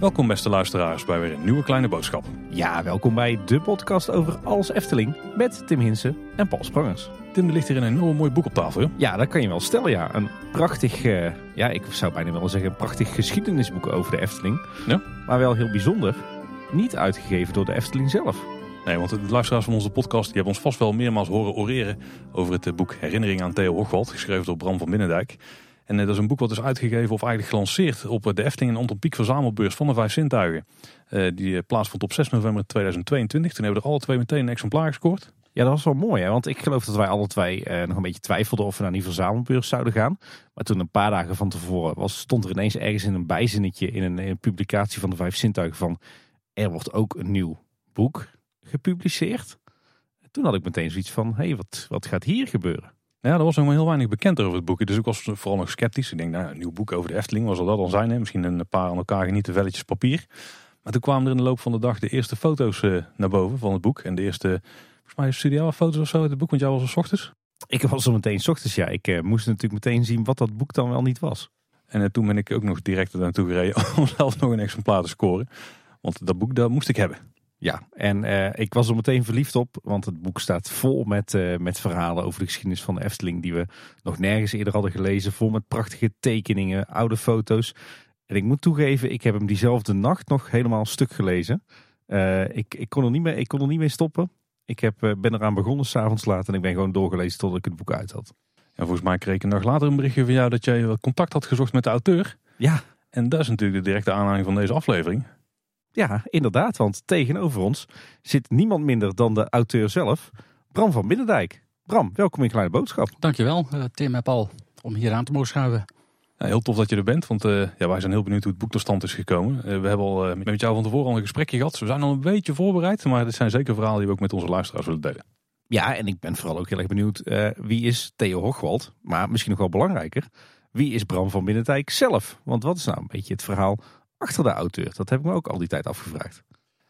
Welkom beste luisteraars bij weer een nieuwe kleine boodschap. Ja, welkom bij de podcast over alles Efteling met Tim Hinsen en Paul Sprangers. Tim, er ligt hier een enorm mooi boek op tafel. hè? Ja, dat kan je wel stellen, ja. Een prachtig, eh, ja, ik zou bijna willen zeggen, een prachtig geschiedenisboek over de Efteling. Ja. Maar wel heel bijzonder. Niet uitgegeven door de Efteling zelf. Nee, want de luisteraars van onze podcast die hebben ons vast wel meermaals horen oreren over het eh, boek Herinnering aan Theo Hochwald, geschreven door Bram van Binnendijk. En eh, dat is een boek wat is uitgegeven of eigenlijk gelanceerd op eh, de Efteling en Anton Pieck verzamelbeurs van de Vijf Zintuigen. Die plaatsvond op 6 november 2022. Toen hebben we er alle twee meteen een exemplaar gescoord. Ja, dat was wel mooi, hè? want ik geloof dat wij alle twee eh, nog een beetje twijfelden of we naar die verzamelbeurs zouden gaan. Maar toen een paar dagen van tevoren was, stond er ineens ergens in een bijzinnetje in een, in een publicatie van de Vijf Zintuigen van er wordt ook een nieuw boek gepubliceerd. Toen had ik meteen zoiets van, hé, hey, wat, wat gaat hier gebeuren? Ja, er was nog maar heel weinig bekend over het boek. Dus ik was vooral nog sceptisch. Ik denk, nou, een nieuw boek over de Efteling, wat zal dat dan zijn? Hè? Misschien een paar aan elkaar genieten velletjes papier. Maar toen kwamen er in de loop van de dag de eerste foto's eh, naar boven van het boek. En de eerste, volgens mij, studiale foto's of zo uit het boek, want jij was er 's ochtends. Ik was er meteen 's ochtends, ja. Ik eh, moest natuurlijk meteen zien wat dat boek dan wel niet was. En eh, toen ben ik ook nog direct er naartoe gereden om zelf nog een exemplaar te scoren. Want dat boek, dat moest ik hebben. Ja, en eh, ik was er meteen verliefd op, want het boek staat vol met, eh, met verhalen over de geschiedenis van de Efteling die we nog nergens eerder hadden gelezen. Vol met prachtige tekeningen, oude foto's. En ik moet toegeven, ik heb hem diezelfde nacht nog helemaal stuk gelezen. Eh, ik, ik, kon er niet mee, ik kon er niet mee stoppen. Ik heb, ben eraan begonnen s'avonds laat en ik ben gewoon doorgelezen tot ik het boek uit had. En volgens mij kreeg ik een dag later een berichtje van jou dat jij contact had gezocht met de auteur. Ja, En dat is natuurlijk de directe aanleiding van deze aflevering. Ja, inderdaad, want tegenover ons zit niemand minder dan de auteur zelf, Bram van Binnendijk. Bram, welkom in Kleine Boodschap. Dankjewel, eh, Tim en Paul, om hier aan te mogen schuiven. Ja, heel tof dat je er bent, want eh, ja, wij zijn heel benieuwd hoe het boek tot stand is gekomen. Eh, we hebben al met jou van tevoren al een gesprekje gehad. We zijn al een beetje voorbereid, maar dit zijn zeker verhalen die we ook met onze luisteraars willen delen. Ja, en ik ben vooral ook heel erg benieuwd eh, wie is Theo Hochwald? Maar misschien nog wel belangrijker, wie is Bram van Binnendijk zelf? Want wat is nou een beetje het verhaal achter de auteur? Dat heb ik me ook al die tijd afgevraagd.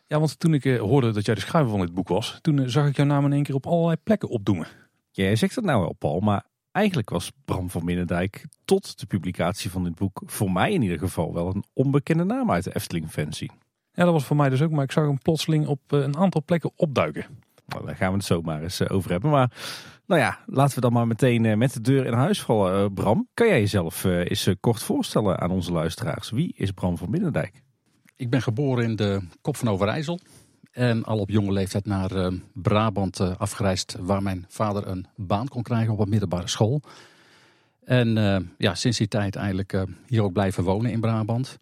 Ja, want toen ik eh, hoorde dat jij de schrijver van dit boek was, toen eh, zag ik jouw naam in één keer op allerlei plekken opdoemen. Jij zegt het nou wel, Paul, maar eigenlijk was Bram van Binnendijk tot de publicatie van dit boek voor mij in ieder geval wel een onbekende naam uit de Efteling-fancy. Ja, dat was voor mij dus ook, maar ik zag hem plotseling op eh, een aantal plekken opduiken. Nou, daar gaan we het zo maar eens over hebben. Maar nou ja, laten we dan maar meteen eh, met de deur in huis vallen. Eh, Bram, kan jij jezelf eh, eens kort voorstellen aan onze luisteraars? Wie is Bram van Binnendijk? Ik ben geboren in de Kop van Overijssel. En al op jonge leeftijd naar Brabant afgereisd, waar mijn vader een baan kon krijgen op een middelbare school. En ja, sinds die tijd eigenlijk hier ook blijven wonen in Brabant.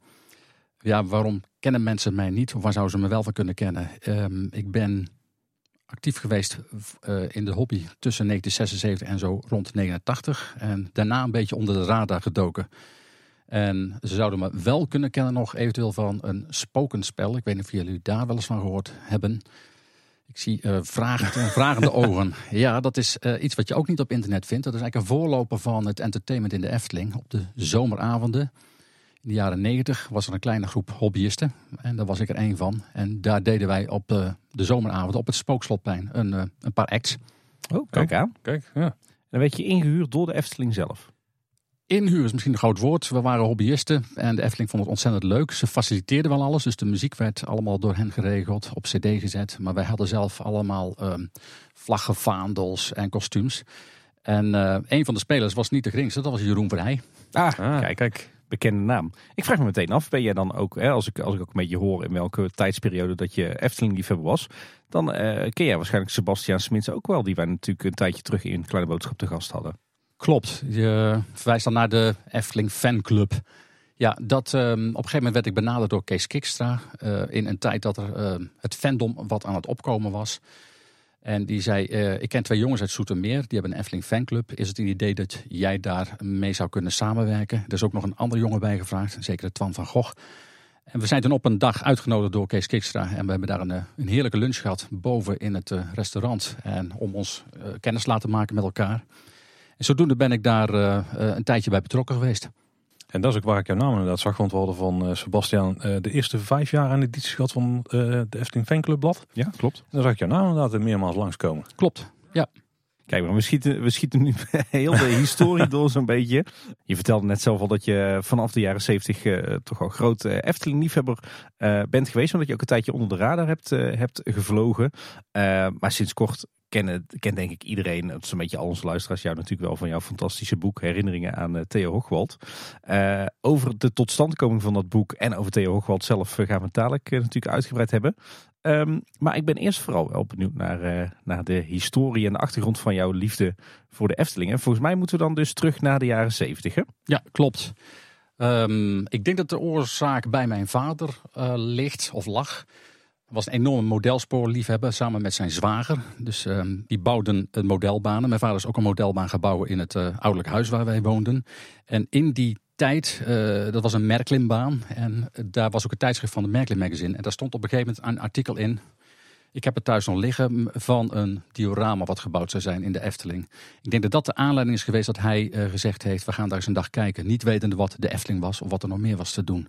Ja, waarom kennen mensen mij niet? Of waar zouden ze me wel van kunnen kennen? Ehm, ik ben actief geweest eh, in de hobby tussen 1976 en zo rond 89. En daarna een beetje onder de radar gedoken. En ze zouden me wel kunnen kennen nog eventueel van een spokenspel. Ik weet niet of jullie daar wel eens van gehoord hebben. Ik zie eh vragend, vragende ogen. Ja, dat is eh, iets wat je ook niet op internet vindt. Dat is eigenlijk een voorloper van het entertainment in de Efteling. Op de zomeravonden in de jaren 90 was er een kleine groep hobbyisten. En daar was ik er één van. En daar deden wij op eh, de zomeravond op het Spookslotplein een, eh, een paar acts. Oh, kijk aan. Kijk, ja. En dan werd je ingehuurd door de Efteling zelf. Inhuur is misschien een groot woord. We waren hobbyisten en de Efteling vond het ontzettend leuk. Ze faciliteerden wel alles, dus de muziek werd allemaal door hen geregeld, op cd gezet. Maar wij hadden zelf allemaal ehm vlaggen, vaandels en kostuums. En eh, een van de spelers was niet de geringste, dat was Jeroen Verheij. Ah, Ah. kijk, kijk, bekende naam. Ik vraag me meteen af, ben jij dan ook, hè, als, ik, als ik ook een beetje hoor in welke tijdsperiode dat je Efteling-liefhebber was, dan eh, ken jij waarschijnlijk Sebastiaan Smits ook wel, die wij natuurlijk een tijdje terug in Kleine Boodschap te gast hadden. Klopt, je verwijst dan naar de Efteling fanclub. Ja, dat, ehm, op een gegeven moment werd ik benaderd door Kees Kikstra. eh, in een tijd dat er ehm, het fandom wat aan het opkomen was. En die zei, eh, ik ken twee jongens uit Soetermeer, die hebben een Efteling fanclub. Is het een idee dat jij daar mee zou kunnen samenwerken? Er is ook nog een ander jongen bij gevraagd, zeker Twan van Gogh. En we zijn toen op een dag uitgenodigd door Kees Kikstra. En we hebben daar een, eh, een heerlijke lunch gehad boven in het eh, restaurant. En om ons kennis laten maken met elkaar. En zodoende ben ik daar een tijdje bij betrokken geweest. En dat is ook waar ik jouw naam inderdaad zag. Want we hadden van eh, Sebastian eh, de eerste vijf jaar aan editie gehad van eh, de Efteling Fanclub blad. Ja, klopt. En dan zag ik jouw naam inderdaad meermaals langskomen. Klopt. Ja. Kijk, maar we schieten, we schieten nu heel de historie door zo'n beetje. Je vertelde net zelf al dat je vanaf de jaren zeventig uh, toch al groot uh, Efteling-liefhebber uh, bent geweest. Omdat je ook een tijdje onder de radar hebt, hebt gevlogen. maar sinds kort kent denk ik iedereen, het is een beetje al onze luisteraars, jou natuurlijk wel van jouw fantastische boek Herinneringen aan Theo Hochwald. over de totstandkoming van dat boek en over Theo Hochwald zelf gaan we het dadelijk natuurlijk uitgebreid hebben. Um, maar ik ben eerst vooral wel benieuwd naar, naar de historie en de achtergrond van jouw liefde voor de Efteling. En volgens mij moeten we dan dus terug naar de jaren zeventig, Ja, klopt. Um, ik denk dat de oorzaak bij mijn vader ligt, of lag. Was een enorme modelspoorliefhebber samen met zijn zwager. Dus um, die bouwden een modelbanen. Mijn vader is ook een modelbaan gebouwen in het uh, ouderlijk huis waar wij woonden. En in die tijd, uh, dat was een Merklinbaan. En daar was ook een tijdschrift van de Merklin Magazine. En daar stond op een gegeven moment een artikel in. Ik heb het thuis nog liggen van een diorama wat gebouwd zou zijn in de Efteling. Ik denk dat dat de aanleiding is geweest dat hij uh, gezegd heeft: we gaan daar eens een dag kijken. Niet wetende wat de Efteling was of wat er nog meer was te doen.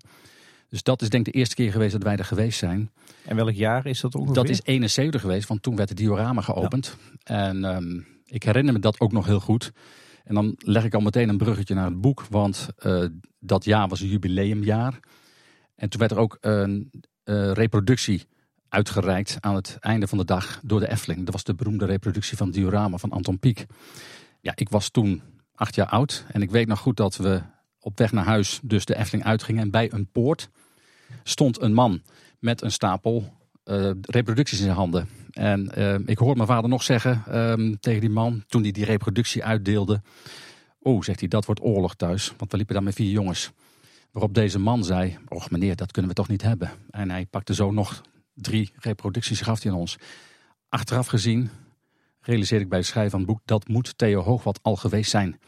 Dus dat is denk ik de eerste keer geweest dat wij er geweest zijn. En welk jaar is dat ongeveer? Dat is 71 geweest, want toen werd het diorama geopend. Ja. En um, ik herinner me dat ook nog heel goed. En dan leg ik al meteen een bruggetje naar het boek, want uh, dat jaar was een jubileumjaar. En toen werd er ook een uh, reproductie uitgereikt aan het einde van de dag door de Efteling. Dat was de beroemde reproductie van het diorama van Anton Pieck. Ja, ik was toen acht jaar oud en ik weet nog goed dat we op weg naar huis dus de Efteling uitgingen. En bij een poort stond een man met een stapel uh, reproducties in zijn handen. En uh, ik hoor mijn vader nog zeggen um, tegen die man, toen hij die reproductie uitdeelde. Oh, zegt hij, dat wordt oorlog thuis. Want we liepen daar met vier jongens. Waarop deze man zei, och meneer, dat kunnen we toch niet hebben. En hij pakte zo nog drie reproducties, gaf hij aan ons. Achteraf gezien realiseerde ik bij het schrijven van het boek, dat moet Theo Hoogwat al geweest zijn.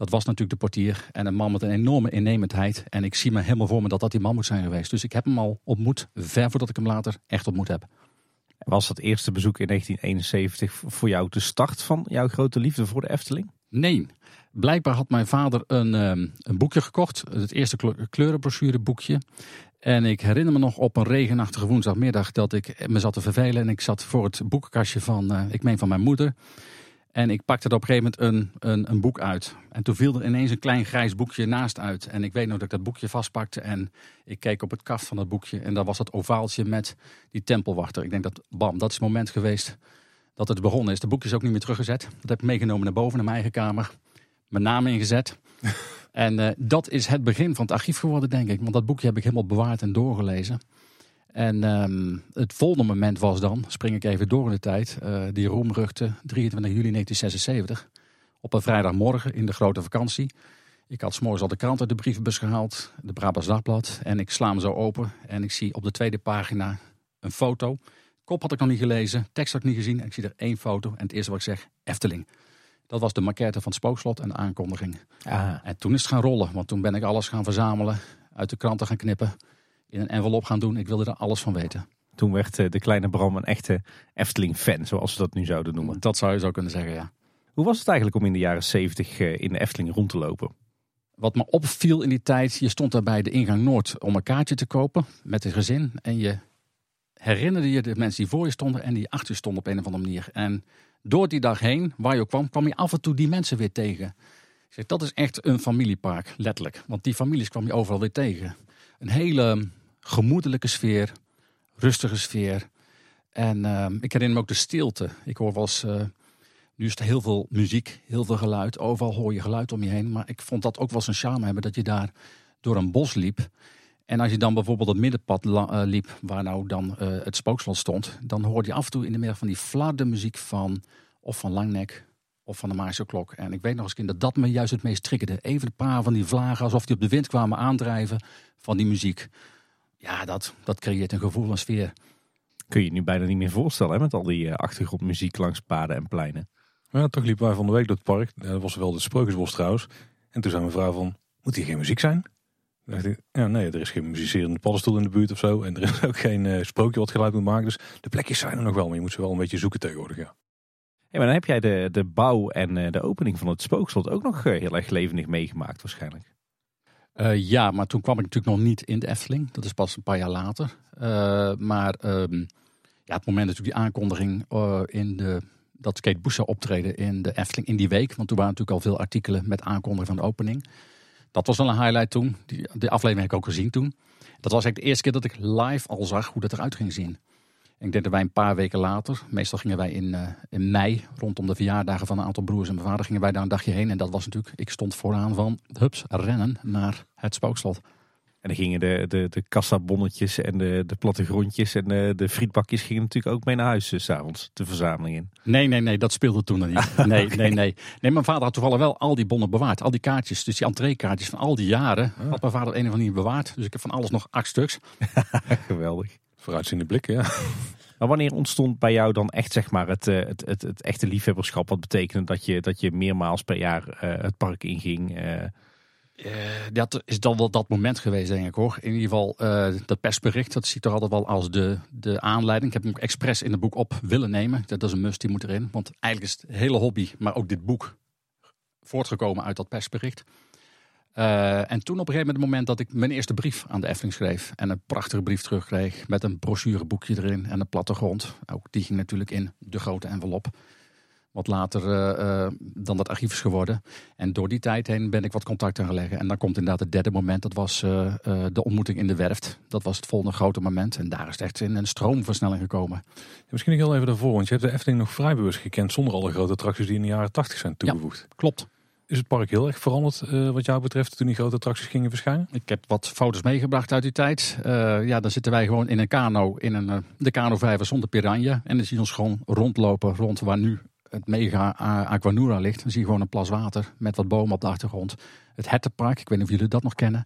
Dat was natuurlijk de portier en een man met een enorme innemendheid. En ik zie me helemaal voor me dat dat die man moet zijn geweest. Dus ik heb hem al ontmoet, ver voordat ik hem later echt ontmoet heb. Was dat eerste bezoek in 1971 voor jou de start van jouw grote liefde voor de Efteling? Nee. Blijkbaar had mijn vader een, um, een boekje gekocht. Het eerste kleurenbrochureboekje. En ik herinner me nog op een regenachtige woensdagmiddag dat ik me zat te vervelen. En ik zat voor het boekenkastje van, uh, ik meen van mijn moeder. En ik pakte er op een gegeven moment een, een, een, boek uit. En toen viel er ineens een klein grijs boekje naast uit. En ik weet nog dat ik dat boekje vastpakte. En ik keek op het kaft van dat boekje. En daar was dat ovaaltje met die tempelwachter. Ik denk dat, bam, dat is het moment geweest dat het begonnen is. De boekje is ook niet meer teruggezet. Dat heb ik meegenomen naar boven, naar mijn eigen kamer. Mijn naam ingezet. en uh, dat is het begin van het archief geworden, denk ik. Want dat boekje heb ik helemaal bewaard en doorgelezen. En um, het volgende moment was dan, spring ik even door in de tijd, uh, die roemruchte 23 juli 1976. Op een vrijdagmorgen in de grote vakantie. Ik had s'morgens al de krant uit de brievenbus gehaald, de Brabants Dagblad. En ik sla hem zo open en ik zie op de tweede pagina een foto. Kop had ik nog niet gelezen, tekst had ik niet gezien. En ik zie er één foto en het eerste wat ik zeg, Efteling. Dat was de maquette van het spookslot en de aankondiging. Ah. En toen is het gaan rollen, want toen ben ik alles gaan verzamelen, uit de kranten gaan knippen in een envelop gaan doen. Ik wilde er alles van weten. Toen werd de kleine Bram een echte Efteling-fan, zoals we dat nu zouden noemen. Dat zou je zo kunnen zeggen, ja. Hoe was het eigenlijk om in de jaren zeventig in de Efteling rond te lopen? Wat me opviel in die tijd, je stond daar bij de ingang Noord om een kaartje te kopen met een gezin. En je herinnerde je de mensen die voor je stonden en die achter je stonden op een of andere manier. En door die dag heen, waar je ook kwam, kwam je af en toe die mensen weer tegen. Ik zeg, dat is echt een familiepark, letterlijk. Want die families kwam je overal weer tegen. Een hele gemoedelijke sfeer, rustige sfeer. En uh, ik herinner me ook de stilte. Ik hoor wel eens, uh, nu is er heel veel muziek, heel veel geluid. Overal hoor je geluid om je heen. Maar ik vond dat ook wel zijn charme hebben dat je daar door een bos liep. En als je dan bijvoorbeeld het middenpad uh, liep, waar nou dan het spookslot stond, dan hoorde je af en toe in de middag van die flarde muziek van of van Langnek of van de Maarse klok. En ik weet nog eens kind dat dat me juist het meest triggerde. Even een paar van die vlagen, alsof die op de wind kwamen aandrijven van die muziek. Ja, dat, dat creëert een gevoel en sfeer. Kun je je nu bijna niet meer voorstellen hè, met al die uh, achtergrondmuziek langs paden en pleinen. Ja, toch liepen wij van de week door het park. Dat was wel de Sprookjesbos trouwens. En toen zei mijn vrouw van, moet hier geen muziek zijn? Toen dacht ik, ja nee, er is geen muzicerende paddenstoel in de buurt of zo. En er is ook geen uh, sprookje wat geluid moet maken. Dus de plekjes zijn er nog wel, maar je moet ze wel een beetje zoeken tegenwoordig, ja. Ja, maar dan heb jij de, de bouw en uh, de opening van het spookslot ook nog heel erg levendig meegemaakt waarschijnlijk. Uh, ja, maar toen kwam ik natuurlijk nog niet in de Efteling. Dat is pas een paar jaar later. Uh, maar um, ja, het moment natuurlijk die aankondiging uh, in de dat Kate Bush zou optreden in de Efteling in die week. Want toen waren natuurlijk al veel artikelen met aankondiging van de opening. Dat was wel een highlight toen. Die, die aflevering heb ik ook gezien toen. Dat was eigenlijk de eerste keer dat ik live al zag hoe dat eruit ging zien. Ik denk dat wij een paar weken later, meestal gingen wij in, uh, in mei, rondom de verjaardagen van een aantal broers en mijn vader, gingen wij daar een dagje heen. En dat was natuurlijk, ik stond vooraan van hups, rennen naar het spookslot. En dan gingen de, de, de kassabonnetjes en de, de plattegrondjes en de, de frietbakjes gingen natuurlijk ook mee naar huis s s'avonds, de verzameling in. Nee, nee, nee, dat speelde toen nog niet. Nee, nee, nee. Nee, mijn vader had toevallig wel al die bonnen bewaard. Al die kaartjes, dus die entreekaartjes van al die jaren, ah. had mijn vader een of andere bewaard. Dus ik heb van alles nog acht stuks. Geweldig. Vooruitziende blik, ja. Maar wanneer ontstond bij jou dan echt zeg maar, het, eh, het, het, het echte liefhebberschap? Wat betekende dat je, dat je meermaals per jaar uh, het park inging? Uh... Uh, dat is dan wel dat moment geweest, denk ik hoor. In ieder geval, uh, dat persbericht, dat zie ik toch altijd wel als de, de aanleiding. Ik heb hem expres in het boek op willen nemen. Dat is een must, die moet erin. Want eigenlijk is het hele hobby, maar ook dit boek, voortgekomen uit dat persbericht. Uh, en toen op een gegeven moment, moment dat ik mijn eerste brief aan de Efteling schreef. En een prachtige brief terugkreeg met een brochureboekje erin en een plattegrond. Ook die ging natuurlijk in de grote envelop. Wat later uh, uh, dan dat archief is geworden. En door die tijd heen ben ik wat contact aangelegd. En dan komt inderdaad het derde moment. Dat was de ontmoeting in de werft. Dat was het volgende grote moment. En daar is het echt in een stroomversnelling gekomen. Ja, misschien heel even daarvoor. Want je hebt de Efteling nog vrij bewust gekend. Zonder alle grote attracties die in de jaren 80 zijn toegevoegd. Ja, klopt. Is het park heel erg veranderd wat jou betreft toen die grote attracties gingen verschijnen? Ik heb wat foto's meegebracht uit die tijd. ja, dan zitten wij gewoon in een kano. In een, de kano zonder piranha. En dan zie je ons gewoon rondlopen rond waar nu het mega Aquanura ligt. Dan zie je gewoon een plas water met wat bomen op de achtergrond. Het Hertenpark, ik weet niet of jullie dat nog kennen.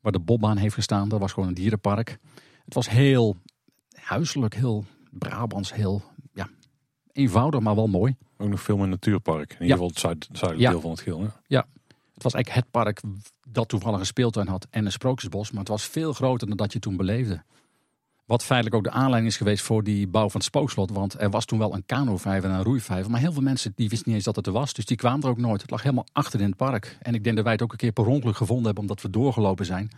Waar de bobbaan heeft gestaan, dat was gewoon een dierenpark. Het was heel huiselijk, heel Brabants, heel eenvoudig, maar wel mooi. Ook nog veel meer natuurpark. In ieder geval het zuid, zuidelijke deel van het geel. Ja, het was eigenlijk het park dat toevallig een speeltuin had en een sprookjesbos. Maar het was veel groter dan dat je toen beleefde. Wat feitelijk ook de aanleiding is geweest voor die bouw van het spookslot. Want er was toen wel een kanovijver en een roeivijver. Maar heel veel mensen die wisten niet eens dat het er was. Dus die kwamen er ook nooit. Het lag helemaal achter in het park. En ik denk dat wij het ook een keer per ongeluk gevonden hebben. Omdat we doorgelopen zijn.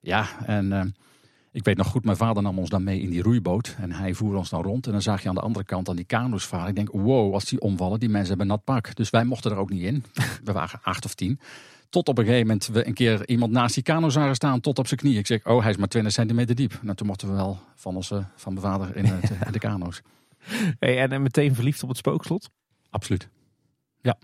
Ja, en uh, ik weet nog goed. Mijn vader nam ons dan mee in die roeiboot. En hij voerde ons dan rond. En dan zag je aan de andere kant aan die kano's varen. Ik denk, wow, als die omvallen. Die mensen hebben nat pak. Dus wij mochten er ook niet in. we waren acht of tien. Tot op een gegeven moment we een keer iemand naast die kano zagen staan tot op zijn knie. Ik zeg, oh hij is maar 20 centimeter diep. Nou toen mochten we wel van, onze, van mijn vader in, het, in de kano's. Hey, en meteen verliefd op het spookslot? Absoluut. Ja,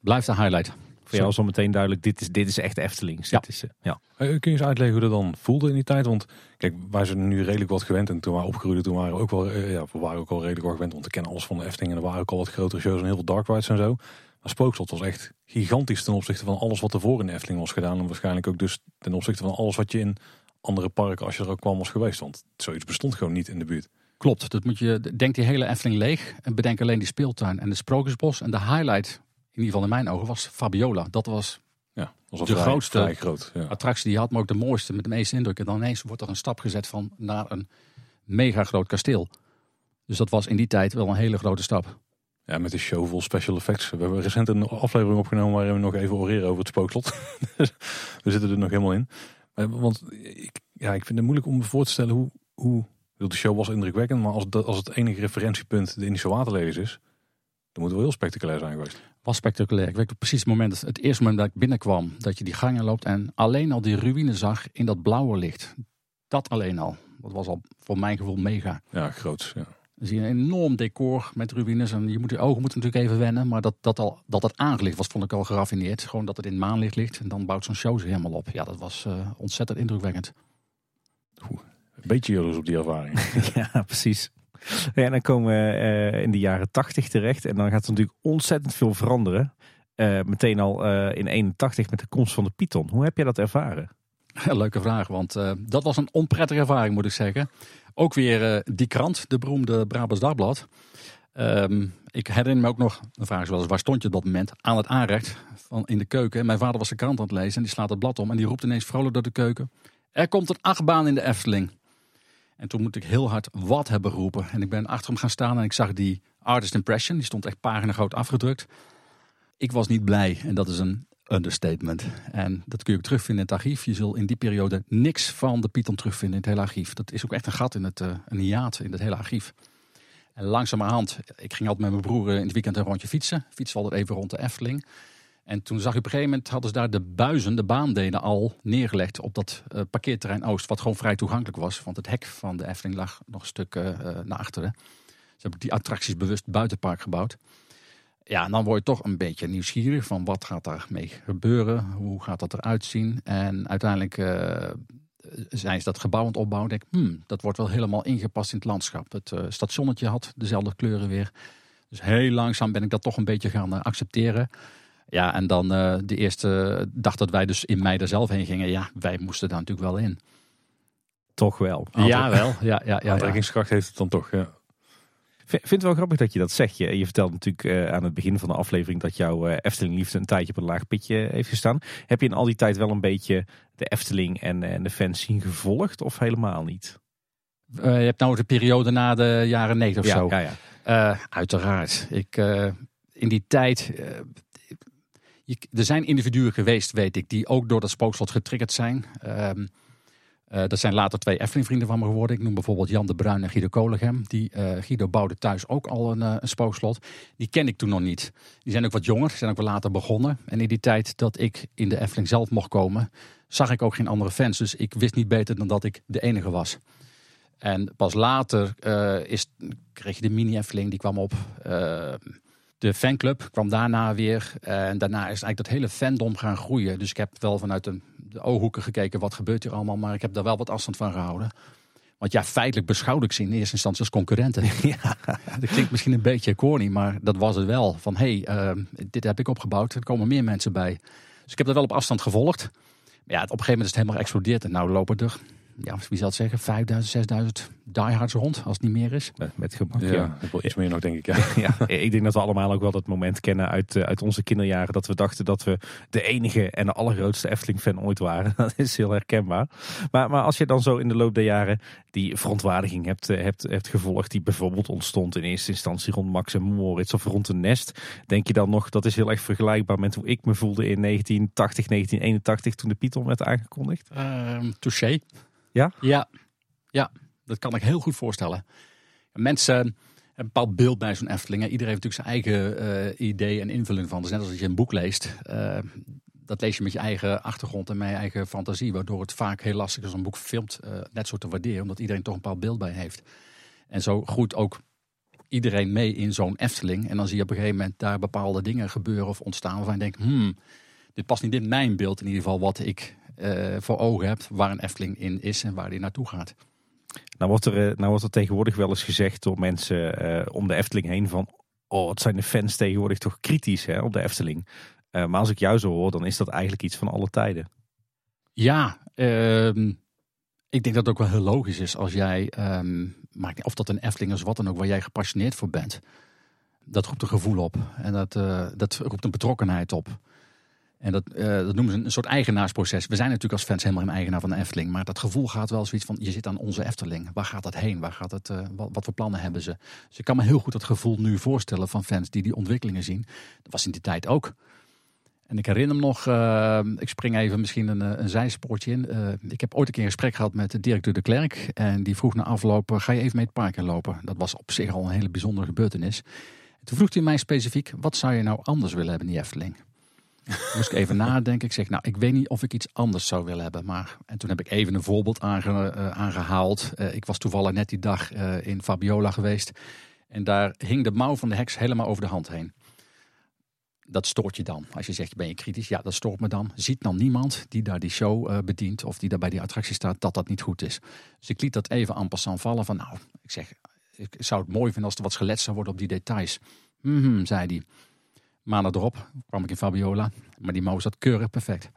blijft een highlight. Voor jou is al meteen duidelijk, dit is, dit is echt Eftelings. Ja. Dit is, ja. Kun je eens uitleggen hoe dat dan voelde in die tijd? Want kijk, wij zijn nu redelijk wat gewend. En toen we opgegroeid, toen waren we ook wel, ja, we waren ook al redelijk wat gewend. Want we kennen alles van de Efteling. En er waren ook al wat grotere shows en heel veel dark rides en zo. Maar Spookslot was echt gigantisch ten opzichte van alles wat ervoor in de Efteling was gedaan. En waarschijnlijk ook dus ten opzichte van alles wat je in andere parken, als je er ook kwam, was geweest. Want zoiets bestond gewoon niet in de buurt. Klopt, dat moet je, denk die hele Efteling leeg en bedenk alleen die speeltuin en de Sprookjesbos. En de highlight, in ieder geval in mijn ogen, was Fabiola. Dat was ja, de vrij, grootste vrij groot, ja. attractie die je had, maar ook de mooiste, met de meeste indruk. En dan ineens wordt er een stap gezet van naar een mega groot kasteel. Dus dat was in die tijd wel een hele grote stap. Ja, met de show vol special effects. We hebben recent een aflevering opgenomen waarin we nog even oreren over het spookslot. we zitten er nog helemaal in. Want ik, ja, ik vind het moeilijk om me voor te stellen hoe... hoe de show was indrukwekkend, maar als, dat, als het enige referentiepunt de Indische waterlelies is... dan moet het wel heel spectaculair zijn geweest. Was spectaculair. Ik weet op precies het moment, het eerste moment dat ik binnenkwam... dat je die gangen loopt en alleen al die ruïne zag in dat blauwe licht. Dat alleen al. Dat was al voor mijn gevoel mega. Ja, groot. Ja. Dan zie je een enorm decor met ruïnes. En je moet, je ogen moeten natuurlijk even wennen. Maar dat, dat, al, dat het aangelicht was, vond ik al geraffineerd. Gewoon dat het in maanlicht ligt. En dan bouwt zo'n show zich helemaal op. Ja, dat was uh, ontzettend indrukwekkend. Oeh, een beetje jaloers op die ervaring. ja, precies. En dan komen we uh, in de jaren tachtig terecht. En dan gaat er natuurlijk ontzettend veel veranderen. Uh, meteen al in 81 met de komst van de Python. Hoe heb je dat ervaren? leuke vraag, want dat was een onprettige ervaring moet ik zeggen. Ook weer die krant, de beroemde Brabants Dagblad. Um, ik herinner me ook nog, de vraag is wel eens, waar stond je op dat moment? Aan het aanrecht van in de keuken. Mijn vader was de krant aan het lezen en die slaat het blad om en die roept ineens vrolijk door de keuken. Er komt een achtbaan in de Efteling. En toen moet ik heel hard wat hebben geroepen. En ik ben achter hem gaan staan en ik zag die artist impression. Die stond echt pagina groot afgedrukt. Ik was niet blij en dat is een understatement. En dat kun je ook terugvinden in het archief. Je zult in die periode niks van de Python terugvinden in het hele archief. Dat is ook echt een gat in het uh, een hiaat in het hele archief. En langzamerhand, ik ging altijd met mijn broer in het weekend een rondje fietsen. Fietsen altijd even rond de Efteling. En toen zag ik op een gegeven moment hadden ze daar de buizen, de baandelen al neergelegd op dat uh, parkeerterrein Oost. Wat gewoon vrij toegankelijk was. Want het hek van de Efteling lag nog een stuk uh, naar achteren. Ze hebben die attracties bewust buitenpark gebouwd. Ja, en dan word je toch een beetje nieuwsgierig van wat gaat daarmee gebeuren? Hoe gaat dat eruit zien? En uiteindelijk zijn ze dat gebouw aan het opbouwen. Denk, hmm, dat wordt wel helemaal ingepast in het landschap. Het stationnetje had dezelfde kleuren weer. Dus heel langzaam ben ik dat toch een beetje gaan accepteren. Ja, en dan uh, de eerste dag dat wij dus in mei er zelf heen gingen, ja, wij moesten daar natuurlijk wel in. Toch wel. Ja, wel. Ja, ja, ja, Aantrekkingskracht heeft het dan toch. Ja. Vind het wel grappig dat je dat zegt. Je, je vertelde natuurlijk uh, aan het begin van de aflevering dat jouw uh, Efteling liefde een tijdje op een laag pitje heeft gestaan. Heb je in al die tijd wel een beetje de Efteling en, en de fans zien gevolgd of helemaal niet? je hebt nou de periode na de jaren 90 of ja, zo. Ja, ja. uiteraard. Ik, in die tijd er zijn individuen geweest, weet ik, die ook door dat spookslot getriggerd zijn. Um, dat zijn later twee Efteling-vrienden van me geworden. Ik noem bijvoorbeeld Jan de Bruin en Guido Kolegem. Die, uh, Guido bouwde thuis ook al een, uh, een, spookslot. Die ken ik toen nog niet. Die zijn ook wat jonger, zijn ook wel later begonnen. En in die tijd dat ik in de Efteling zelf mocht komen, zag ik ook geen andere fans. Dus ik wist niet beter dan dat ik de enige was. En pas later is, kreeg je de mini-Efteling, die kwam op. De fanclub kwam daarna weer. En daarna is eigenlijk dat hele fandom gaan groeien. Dus ik heb wel vanuit de, de ooghoeken gekeken wat gebeurt hier allemaal. Maar ik heb daar wel wat afstand van gehouden. Want ja, feitelijk beschouwde ik ze in eerste instantie als concurrenten. Ja. Dat klinkt misschien een beetje corny, maar dat was het wel. Van hé, hey, uh, dit heb ik opgebouwd, er komen meer mensen bij. Dus ik heb dat wel op afstand gevolgd. Maar ja, op een gegeven moment is het helemaal geëxplodeerd. En nou lopen er ja, wie zal het zeggen, 5000, 6000 diehards rond, als het niet meer is. Met gemak, ja. ja. Wel iets meer nog, denk ik. Ja. ja. ik denk dat we allemaal ook wel dat moment kennen uit, uh, uit onze kinderjaren. Dat we dachten dat we de enige en de allergrootste Efteling-fan ooit waren. Dat is heel herkenbaar. Maar, maar als je dan zo in de loop der jaren die verontwaardiging hebt, uh, hebt, hebt gevolgd. Die bijvoorbeeld ontstond in eerste instantie rond Max en Moritz of rond de Nest. Denk je dan nog, dat is heel erg vergelijkbaar met hoe ik me voelde in 1980, 1981 toen de Python werd aangekondigd? Uh, touché. Ja? Ja, ja, dat kan ik heel goed voorstellen. Mensen hebben een bepaald beeld bij zo'n Efteling. Iedereen heeft natuurlijk zijn eigen uh, idee en invulling van. Dus net als je een boek leest, uh, dat lees je met je eigen achtergrond en met je eigen fantasie. Waardoor het vaak heel lastig is om een boek filmt uh, net zo te waarderen. Omdat iedereen toch een bepaald beeld bij heeft. En zo groeit ook iedereen mee in zo'n Efteling. En dan zie je op een gegeven moment daar bepaalde dingen gebeuren of ontstaan. Waarvan je denkt, hmm, dit past niet in mijn beeld in ieder geval wat ik voor ogen hebt waar een Efteling in is en waar die naartoe gaat. Nou wordt er, nou wordt er tegenwoordig wel eens gezegd door mensen uh, om de Efteling heen van... oh, wat zijn de fans tegenwoordig toch kritisch hè, op de Efteling. Uh, maar als ik jou zo hoor, dan is dat eigenlijk iets van alle tijden. Ja, uh, ik denk dat het ook wel heel logisch is als jij... Um, of dat een Efteling is, wat dan ook, waar jij gepassioneerd voor bent. Dat roept een gevoel op en dat, dat roept een betrokkenheid op. En dat, uh, dat noemen ze een, soort eigenaarsproces. We zijn natuurlijk als fans helemaal een eigenaar van de Efteling. Maar dat gevoel gaat wel zoiets van, je zit aan onze Efteling. Waar gaat dat heen? Waar gaat het, uh, wat, wat, voor plannen hebben ze? Dus ik kan me heel goed dat gevoel nu voorstellen van fans die die ontwikkelingen zien. Dat was in die tijd ook. En ik herinner me nog, uh, ik spring even misschien een, een zijspoortje in. ik heb ooit een keer een gesprek gehad met directeur de Klerk. En die vroeg na afloop, ga je even mee het park lopen? Dat was op zich al een hele bijzondere gebeurtenis. En toen vroeg hij mij specifiek, wat zou je nou anders willen hebben in die Efteling? Moest ik even nadenken. Ik zeg, nou, ik weet niet of ik iets anders zou willen hebben. Maar, en toen heb ik even een voorbeeld aange, uh, aangehaald. Uh, ik was toevallig net die dag uh, in Fabiola geweest. En daar hing de mouw van de heks helemaal over de hand heen. Dat stoort je dan. Als je zegt, ben je kritisch? Ja, dat stoort me dan. Ziet dan niemand die daar die show bedient of die daar bij die attractie staat, dat dat niet goed is. Dus ik liet dat even aan passant vallen van, nou, ik zeg, ik zou het mooi vinden als er wat gelet zou worden op die details. -hmm, zei hij. Maandag erop kwam ik in Fabiola. Maar die mouw zat keurig perfect.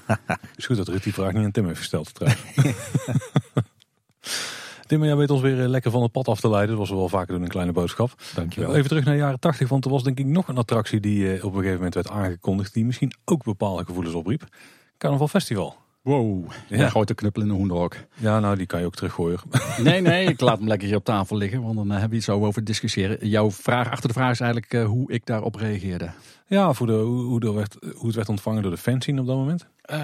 is goed dat Ruud die vraag niet aan Tim heeft gesteld. Tim, jij weet ons weer lekker van het pad af te leiden. Dat was wel vaker doen een kleine boodschap. Dankjewel. Even terug naar de jaren 80, want er was denk ik nog een attractie die op een gegeven moment werd aangekondigd. Die misschien ook bepaalde gevoelens opriep. Carnaval Festival. Wow, Ja. gooit de knuppel in de hoenderhok. Ja, nou die kan je ook teruggooien. Nee, nee, ik laat hem lekker hier op tafel liggen, want dan eh, hebben we iets zo over te discussiëren. Jouw vraag achter de vraag is eigenlijk eh, hoe ik daarop reageerde. Ja, voor de, hoe, hoe, er werd, hoe het werd ontvangen door de fanscene op dat moment. Eh,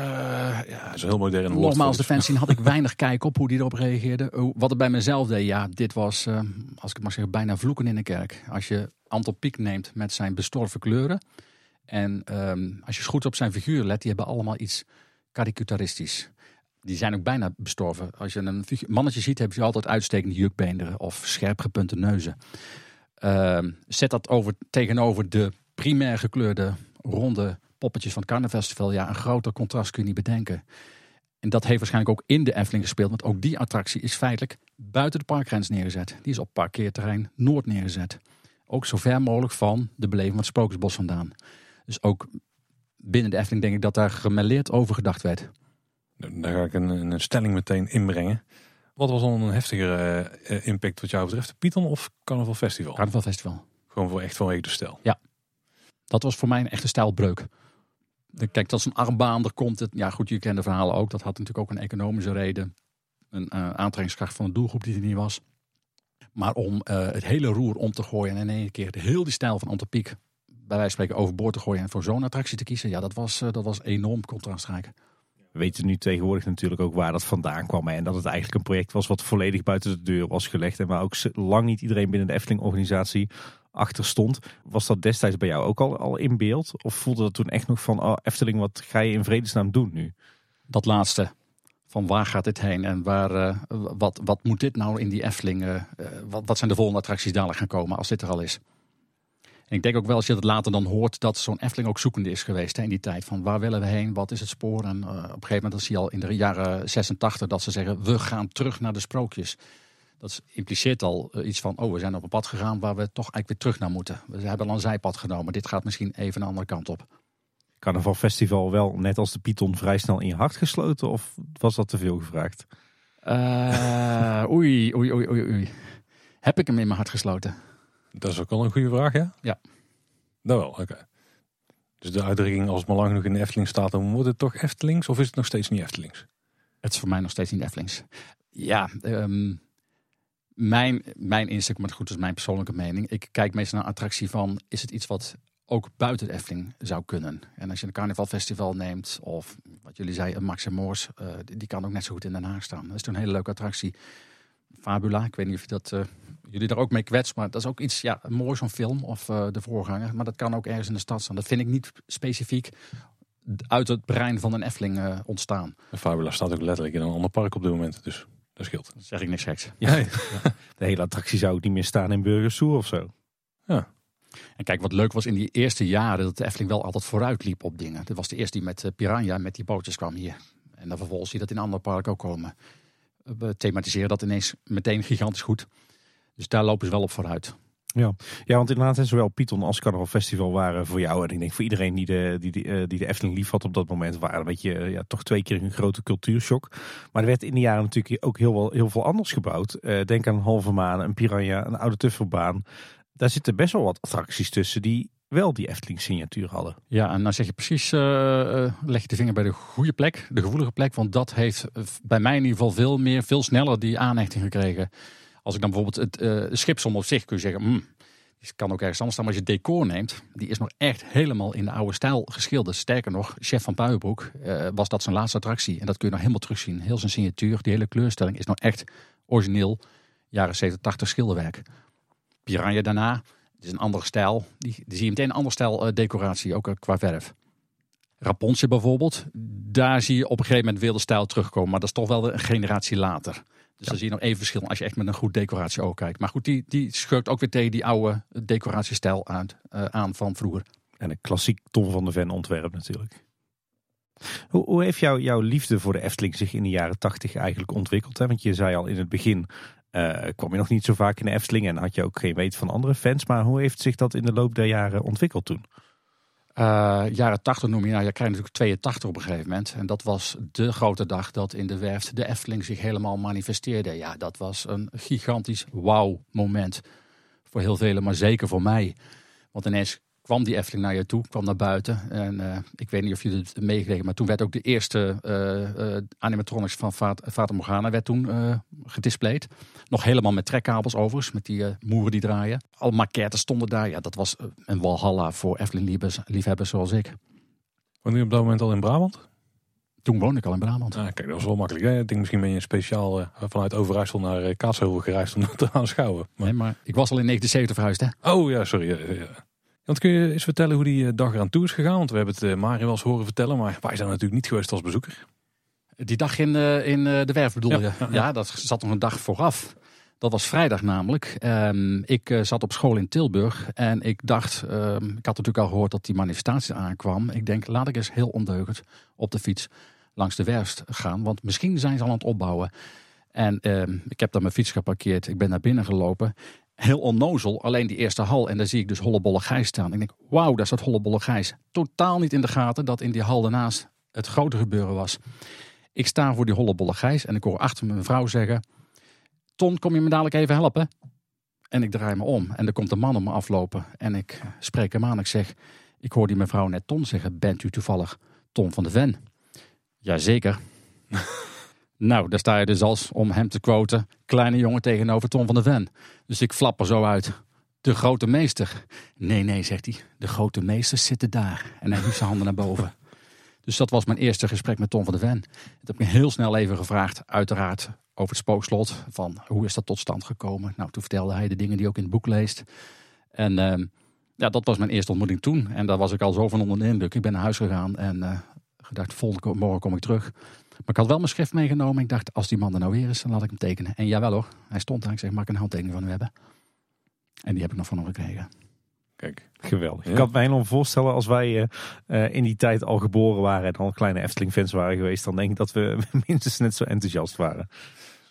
ja, Dat is een heel modern. Nogmaals, de fanscene had ik weinig kijk op hoe die erop reageerde. Wat het bij mezelf deed, ja, dit was, als ik het mag zeggen, bijna vloeken in de kerk. Als je Anton Pieck neemt met zijn bestorven kleuren. En ehm, als je goed op zijn figuur let, die hebben allemaal iets karikaturistisch. Die zijn ook bijna bestorven. Als je een mannetje ziet, hebben ze altijd uitstekende jukbeenderen of scherp gepunte neuzen. Ehm, zet dat over, tegenover de primair gekleurde ronde poppetjes van het Carnavalfestival. Ja, een groter contrast kun je niet bedenken. En dat heeft waarschijnlijk ook in de Efteling gespeeld. Want ook die attractie is feitelijk buiten de parkgrens neergezet. Die is op parkeerterrein Noord neergezet. Ook zo ver mogelijk van de beleving van het Sprookjesbos vandaan. Dus ook binnen de Efteling denk ik dat daar gemêleerd over gedacht werd. Daar ga ik een, een stelling meteen inbrengen. Wat was dan een heftigere eh, eh, impact wat jou betreft? Python of Carnaval Festival? Carnavalfestival. Gewoon voor echt vanwege de stijl. Dat was voor mij een echte stijlbreuk. Kijk, dat is een armbaan, er komt het. Ja, goed, je kent de verhalen ook. Dat had natuurlijk ook een economische reden. Een eh, aantrekkingskracht van de doelgroep die er niet was. Maar om het hele roer om te gooien en in één keer de heel die stijl van Antopiek bij wijze van spreken overboord te gooien en voor zo'n attractie te kiezen, ja, dat was, eh, dat was enorm contrastrijk. We weten nu tegenwoordig natuurlijk ook waar dat vandaan kwam. hè, En dat het eigenlijk een project was wat volledig buiten de deur was gelegd. En waar ook lang niet iedereen binnen de Efteling-organisatie achter stond. Was dat destijds bij jou ook al, al in beeld? Of voelde dat toen echt nog van, oh Efteling, wat ga je in vredesnaam doen nu? Dat laatste, van waar gaat dit heen en waar, eh, wat, wat moet dit nou in die Efteling? eh, wat, wat zijn de volgende attracties dadelijk gaan komen als dit er al is? En ik denk ook wel als je dat later dan hoort dat zo'n Efteling ook zoekende is geweest hè, in die tijd. Van waar willen we heen, wat is het spoor? En eh, op een gegeven moment, dat zie je al in de jaren 86, dat ze zeggen we gaan terug naar de sprookjes. Dat impliceert al eh, iets van, oh we zijn op een pad gegaan waar we toch eigenlijk weer terug naar moeten. We hebben al een zijpad genomen, dit gaat misschien even een andere kant op. Carnaval Festival wel, net als de Python, vrij snel in je hart gesloten? Of was dat te veel gevraagd? Eh, oei, oei, oei, oei, oei. Heb ik hem in mijn hart gesloten? Dat is ook wel een goede vraag, ja? Ja. Dat wel, oké. Dus de uitdrukking als het maar lang genoeg in de Efteling staat, dan wordt het toch Eftelings of is het nog steeds niet Eftelings? Het is voor mij nog steeds niet Eftelings. Ja, ehm, mijn, mijn insteek, maar goed, dat is mijn persoonlijke mening. Ik kijk meestal naar attractie van, is het iets wat ook buiten de Efteling zou kunnen? En als je een carnavalfestival neemt, of wat jullie zeiden, een Max en Moors, eh, die die kan ook net zo goed in Den Haag staan. Dat is toch een hele leuke attractie. Fabula, ik weet niet of je dat, eh, jullie daar ook mee kwetst, maar dat is ook iets, ja, mooi zo'n film of eh, de voorganger. Maar dat kan ook ergens in de stad staan. Dat vind ik niet specifiek uit het brein van een Efteling eh, ontstaan. De Fabula staat ook letterlijk in een ander park op dit moment, dus dat scheelt. Dat zeg ik niks geks. Ja, de hele attractie zou ook niet meer staan in Burgersoer of zo. En kijk, wat leuk was in die eerste jaren dat de Efteling wel altijd vooruit liep op dingen. Dat was de eerste die met Piranha, met die bootjes kwam hier. En dan vervolgens zie je dat in andere parken ook komen. We thematiseren dat ineens meteen gigantisch goed. Dus daar lopen ze wel op vooruit. Ja, want inderdaad, zowel Python als Carnaval Festival waren voor jou en ik denk voor iedereen die de, die, die, eh, die de Efteling lief had op dat moment, waren een beetje eh, ja, toch twee keer een grote cultuurshock. Maar er werd in de jaren natuurlijk ook heel, wel, heel veel anders gebouwd. Eh, denk aan een halve maan, een piranha, een oude tuffelbaan. Daar zitten best wel wat attracties tussen die wel die Efteling signatuur hadden. Ja, en dan zeg je precies, eh, eh, leg je de vinger bij de goede plek, de gevoelige plek. Want dat heeft eh, bij mij in ieder geval veel meer, veel sneller die aanhechting gekregen. Als ik dan bijvoorbeeld het uh, schipsom op zich kun je zeggen, mm, die kan ook ergens anders staan. Maar als je het decor neemt, die is nog echt helemaal in de oude stijl geschilderd. Sterker nog, chef van Puienbroek was dat zijn laatste attractie. En dat kun je nog helemaal terugzien. Heel zijn signatuur, die hele kleurstelling is nog echt origineel jaren 70, 80 schilderwerk. Piranha daarna, het is een andere stijl. Die, die zie je meteen een andere stijl uh, decoratie, ook uh, qua verf. Rapunzel bijvoorbeeld, daar zie je op een gegeven moment weer de stijl terugkomen. Maar dat is toch wel een generatie later. Dus ja. dan zie je nog even verschil als je echt met een goed decoratie ook kijkt. Maar goed, die, die schurkt ook weer tegen die oude decoratiestijl aan, uh, aan van vroeger. En een klassiek Tom van de Ven ontwerp natuurlijk. Hoe, hoe heeft jou, jouw liefde voor de Efteling zich in de jaren tachtig eigenlijk ontwikkeld? Hè? Want je zei al in het begin, uh, je nog niet zo vaak in de Efteling en had je ook geen weet van andere fans. Maar hoe heeft zich dat in de loop der jaren ontwikkeld toen? Uh, jaren 80 noem je, nou, je krijgt natuurlijk 82 op een gegeven moment. En dat was de grote dag dat in de werft de Efteling zich helemaal manifesteerde. Ja, dat was een gigantisch wauw moment. Voor heel velen, maar zeker voor mij. Want ineens kwam die Efteling naar je toe, kwam naar buiten. En uh, ik weet niet of jullie het meegekregen, maar toen werd ook de eerste uh, uh, animatronics van Fata Morgana werd toen gedisplayed. Nog helemaal met trekkabels overigens, met die moeren die draaien. Al maquettes stonden daar. Ja, dat was een walhalla voor Efteling-liefhebbers zoals ik. Woonde je op dat moment al in Brabant? Toen woonde ik al in Brabant. Ah, kijk, dat was wel makkelijk. Hè? Ik denk misschien ben je speciaal vanuit Overijssel naar Kaatsheuvel gereisd om te aanschouwen. Maar... Nee, maar ik was al in 1970 verhuisd hè? Oh ja, sorry. Ja, ja. Want kun je eens vertellen hoe die eh, dag eraan toe is gegaan? Want we hebben het uh, Mario wel eens horen vertellen, maar wij zijn natuurlijk niet geweest als bezoeker. Die dag in, uh, in de werf bedoel ja, je? Ja, ja, dat zat nog een dag vooraf. Dat was vrijdag namelijk. Um, ik zat op school in Tilburg en ik dacht, um, ik had natuurlijk al gehoord dat die manifestatie aankwam. Ik denk, laat ik eens heel ondeugend op de fiets langs de werf gaan, want misschien zijn ze al aan het opbouwen. En um, ik heb daar mijn fiets geparkeerd. Ik ben naar binnen gelopen heel onnozel. Alleen die eerste hal. En daar zie ik dus Hollebolle Gijs staan. Ik denk, wauw, daar staat Hollebolle Gijs. Totaal niet in de gaten dat in die hal daarnaast het grote gebeuren was. Ik sta voor die Hollebolle Gijs en ik hoor achter mijn vrouw zeggen... Ton, kom je me dadelijk even helpen? En ik draai me om en er komt een man om me aflopen. En ik spreek hem aan. Ik zeg, ik hoor die mevrouw net Ton zeggen. Bent u toevallig Ton van de Ven? Jazeker. Nou, daar sta je dus als, om hem te quoten, kleine jongen tegenover Tom van der Ven. Dus ik flap er zo uit. De grote meester. Nee, nee, zegt hij. De grote meesters zitten daar. En hij hief zijn handen naar boven. Dus dat was mijn eerste gesprek met Tom van der Ven. Ik heb me heel snel even gevraagd, uiteraard, over het spookslot. Van hoe is dat tot stand gekomen? Nou, toen vertelde hij de dingen die ook in het boek leest. En uh, ja, dat was mijn eerste ontmoeting toen. En daar was ik al zo van onder de indruk. Ik ben naar huis gegaan en uh, gedacht, volgende morgen kom ik terug. Maar ik had wel mijn schrift meegenomen. Ik dacht, als die man er nou weer is, dan laat ik hem tekenen. En jawel hoor, hij stond daar. Ik zeg, mag ik een handtekening van u hebben? En die heb ik nog van hem gekregen. Kijk, geweldig. Ik kan me helemaal voorstellen als wij uh, in die tijd al geboren waren en al kleine Efteling-fans waren geweest, dan denk ik dat we minstens net zo enthousiast waren.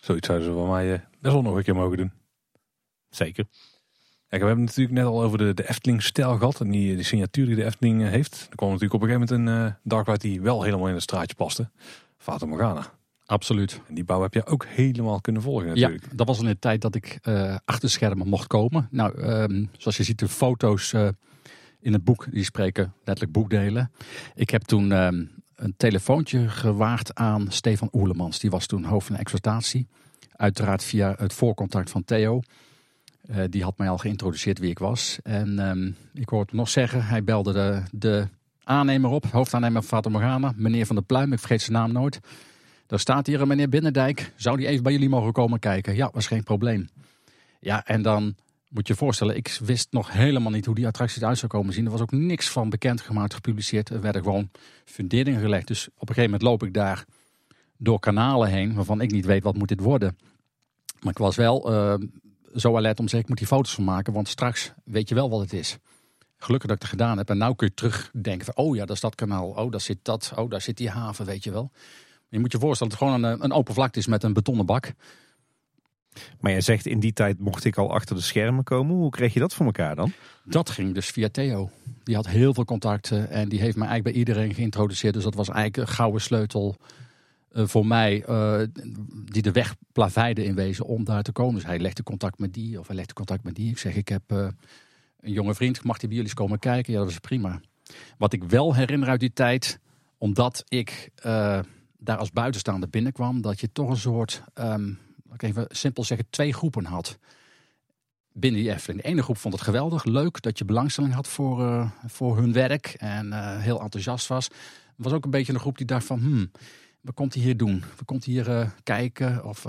Zoiets zouden ze van mij uh, best wel nog een keer mogen doen. Zeker. Kijk, we hebben het natuurlijk net al over de, de Efteling-stijl gehad en die, die signatuur die de Efteling heeft. Er kwam natuurlijk op een gegeven moment een uh, Dark die wel helemaal in het straatje paste. Fata Morgana. Absoluut. En die bouw heb je ook helemaal kunnen volgen natuurlijk. Ja, dat was in de tijd dat ik uh, achter schermen mocht komen. Nou, um, zoals je ziet de foto's uh, in het boek, die spreken letterlijk boekdelen. Ik heb toen um, een telefoontje gewaagd aan Stefan Oerlemans. Die was toen hoofd van exploitatie. Uiteraard via het voorcontact van Theo. Uh, die had mij al geïntroduceerd wie ik was. En um, ik hoorde nog zeggen, hij belde de, de aannemer op, hoofdaannemer van Fata meneer Van der Pluim, ik vergeet zijn naam nooit. Daar staat hier een meneer Binnendijk, zou die even bij jullie mogen komen kijken? Ja, was geen probleem. Ja, en dan moet je je voorstellen, ik wist nog helemaal niet hoe die attractie eruit zou komen zien. Er was ook niks van bekend gemaakt, gepubliceerd. Er werden gewoon funderingen gelegd. Dus op een gegeven moment loop ik daar door kanalen heen, waarvan ik niet weet wat moet dit worden. Maar ik was wel uh, zo alert om te zeggen, ik moet die foto's van maken, want straks weet je wel wat het is gelukkig dat ik het gedaan heb. En nu kun je terugdenken van, oh ja, dat is dat kanaal. Oh, daar zit dat. Oh, daar zit die haven, weet je wel. Je moet je voorstellen dat het gewoon een, een open vlakte is met een betonnen bak. Maar je zegt in die tijd mocht ik al achter de schermen komen. Hoe kreeg je dat voor elkaar dan? Dat ging dus via Theo. Die had heel veel contacten en die heeft mij eigenlijk bij iedereen geïntroduceerd. Dus dat was eigenlijk een gouden sleutel uh, voor mij uh, die de weg plaveide in wezen om daar te komen. Dus hij legde contact met die of hij legde contact met die. Ik zeg ik heb... Uh, een jonge vriend, mag die bij jullie komen kijken? Ja, dat was prima. Wat ik wel herinner uit die tijd, omdat ik daar als buitenstaander binnenkwam, dat je toch een soort, um, ik even simpel zeggen, twee groepen had. Binnen die Efteling. De ene groep vond het geweldig, leuk dat je belangstelling had voor, voor hun werk en heel enthousiast was. Er was ook een beetje een groep die dacht van, hmm, wat komt hij hier doen? Wat komt hij hier kijken? Of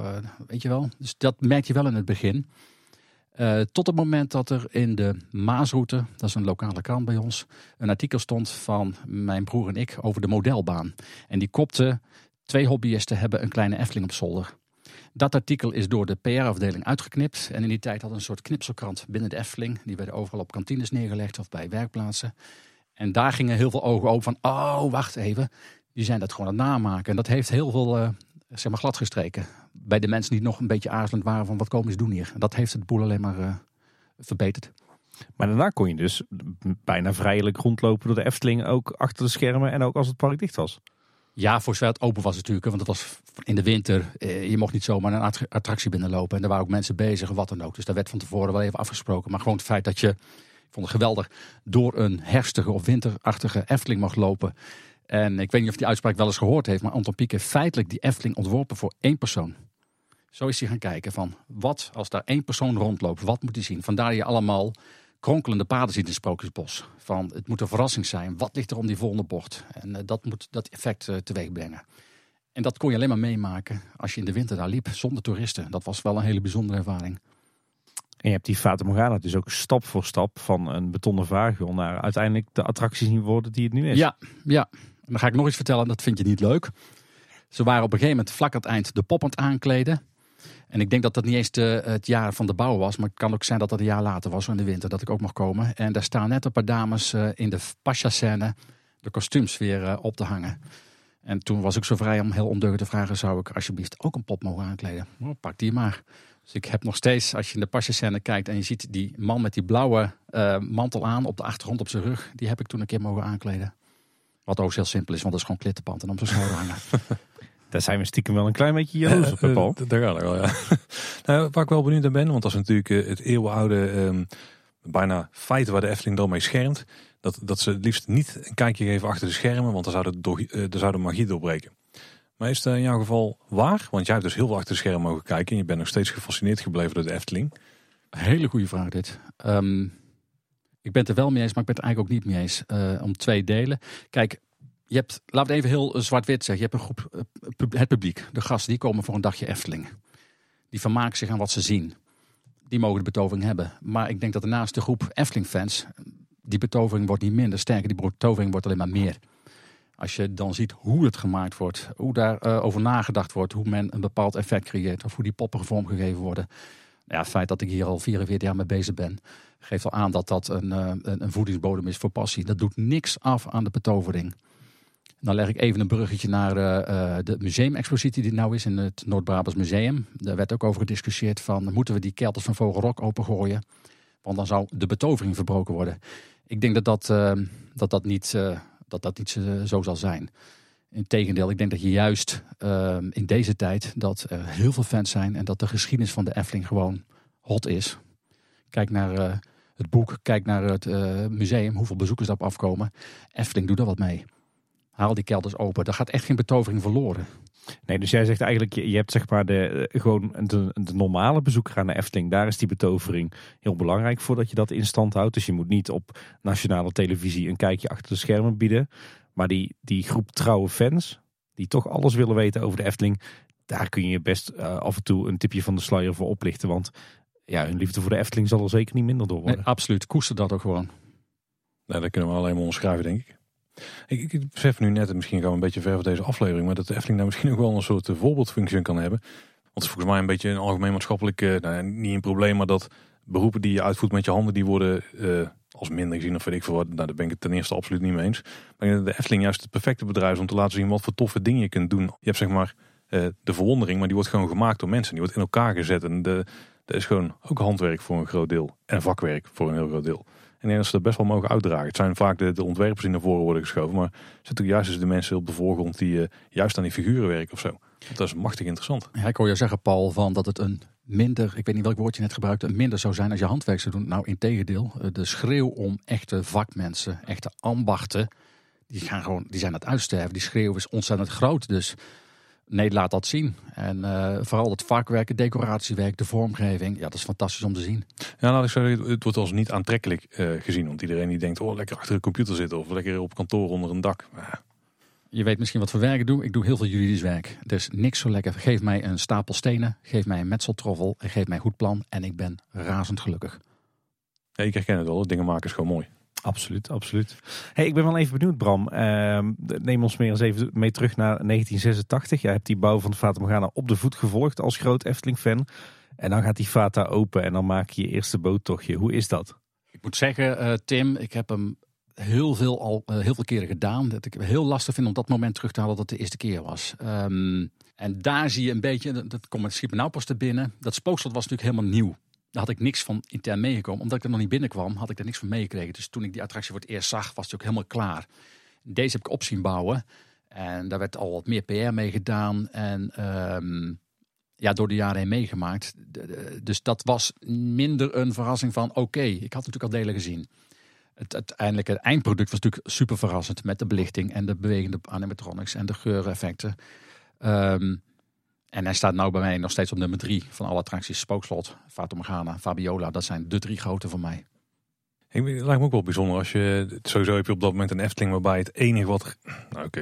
weet je wel. Dus dat merk je wel in het begin. Uh, tot het moment dat er in de Maasroute, dat is een lokale krant bij ons, een artikel stond van mijn broer en ik over de modelbaan. En die kopte, twee hobbyisten hebben een kleine Efteling op zolder. Dat artikel is door de PR-afdeling uitgeknipt. En in die tijd had een soort knipselkrant binnen de Efteling. Die werden overal op kantines neergelegd of bij werkplaatsen. En daar gingen heel veel ogen open van, oh, wacht even. Die zijn dat gewoon aan het namaken. En dat heeft heel veel uh, zeg maar gladgestreken bij de mensen die nog een beetje aarzelend waren van wat komen ze doen hier. Dat heeft het boel alleen maar uh, verbeterd. Maar daarna kon je dus bijna vrijelijk rondlopen door de Efteling, ook achter de schermen en ook als het park dicht was. Ja, voor zover het open was natuurlijk, want het was in de winter. Eh, je mocht niet zomaar een attractie binnenlopen en er waren ook mensen bezig wat dan ook. Dus daar werd van tevoren wel even afgesproken. Maar gewoon het feit dat je Ik vond het geweldig. Door een herfstige of winterachtige Efteling mag lopen. En ik weet niet of die uitspraak wel eens gehoord heeft, maar Anton Pieck heeft feitelijk die Efteling ontworpen voor één persoon. Zo is hij gaan kijken van wat als daar één persoon rondloopt, wat moet hij zien? Vandaar je allemaal kronkelende paden ziet in Sprookjesbos. Van het moet een verrassing zijn. Wat ligt er om die volgende bocht? En uh, dat moet dat effect uh, teweeg brengen. En dat kon je alleen maar meemaken als je in de winter daar liep zonder toeristen. Dat was wel een hele bijzondere ervaring. En je hebt die Fata Morgana dus ook stap voor stap van een betonnen vaargeul naar uiteindelijk de attractie zien worden die het nu is. Ja, ja. Dan ga ik nog iets vertellen, dat vind je niet leuk. Ze waren op een gegeven moment vlak aan het eind de pop aan het aankleden. En ik denk dat dat niet eens de, het jaar van de bouw was. Maar het kan ook zijn dat dat een jaar later was, in de winter, dat ik ook mag komen. En daar staan net een paar dames uh, in de pascha-scène de kostuums weer uh, op te hangen. En toen was ik zo vrij om heel ondeugend te vragen: zou ik alsjeblieft ook een pop mogen aankleden? Oh, pak die maar. Dus ik heb nog steeds, als je in de pascha-scène kijkt en je ziet die man met die blauwe uh, mantel aan op de achtergrond op zijn rug, die heb ik toen een keer mogen aankleden. Wat ook heel simpel is, want dat is gewoon klittenpand en om zijn schouder hangen. Daar zijn we stiekem wel een klein beetje jaloers op, Paul. Daar gaat er wel, ja. nou, waar ik wel benieuwd naar ben, want dat is natuurlijk het eeuwenoude, um, bijna feit waar de Efteling dan mee schermt. Dat, dat ze het liefst niet een kijkje geven achter de schermen, want dan zou de, uh, dan zou de magie doorbreken. Maar is het in jouw geval waar? Want jij hebt dus heel veel achter de schermen mogen kijken en je bent nog steeds gefascineerd gebleven door de Efteling. Hele goede vraag dit. Um, ik ben het er wel mee eens, maar ik ben het eigenlijk ook niet mee eens. Uh, om twee delen. Kijk, je hebt, laat het even heel zwart-wit zeggen. Je hebt een groep, het publiek, de gasten, die komen voor een dagje Efteling. Die vermaken zich aan wat ze zien. Die mogen de betovering hebben. Maar ik denk dat daarnaast de groep Efteling-fans, die betovering wordt niet minder. Sterker, die betovering wordt alleen maar meer. Als je dan ziet hoe het gemaakt wordt, hoe daarover over nagedacht wordt, hoe men een bepaald effect creëert, of hoe die poppen vormgegeven worden. Ja, het feit dat ik hier al 44 jaar mee bezig ben, geeft al aan dat dat een, uh, een voedingsbodem is voor passie. Dat doet niks af aan de betovering. Dan leg ik even een bruggetje naar uh, de museumexpositie die nou is in het Noord-Brabants Museum. Daar werd ook over gediscussieerd van moeten we die kelters van Vogelrok opengooien? Want dan zou de betovering verbroken worden. Ik denk dat dat, dat, dat niet, dat dat niet zo zal zijn. Integendeel, ik denk dat je juist in deze tijd dat er heel veel fans zijn en dat de geschiedenis van de Efteling gewoon hot is. Kijk naar het boek, kijk naar het museum, hoeveel bezoekers daarop afkomen. Efteling doet er wat mee. Haal die kelders open. Daar gaat echt geen betovering verloren. Nee, dus jij zegt eigenlijk, je hebt zeg maar de, gewoon de, de normale bezoeker aan de Efteling. Daar is die betovering heel belangrijk voor dat je dat in stand houdt. Dus je moet niet op nationale televisie een kijkje achter de schermen bieden. Maar die, die groep trouwe fans, die toch alles willen weten over de Efteling. Daar kun je best uh, af en toe een tipje van de sluier voor oplichten. Want ja, hun liefde voor de Efteling zal er zeker niet minder door worden. Nee, absoluut, koester dat ook gewoon. Nou, dat kunnen we alleen maar onderschrijven, denk ik. Ik, ik besef nu net, misschien gaan we een beetje ver voor deze aflevering, maar dat de Efteling daar misschien ook wel een soort voorbeeldfunctie kan hebben. Want het is volgens mij een beetje een algemeen maatschappelijk, uh, nou, niet een probleem, maar dat beroepen die je uitvoert met je handen, die worden uh, als minder gezien of weet ik veel wat. Nou, daar ben ik het ten eerste absoluut niet mee eens. Maar de Efteling juist het perfecte bedrijf is om te laten zien wat voor toffe dingen je kunt doen. Je hebt zeg maar uh, de verwondering, maar die wordt gewoon gemaakt door mensen. Die wordt in elkaar gezet en de, is gewoon ook handwerk voor een groot deel. En vakwerk voor een heel groot deel. En dat ze dat best wel mogen uitdragen. Het zijn vaak de, de ontwerpers die naar voren worden geschoven. Maar het zijn juist dus de mensen op de voorgrond die uh, juist aan die figuren werken of zo. Dat is machtig interessant. Ja, ik hoor je zeggen, Paul, van dat het een minder, ik weet niet welk woord je net gebruikte, een minder zou zijn als je handwerk zou doen. Nou, in tegendeel, de schreeuw om echte vakmensen, echte ambachten, die, gaan gewoon, die zijn aan het uitsterven. Die schreeuw is ontzettend groot. Dus nee, laat dat zien. En uh, vooral het vakwerk, het decoratiewerk, de vormgeving. Ja, dat is fantastisch om te zien. Ja, laat ik zeggen, het wordt als niet aantrekkelijk uh, gezien. Want iedereen die denkt, oh, lekker achter de computer zitten of lekker op kantoor onder een dak. Ja. Je weet misschien wat voor werk ik doe. Ik doe heel veel juridisch werk. Dus niks zo lekker. Geef mij een stapel stenen, geef mij een metseltroffel en geef mij een goed plan. En ik ben razend gelukkig. Ja, ik herken het wel. Dingen maken is gewoon mooi. Absoluut, absoluut. Hey, ik ben wel even benieuwd, Bram. Uh, neem ons meer eens even mee terug naar 1986. Jij hebt die bouw van de Fata Morgana op de voet gevolgd als groot Efteling-fan. En dan gaat die Fata open en dan maak je je eerste boottochtje. Hoe is dat? Ik moet zeggen, uh, Tim, ik heb hem heel veel, al, uh, heel veel keren gedaan. Dat ik heel lastig vind om dat moment terug te halen dat het de eerste keer was. Um, en daar zie je een beetje, dat komt met Schiepen nou pas te binnen. Dat spookslot was natuurlijk helemaal nieuw. Daar had ik niks van intern meegekomen. Omdat ik er nog niet binnenkwam, had ik er niks van meegekregen. Dus toen ik die attractie voor het eerst zag, was het ook helemaal klaar. Deze heb ik op zien bouwen. En daar werd al wat meer PR mee gedaan. En um, ja, door de jaren heen meegemaakt. Dus dat was minder een verrassing van oké, ik had natuurlijk al delen gezien. Het uiteindelijke eindproduct was natuurlijk super verrassend met de belichting en de bewegende animatronics en de geureffecten. Ehm, en hij staat nou bij mij nog steeds op nummer drie van alle attracties. Spookslot, Fata Morgana, Fabiola, dat zijn de drie grote voor mij. Ik, het lijkt me ook wel bijzonder als je, sowieso heb je op dat moment een Efteling waarbij het enige wat, nou oké,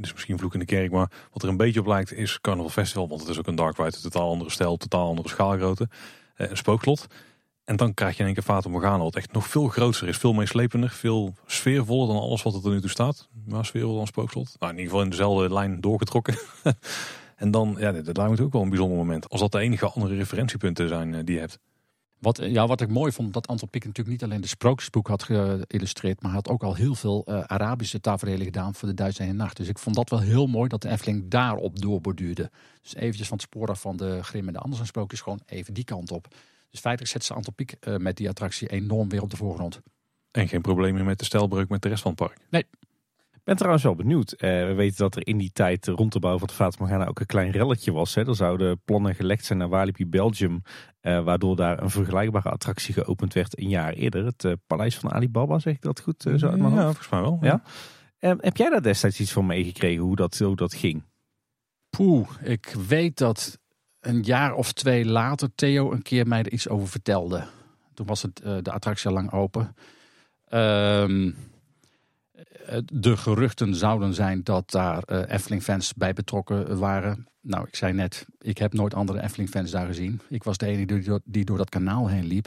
is misschien vloek in de kerk, maar wat er een beetje op lijkt is Carnival Festival, want het is ook een dark ride, totaal andere stijl, totaal andere schaalgrootte, eh, een spookslot. En dan krijg je in één keer Fata Morgana, wat echt nog veel groter is, veel meeslepender, veel sfeervoller dan alles wat er nu toe staat. Maar sfeervol dan spookslot. Nou, in ieder geval in dezelfde lijn doorgetrokken. en dan, ja, dat lijkt me ook wel een bijzonder moment. Als dat de enige andere referentiepunten zijn eh, die je hebt. Wat, ja, wat ik mooi vond, dat Anton Pieck natuurlijk niet alleen de sprookjesboek had geïllustreerd, maar had ook al heel veel eh, Arabische tafereelen gedaan voor de Duitse en Nacht. Dus ik vond dat wel heel mooi dat de Efteling daarop doorborduurde. Dus eventjes van het spoor af van de Grim en de Andersen sprookjes gewoon even die kant op. Dus feitelijk zet ze Anton Pieck eh, met die attractie enorm weer op de voorgrond. En geen probleem meer met de stijlbreuk met de rest van het park. Ik ben trouwens wel benieuwd. Eh, we weten dat er in die tijd rond de bouw van de Fata Morgana ook een klein relletje was. Hè. Er zouden plannen gelekt zijn naar Walibi Belgium. eh, waardoor daar een vergelijkbare attractie geopend werd een jaar eerder. Het eh, Paleis van Alibaba, zeg ik dat goed eh, zo uit mijn ja, hoofd? volgens mij wel. Ja. Eh, heb jij daar destijds iets van meegekregen hoe dat, hoe dat ging? Poeh, ik weet dat een jaar of twee later Theo een keer mij er iets over vertelde. Toen was het, eh, de attractie al lang open. Ehm, eh, de geruchten zouden zijn dat daar eh, Efteling-fans bij betrokken waren. Nou, ik zei net, ik heb nooit andere Efteling-fans daar gezien. Ik was de enige die door, die door dat kanaal heen liep.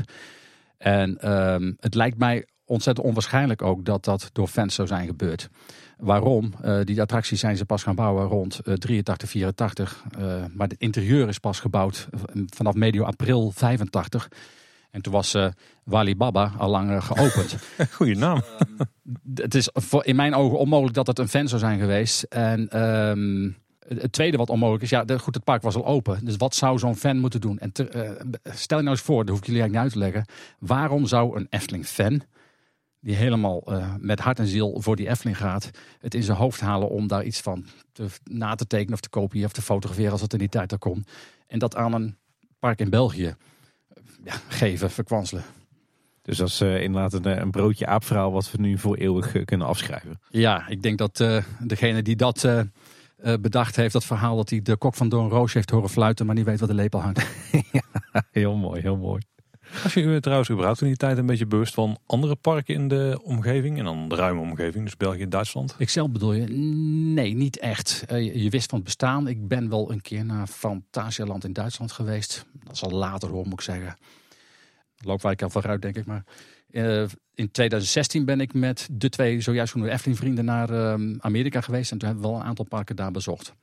En ehm, het lijkt mij ontzettend onwaarschijnlijk ook dat dat door fans zou zijn gebeurd. Waarom? Eh, die attracties zijn ze pas gaan bouwen rond eh, 83, 84. eh, maar het interieur is pas gebouwd eh, vanaf medio april 85. En toen was eh Wali Baba al lang geopend. Goeie naam. het is voor, in mijn ogen onmogelijk dat het een fan zou zijn geweest. En ehm, het tweede wat onmogelijk is, ja, goed, het park was al open. Dus wat zou zo'n fan moeten doen? En te- stel je nou eens voor, dat hoef ik jullie eigenlijk niet uit te leggen. Waarom zou een Efteling-fan, die helemaal eh, met hart en ziel voor die Efteling gaat, het in zijn hoofd halen om daar iets van te, na te tekenen of te kopiëren of te fotograferen als het in die tijd er kon. En dat aan een park in België eh, ja, geven, verkwanselen. Dus dat is eh, inderdaad een, een broodje aapverhaal wat we nu voor eeuwig kunnen afschrijven. Ja, ik denk dat degene die dat bedacht heeft, dat verhaal dat hij de kok van Don Roos heeft horen fluiten, maar niet weet waar de lepel hangt. heel mooi, heel mooi. Was je je trouwens überhaupt in die tijd een beetje bewust van andere parken in de omgeving? En dan de ruime omgeving, dus België Duitsland? Ik zelf bedoel je? Nee, niet echt. Eh, je- wist van het bestaan. Ik ben wel een keer naar Fantasialand in Duitsland geweest. Dat is al later hoor, moet ik zeggen. Loop waar ik al vooruit, denk ik. Maar eh, in 2016 ben ik met de twee zojuist genoemde Efteling vrienden naar Amerika geweest. En toen hebben we wel een aantal parken daar bezocht.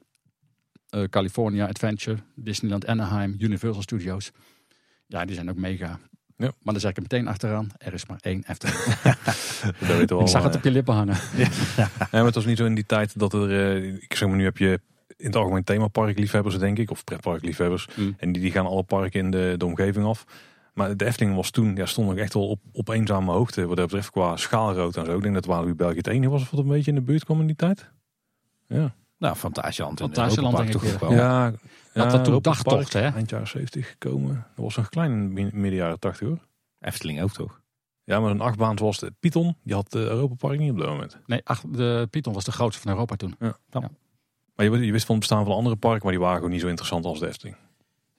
Eh, California Adventure, Disneyland Anaheim, Universal Studios. Ja, die zijn ook mega. Ja. Maar dan zeg ik er meteen achteraan, er is maar één Efteling. Dat weten we al. ik zag het op je lippen hangen. Ja, maar het was niet zo in die tijd dat er, eh, ik zeg maar nu heb je in het algemeen themaparkliefhebbers denk ik, of pretparkliefhebbers. Mm. En die, die gaan alle parken in de, de omgeving af. Maar de Efteling was toen, ja, stond nog echt wel op, op eenzame hoogte. Wat dat betreft qua schaalgrootte en zo. Ik denk dat Walibi België het enige was wat een beetje in de buurt kwam in die tijd. Ja, Nou, Fantasieland. Fantasieland denk ik toch ook wel. ja, dat toen Europa dagtocht, Park, hè? Eind jaren 70 gekomen. Dat was nog klein in de midden jaren 80 hoor. Efteling ook toch? Ja, maar een achtbaan zoals de Python, die had de Europa Park niet op dat moment. Nee, ach, de Python was de grootste van Europa toen. Maar je, je wist van het bestaan van andere parken, maar die waren gewoon niet zo interessant als de Efteling.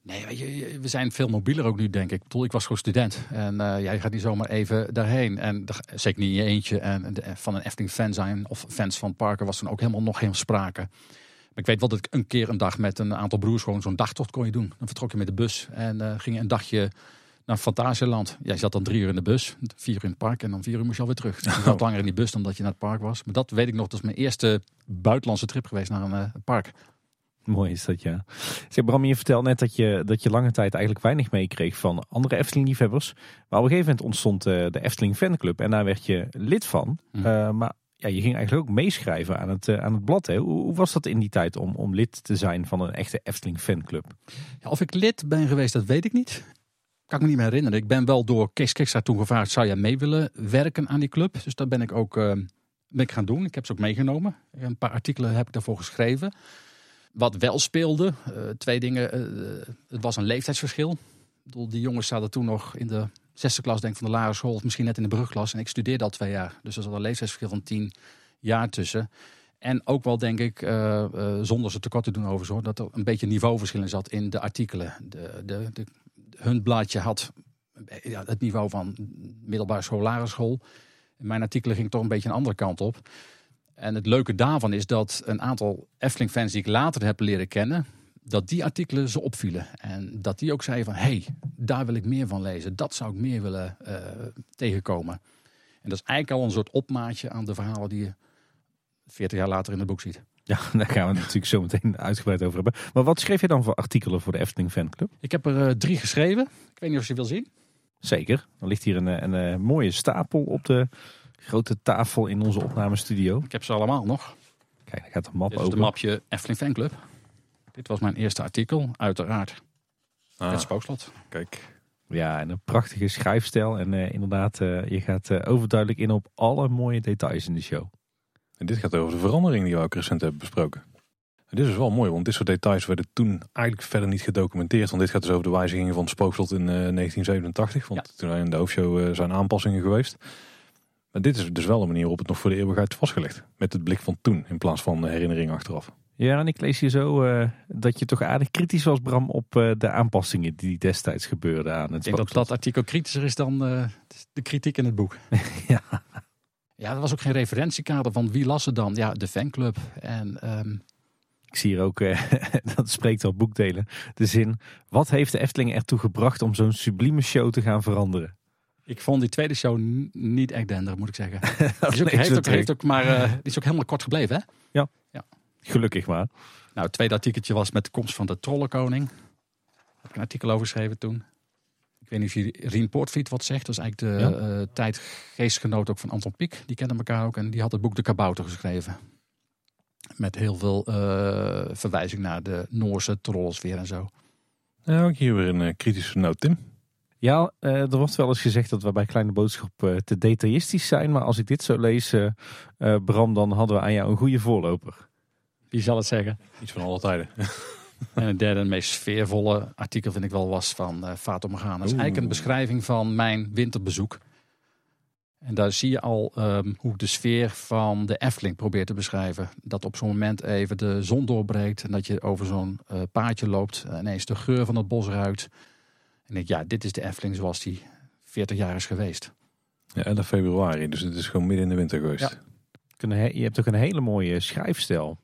Nee, weet je, we zijn veel mobieler ook nu, denk ik. Ik bedoel, ik was gewoon student. En eh, jij gaat niet zomaar even daarheen. En zeker niet in je eentje. En de- van een Efteling-fan zijn of fans van parken was toen ook helemaal nog geen sprake. Maar ik weet wel dat ik een keer een dag met een aantal broers gewoon zo'n dagtocht kon je doen. Dan vertrok je met de bus en eh, ging je een dagje naar Fantasieland. Jij zat dan drie uur in de bus, vier uur in het park en dan vier uur moest je alweer terug. Dus je zat langer in die bus dan dat je naar het park was. Maar dat weet ik nog, dat is mijn eerste buitenlandse trip geweest naar een eh, park. Mooi is dat, ja. Zeg, Bram, je vertelt net dat je, dat je lange tijd eigenlijk weinig meekreeg van andere Efteling-liefhebbers. Maar op een gegeven moment ontstond eh, de Efteling Fanclub en daar werd je lid van. Mhm. Maar ja, je ging eigenlijk ook meeschrijven aan het, eh, aan het blad. Hè? Hoe, hoe was dat in die tijd om, om lid te zijn van een echte Efteling Fanclub? Ja, of ik lid ben geweest, dat weet ik niet. Kan ik me niet meer herinneren. Ik ben wel door Kees Kikstra toen gevraagd, zou jij mee willen werken aan die club? Dus dat ben ik ook eh, ben ik gaan doen. Ik heb ze ook meegenomen. Een paar artikelen heb ik daarvoor geschreven. Wat wel speelde, eh, twee dingen. het was een leeftijdsverschil. Ik bedoel, die jongens zaten toen nog in de zesde klas denk van de lagere school, of misschien net in de brugklas. En ik studeerde al twee jaar. Dus er zat een leeftijdsverschil van tien jaar tussen. En ook wel, denk ik, eh, eh, zonder ze tekort te doen over zo, dat er een beetje niveauverschil in zat in de artikelen. De, de, hun blaadje had ja, het niveau van middelbare school, lagere school. Mijn artikelen ging toch een beetje een andere kant op. En het leuke daarvan is dat een aantal Efteling-fans die ik later heb leren kennen, dat die artikelen ze opvielen. En dat die ook zeiden van, hé, hey, daar wil ik meer van lezen. Dat zou ik meer willen eh, tegenkomen. En dat is eigenlijk al een soort opmaatje aan de verhalen die je 40 jaar later in het boek ziet. Ja, daar gaan we natuurlijk zo meteen uitgebreid over hebben. Maar wat schreef je dan voor artikelen voor de Efteling Fanclub? Ik heb er eh, drie geschreven. Ik weet niet of je wil zien. Zeker. Er ligt hier een, een, een mooie stapel op de grote tafel in onze opnamestudio. Ik heb ze allemaal nog. Kijk, daar gaat de map Dit is open. de mapje Efteling Fanclub. Dit was mijn eerste artikel, uiteraard. Ah, Het spookslot. kijk. Ja, en een prachtige schrijfstijl. En eh, inderdaad, eh, je gaat eh, overduidelijk in op alle mooie details in de show. En dit gaat over de verandering die we ook recent hebben besproken. En dit is wel mooi, want dit soort details werden toen eigenlijk verder niet gedocumenteerd. Want dit gaat dus over de wijzigingen van het spookslot in eh, 1987. Want toen zijn in de hoofdshow zijn aanpassingen geweest. Maar dit is dus wel een manier waarop het nog voor de eeuwigheid is vastgelegd. Met het blik van toen in plaats van de herinnering achteraf. Ja, en ik lees hier zo eh, dat je toch aardig kritisch was, Bram, op eh, de aanpassingen die destijds gebeurden aan het Ik denk dat dat artikel kritischer is dan eh, de kritiek in het boek. Ja. Ja, er was ook geen referentiekader van wie las het dan? Ja, de fanclub. En ehm, Ik zie hier ook, dat spreekt al boekdelen, de zin... Wat heeft de Efteling ertoe gebracht om zo'n sublieme show te gaan veranderen? ik vond die tweede show niet echt dender, moet ik zeggen. Dat Die is ook, lees heeft, je ook, terug. heeft ook maar, die is ook helemaal kort gebleven, hè? Gelukkig maar. Nou, het tweede artikeltje was met de komst van de Trollenkoning. Daar heb ik een artikel over geschreven toen. Ik weet niet of je Rien Poortvliet wat zegt. Dat is eigenlijk de eh, tijdgeestgenoot ook van Anton Pieck. Die kenden elkaar ook. En die had het boek De Kabouter geschreven. Met heel veel eh verwijzing naar de Noorse trollsfeer en zo. Ja, ook hier weer een eh, kritische noot, Tim. Ja, eh, er wordt wel eens gezegd dat we bij Kleine Boodschap te detailistisch zijn. Maar als ik dit zo lees, Bram, dan hadden we aan jou een goede voorloper. Wie zal het zeggen? Iets van alle tijden. En het derde, en meest sfeervolle artikel vind ik wel was van eh Fato Morgana. Dat is eigenlijk een beschrijving van mijn winterbezoek. En daar zie je al ehm, hoe de sfeer van de Efteling probeert te beschrijven. Dat op zo'n moment even de zon doorbreekt en dat je over zo'n eh, paadje loopt. En ineens de geur van het bos ruikt. En ik denk, ja, dit is de Efteling zoals die 40 jaar is geweest. Ja, 11 februari, dus het is gewoon midden in de winter geweest. Ja. Je hebt ook een hele mooie schrijfstijl.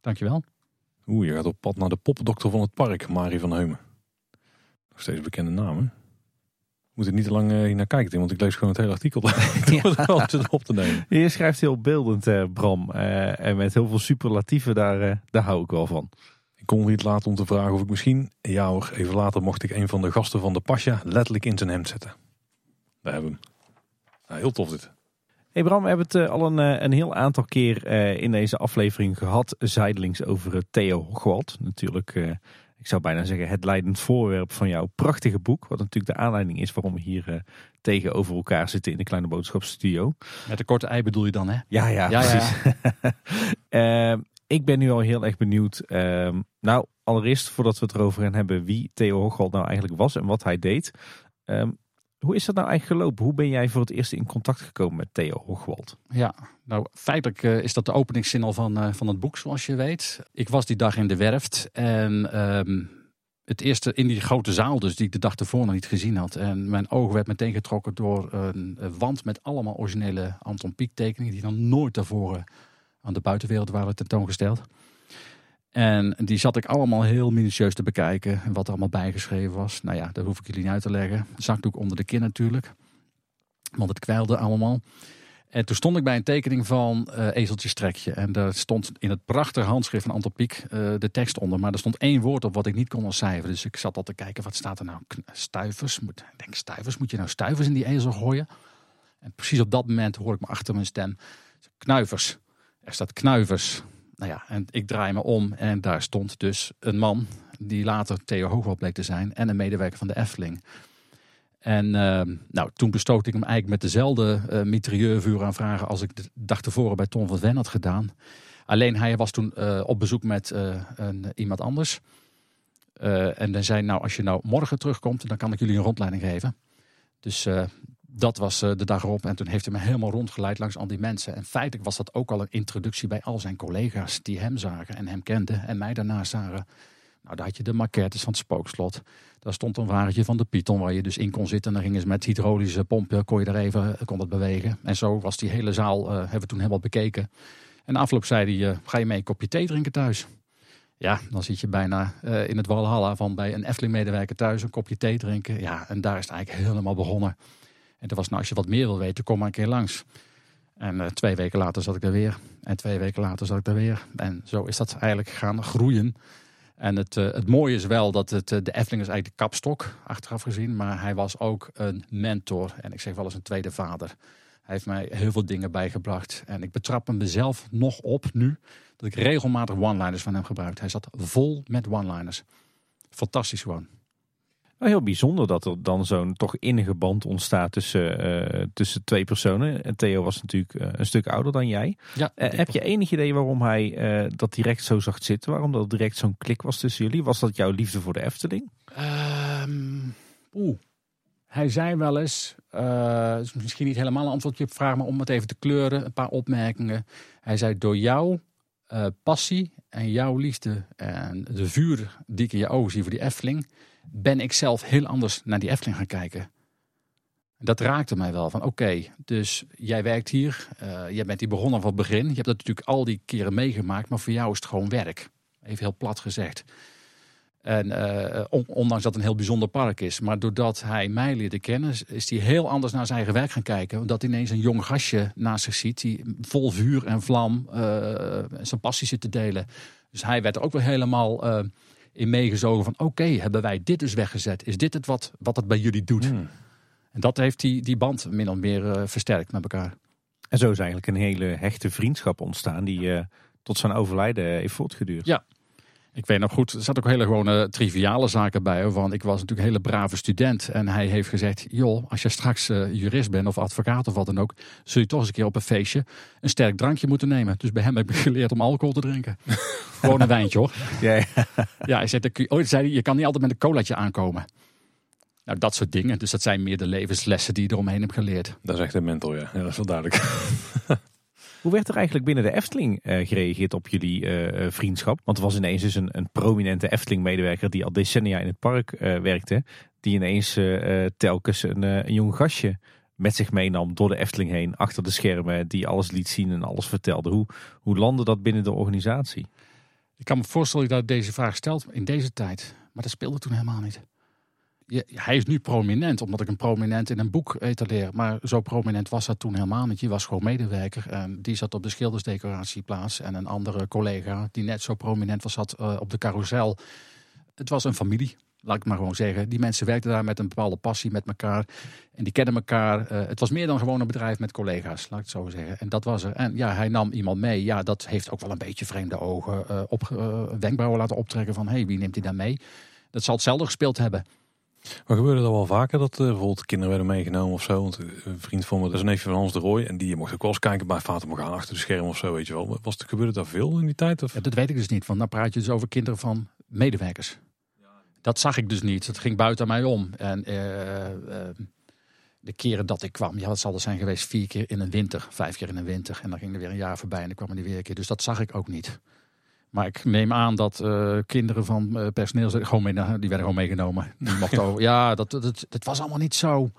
Dankjewel. Oeh, je gaat op pad naar de popdokter van het park, Marie van Heumen. Nog steeds bekende naam, hè? Moet er niet te lang eh, hier naar kijken, want ik lees gewoon het hele artikel. om het op te nemen. Je schrijft heel beeldend, eh, Bram. eh, en met heel veel superlatieven, daar, eh, daar hou ik wel van. Ik kon niet laten om te vragen of ik misschien, ja hoor, even later mocht ik een van de gasten van de Pasja letterlijk in zijn hemd zetten. Daar hebben we hem. Nou, heel tof dit. Hey Bram, we hebben het eh, al een, eh, een heel aantal keer eh, in deze aflevering gehad, zijdelings over Theo Hochwald. Natuurlijk, ik zou bijna zeggen, het leidend voorwerp van jouw prachtige boek. Wat natuurlijk de aanleiding is waarom we hier tegenover elkaar zitten in de Kleine Boodschapstudio. Met de korte ei bedoel je dan, hè? Ja, ja, Ja, ja. precies. Ik ben nu al heel erg benieuwd. Ehm, nou, allereerst voordat we het erover gaan hebben wie Theo Hochwald nou eigenlijk was en wat hij deed. Ehm, hoe is dat nou eigenlijk gelopen? Hoe ben jij voor het eerst in contact gekomen met Theo Hochwald? Ja, nou feitelijk eh, is dat de openingszin al van, eh, van het boek, zoals je weet. Ik was die dag in de werft en ehm, het eerste in die grote zaal dus, die ik de dag ervoor nog niet gezien had. En mijn oog werd meteen getrokken door een, wand met allemaal originele Anton Pieck tekeningen die dan nooit daarvoor aan de buitenwereld waren tentoongesteld. En die zat ik allemaal heel minutieus te bekijken. En wat er allemaal bijgeschreven was. Nou ja, dat hoef ik jullie niet uit te leggen. Zakdoek onder de kin natuurlijk. Want het kwijlde allemaal. En toen stond ik bij een tekening van eh Ezeltje Strekje. En daar stond in het prachtige handschrift van Anton Pieck eh, de tekst onder. Maar er stond één woord op wat ik niet kon ontcijferen. Dus ik zat al te kijken, wat staat er nou? Stuivers? Moet, denk, stuivers? Moet je nou stuivers in die ezel gooien? En precies op dat moment hoor ik me achter mijn stem. Knuivers. Er staat knuivers. Nou ja, en ik draai me om en daar stond dus een man die later Theo Hoogwald bleek te zijn en een medewerker van de Efteling. En ehm, nou, toen bestoot ik hem eigenlijk met dezelfde eh mitrailleurvuur aan vragen als ik de dag tevoren bij Tom van Ven had gedaan. Alleen hij was toen op bezoek met een, iemand anders. en dan zei nou, als je nou morgen terugkomt, dan kan ik jullie een rondleiding geven. Dus dat was de dag erop. En toen heeft hij me helemaal rondgeleid langs al die mensen. En feitelijk was dat ook al een introductie bij al zijn collega's die hem zagen en hem kenden en mij daarna zagen. Nou, daar had je de maquettes van het spookslot. Daar stond een wagentje van de Python waar je dus in kon zitten. En dan gingen ze met hydraulische pompen, kon je er even kon het bewegen. En zo was die hele zaal, uh, hebben we toen helemaal bekeken. En afloop zei hij, ga je mee een kopje thee drinken thuis? Ja, dan zit je bijna in het Walhalla van bij een Efteling-medewerker thuis een kopje thee drinken. Ja, en daar is het eigenlijk helemaal begonnen. En toen was nou, als je wat meer wil weten, kom maar een keer langs. En twee weken later zat ik er weer. En twee weken later zat ik er weer. En zo is dat eigenlijk gaan groeien. En het, uh, het mooie is wel dat het, uh, de Efteling is eigenlijk de kapstok, achteraf gezien. Maar hij was ook een mentor. En ik zeg wel eens een tweede vader. Hij heeft mij heel veel dingen bijgebracht. En ik betrap hem mezelf nog op nu. Dat ik regelmatig one-liners van hem gebruik. Hij zat vol met one-liners. Fantastisch gewoon. Nou, heel bijzonder dat er dan zo'n toch innige band ontstaat tussen, uh, tussen twee personen. En Theo was natuurlijk uh, een stuk ouder dan jij. Ja, uh, heb je enig idee waarom hij dat direct zo zag zitten? Waarom dat direct zo'n klik was tussen jullie? Was dat jouw liefde voor de Efteling? Um, Oeh. Hij zei wel eens, misschien niet helemaal een antwoordje op vraag, maar om het even te kleuren, een paar opmerkingen. Hij zei: Door jouw passie en jouw liefde en de vuur die ik in je ogen zie voor die Efteling, ben ik zelf heel anders naar die Efteling gaan kijken. Dat raakte mij wel. Van oké, dus jij werkt hier. Uh, jij bent hier begonnen van het begin. Je hebt dat natuurlijk al die keren meegemaakt. Maar voor jou is het gewoon werk. Even heel plat gezegd. En uh, ondanks dat het een heel bijzonder park is. Maar doordat hij mij leerde kennen, is hij heel anders naar zijn eigen werk gaan kijken. Omdat hij ineens een jong gastje naast zich ziet. Die vol vuur en vlam uh, zijn passie zit te delen. Dus hij werd er ook weer helemaal in meegezogen van oké, hebben wij dit dus weggezet? Is dit het wat, wat het bij jullie doet? Hmm. En dat heeft die, die band min of meer uh, versterkt met elkaar. En zo is eigenlijk een hele hechte vriendschap ontstaan die uh, tot zijn overlijden heeft voortgeduurd. Ja, ik weet nog goed, er zat ook hele gewone triviale zaken bij. Want ik was natuurlijk een hele brave student. En hij heeft gezegd, joh, als je straks uh, jurist bent of advocaat of wat dan ook. Zul je toch eens een keer op een feestje een sterk drankje moeten nemen. Dus bij hem heb ik geleerd om alcohol te drinken. Gewoon een wijntje hoor. Ja, ja. ja hij zei, ooit zei hij, je kan niet altijd met een colaatje aankomen. Nou, dat soort dingen. Dus dat zijn meer de levenslessen die je eromheen hebt geleerd. Dat is echt een mentor, ja. ja dat is wel duidelijk. Hoe werd er eigenlijk binnen de Efteling uh, gereageerd op jullie uh, vriendschap? Want er was ineens dus een, een prominente Efteling-medewerker die al decennia in het park werkte. Die ineens telkens een, een jong gastje met zich meenam door de Efteling heen, achter de schermen, die alles liet zien en alles vertelde. Hoe, hoe landde dat binnen de organisatie? Ik kan me voorstellen dat deze vraag stelt in deze tijd. Maar dat speelde toen helemaal niet hij is nu prominent, omdat ik een prominent in een boek etaleer. Maar zo prominent was dat toen helemaal niet. Je was gewoon medewerker. En die zat op de schildersdecoratieplaats. En een andere collega die net zo prominent was, zat uh, op de carousel. Het was een familie, laat ik maar gewoon zeggen. Die mensen werkten daar met een bepaalde passie met elkaar. En die kennen elkaar. Uh, het was meer dan gewoon een bedrijf met collega's, laat ik het zo zeggen. En dat was er. En ja, hij nam iemand mee. Ja, dat heeft ook wel een beetje vreemde ogen uh, op, wenkbrauwen laten optrekken van... hé, hey, wie neemt hij daar mee? Dat zal hetzelfde gespeeld hebben. Maar gebeurde dat wel vaker dat uh, bijvoorbeeld kinderen werden meegenomen of zo? Want eh, een vriend van me, dat is een neefje van Hans de Roy. En die mocht ook wel eens kijken bij Vater gaan achter de scherm of zo, weet je wel. Was het, gebeurde dat veel in die tijd? Of? Dat weet ik dus niet, want dan praat je dus over kinderen van medewerkers. Dat zag ik dus niet. Het ging buiten mij om. En uh, de keren dat ik kwam, ja, dat zal er zijn geweest vier keer in een winter, vijf keer in een winter. En dan ging er weer een jaar voorbij en dan kwam er weer een keer. Dus dat zag ik ook niet. Maar ik neem aan dat uh, kinderen van uh, personeel gewoon mee, die werden gewoon meegenomen. Die mochten over. Ja, dat, dat, dat was allemaal niet zo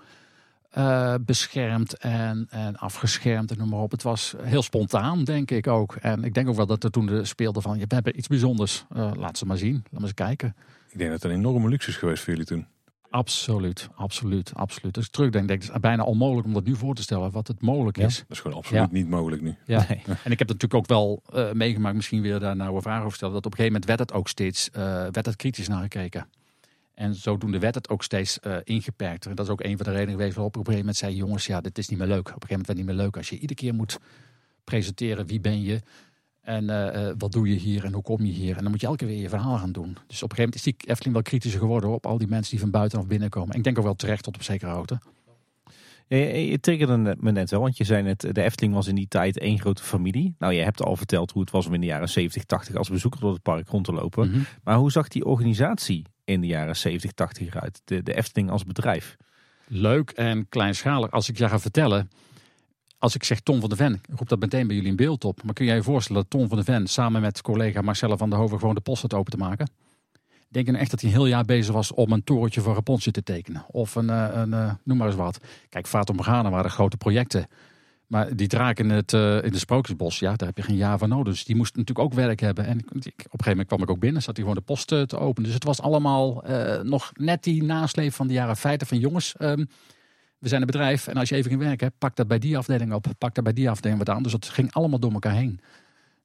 uh, beschermd en, en afgeschermd en noem maar op. Het was heel spontaan, denk ik ook. En ik denk ook wel dat er toen de speelde van, je hebben iets bijzonders. laat ze maar zien, laat maar eens kijken. Ik denk dat het een enorme luxe is geweest voor jullie toen. Absoluut, absoluut, absoluut. Als ik terugdenk, denk ik, het is bijna onmogelijk om dat nu voor te stellen, wat het mogelijk is. dat is gewoon absoluut niet mogelijk nu. Ja. En ik heb natuurlijk ook wel uh, meegemaakt, misschien weer daar nou een vraag over stellen, dat op een gegeven moment werd het ook steeds, uh, werd het kritisch naar gekeken. En zodoende werd het ook steeds uh, ingeperkter. En dat is ook een van de redenen geweest waarop ik op een gegeven moment zei, jongens, ja, dit is niet meer leuk. Op een gegeven moment werd het niet meer leuk als je iedere keer moet presenteren wie ben je, en uh, wat doe je hier en hoe kom je hier? En dan moet je elke keer weer je verhaal gaan doen. Dus op een gegeven moment is die Efteling wel kritischer geworden op al die mensen die van buitenaf binnenkomen. En ik denk ook wel terecht tot op zekere hoogte. Je, je triggerde me net wel, want je zei net, de Efteling was in die tijd één grote familie. Nou, je hebt al verteld hoe het was om in de jaren 70, 80 als bezoeker door het park rond te lopen. Mhm. Maar hoe zag die organisatie in de jaren 70, 80 eruit? De, de Efteling als bedrijf? Leuk en kleinschalig. Als ik je ga vertellen, als ik zeg Tom van de Ven, roept dat meteen bij jullie in beeld op. Maar kun jij je voorstellen dat Tom van de Ven samen met collega Marcella van der Hoven gewoon de post had open te maken? Denk je nou echt dat hij een heel jaar bezig was om een torentje voor Rapunzel te tekenen? Of een, eh, een eh, noem maar eens wat. Kijk, Vaart Morgana waren grote projecten. Maar die draak in het, eh, in de Sprookjesbos, ja, daar heb je geen jaar voor nodig. Dus die moest natuurlijk ook werk hebben. En op een gegeven moment kwam ik ook binnen, zat hij gewoon de post te openen. Dus het was allemaal nog net die nasleep van de jaren 50 van jongens. ehm, we zijn een bedrijf en als je even geen werk hebt, pak dat bij die afdeling op. Pak dat bij die afdeling wat aan. Dus het ging allemaal door elkaar heen.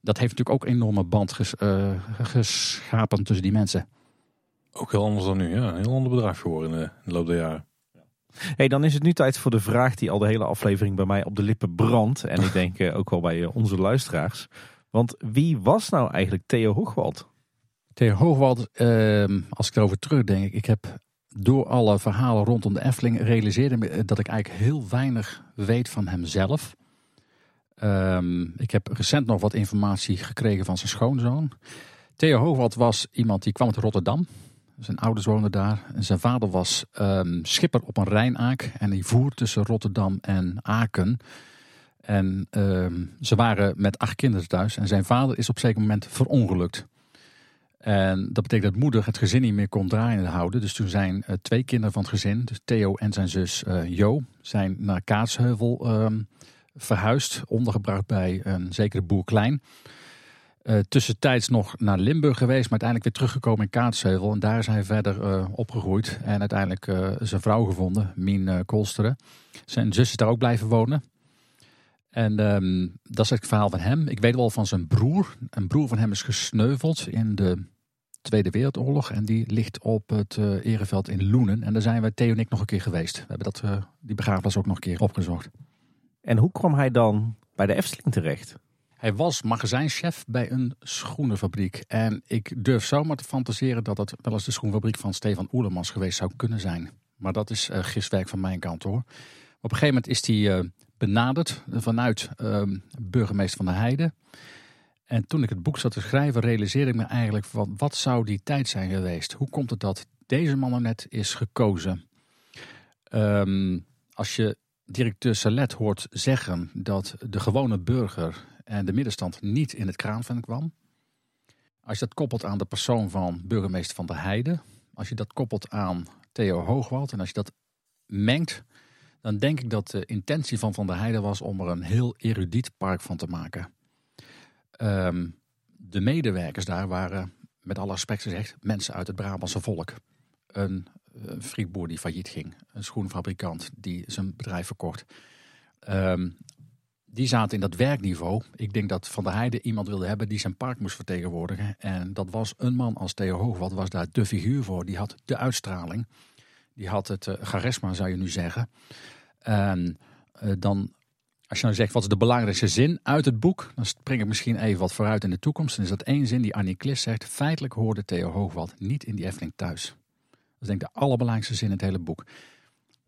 Dat heeft natuurlijk ook een enorme band ges- eh, geschapen tussen die mensen. Ook heel anders dan nu. Ja, een heel ander bedrijf geworden in de, in de loop der jaren. Hey, dan is het nu tijd voor de vraag die al de hele aflevering bij mij op de lippen brandt. En ik denk eh, ook wel bij eh, onze luisteraars. Want wie was nou eigenlijk Theo Hoogwald? Theo Hoogwald, ehm, als ik erover terugdenk, ik heb door alle verhalen rondom de Efteling realiseerde me dat ik eigenlijk heel weinig weet van hemzelf. Ehm, ik heb recent nog wat informatie gekregen van zijn schoonzoon. Theo Hoogwald was iemand die kwam uit Rotterdam. Zijn ouders woonden daar. En zijn vader was ehm, schipper op een Rijnaak. En die voer tussen Rotterdam en Aken. En ehm, ze waren met acht kinderen thuis. En zijn vader is op een zeker moment verongelukt. En dat betekent dat moeder het gezin niet meer kon draaiende houden. Dus toen zijn eh, twee kinderen van het gezin, dus Theo en zijn zus eh, Jo, zijn naar Kaatsheuvel ehm, verhuisd. Ondergebracht bij een zekere boer Klein. Eh, tussentijds nog naar Limburg geweest, maar uiteindelijk weer teruggekomen in Kaatsheuvel. En daar is hij verder opgegroeid. En uiteindelijk zijn vrouw gevonden, Mien Kolsteren. Zijn zus is daar ook blijven wonen. En ehm, dat is het verhaal van hem. Ik weet wel van zijn broer. Een broer van hem is gesneuveld in de Tweede Wereldoorlog. En die ligt op het eh Ereveld in Loenen. En daar zijn we, Theo en ik, nog een keer geweest. We hebben dat, eh, die begraafplaats ook nog een keer opgezocht. En hoe kwam hij dan bij de Efteling terecht? Hij was magazijnchef bij een schoenenfabriek. En ik durf zomaar te fantaseren dat het wel eens de schoenfabriek van Stefan Oelemans geweest zou kunnen zijn. Maar dat is eh giswerk van mijn kant hoor. Op een gegeven moment is hij benaderd vanuit ehm, burgemeester van der Heijden. En toen ik het boek zat te schrijven, realiseerde ik me eigenlijk van wat zou die tijd zijn geweest? Hoe komt het dat deze man nou net is gekozen? Ehm, als je directeur Salet hoort zeggen dat de gewone burger en de middenstand niet in het kraanveld kwam. Als je dat koppelt aan de persoon van burgemeester van der Heijden. Als je dat koppelt aan Theo Hoogwald. En als je dat mengt. Dan denk ik dat de intentie van Van der Heijden was om er een heel erudiet park van te maken. Ehm, de medewerkers daar waren, met alle respect gezegd, mensen uit het Brabantse volk. Een, een frietboer die failliet ging. Een schoenfabrikant die zijn bedrijf verkocht. Ehm, die zaten in dat werkniveau. Ik denk dat Van der Heijden iemand wilde hebben die zijn park moest vertegenwoordigen. En dat was een man als Theo Hoogwald, was daar de figuur voor. Die had de uitstraling. Die had het uh, charisma, zou je nu zeggen. En uh, dan, als je nou zegt, wat is de belangrijkste zin uit het boek? Dan spring ik misschien even wat vooruit in de toekomst. En is dat één zin die Annie Klis zegt. Feitelijk hoorde Theo Hoogwald niet in die Efteling thuis. Dat is denk ik de allerbelangrijkste zin in het hele boek.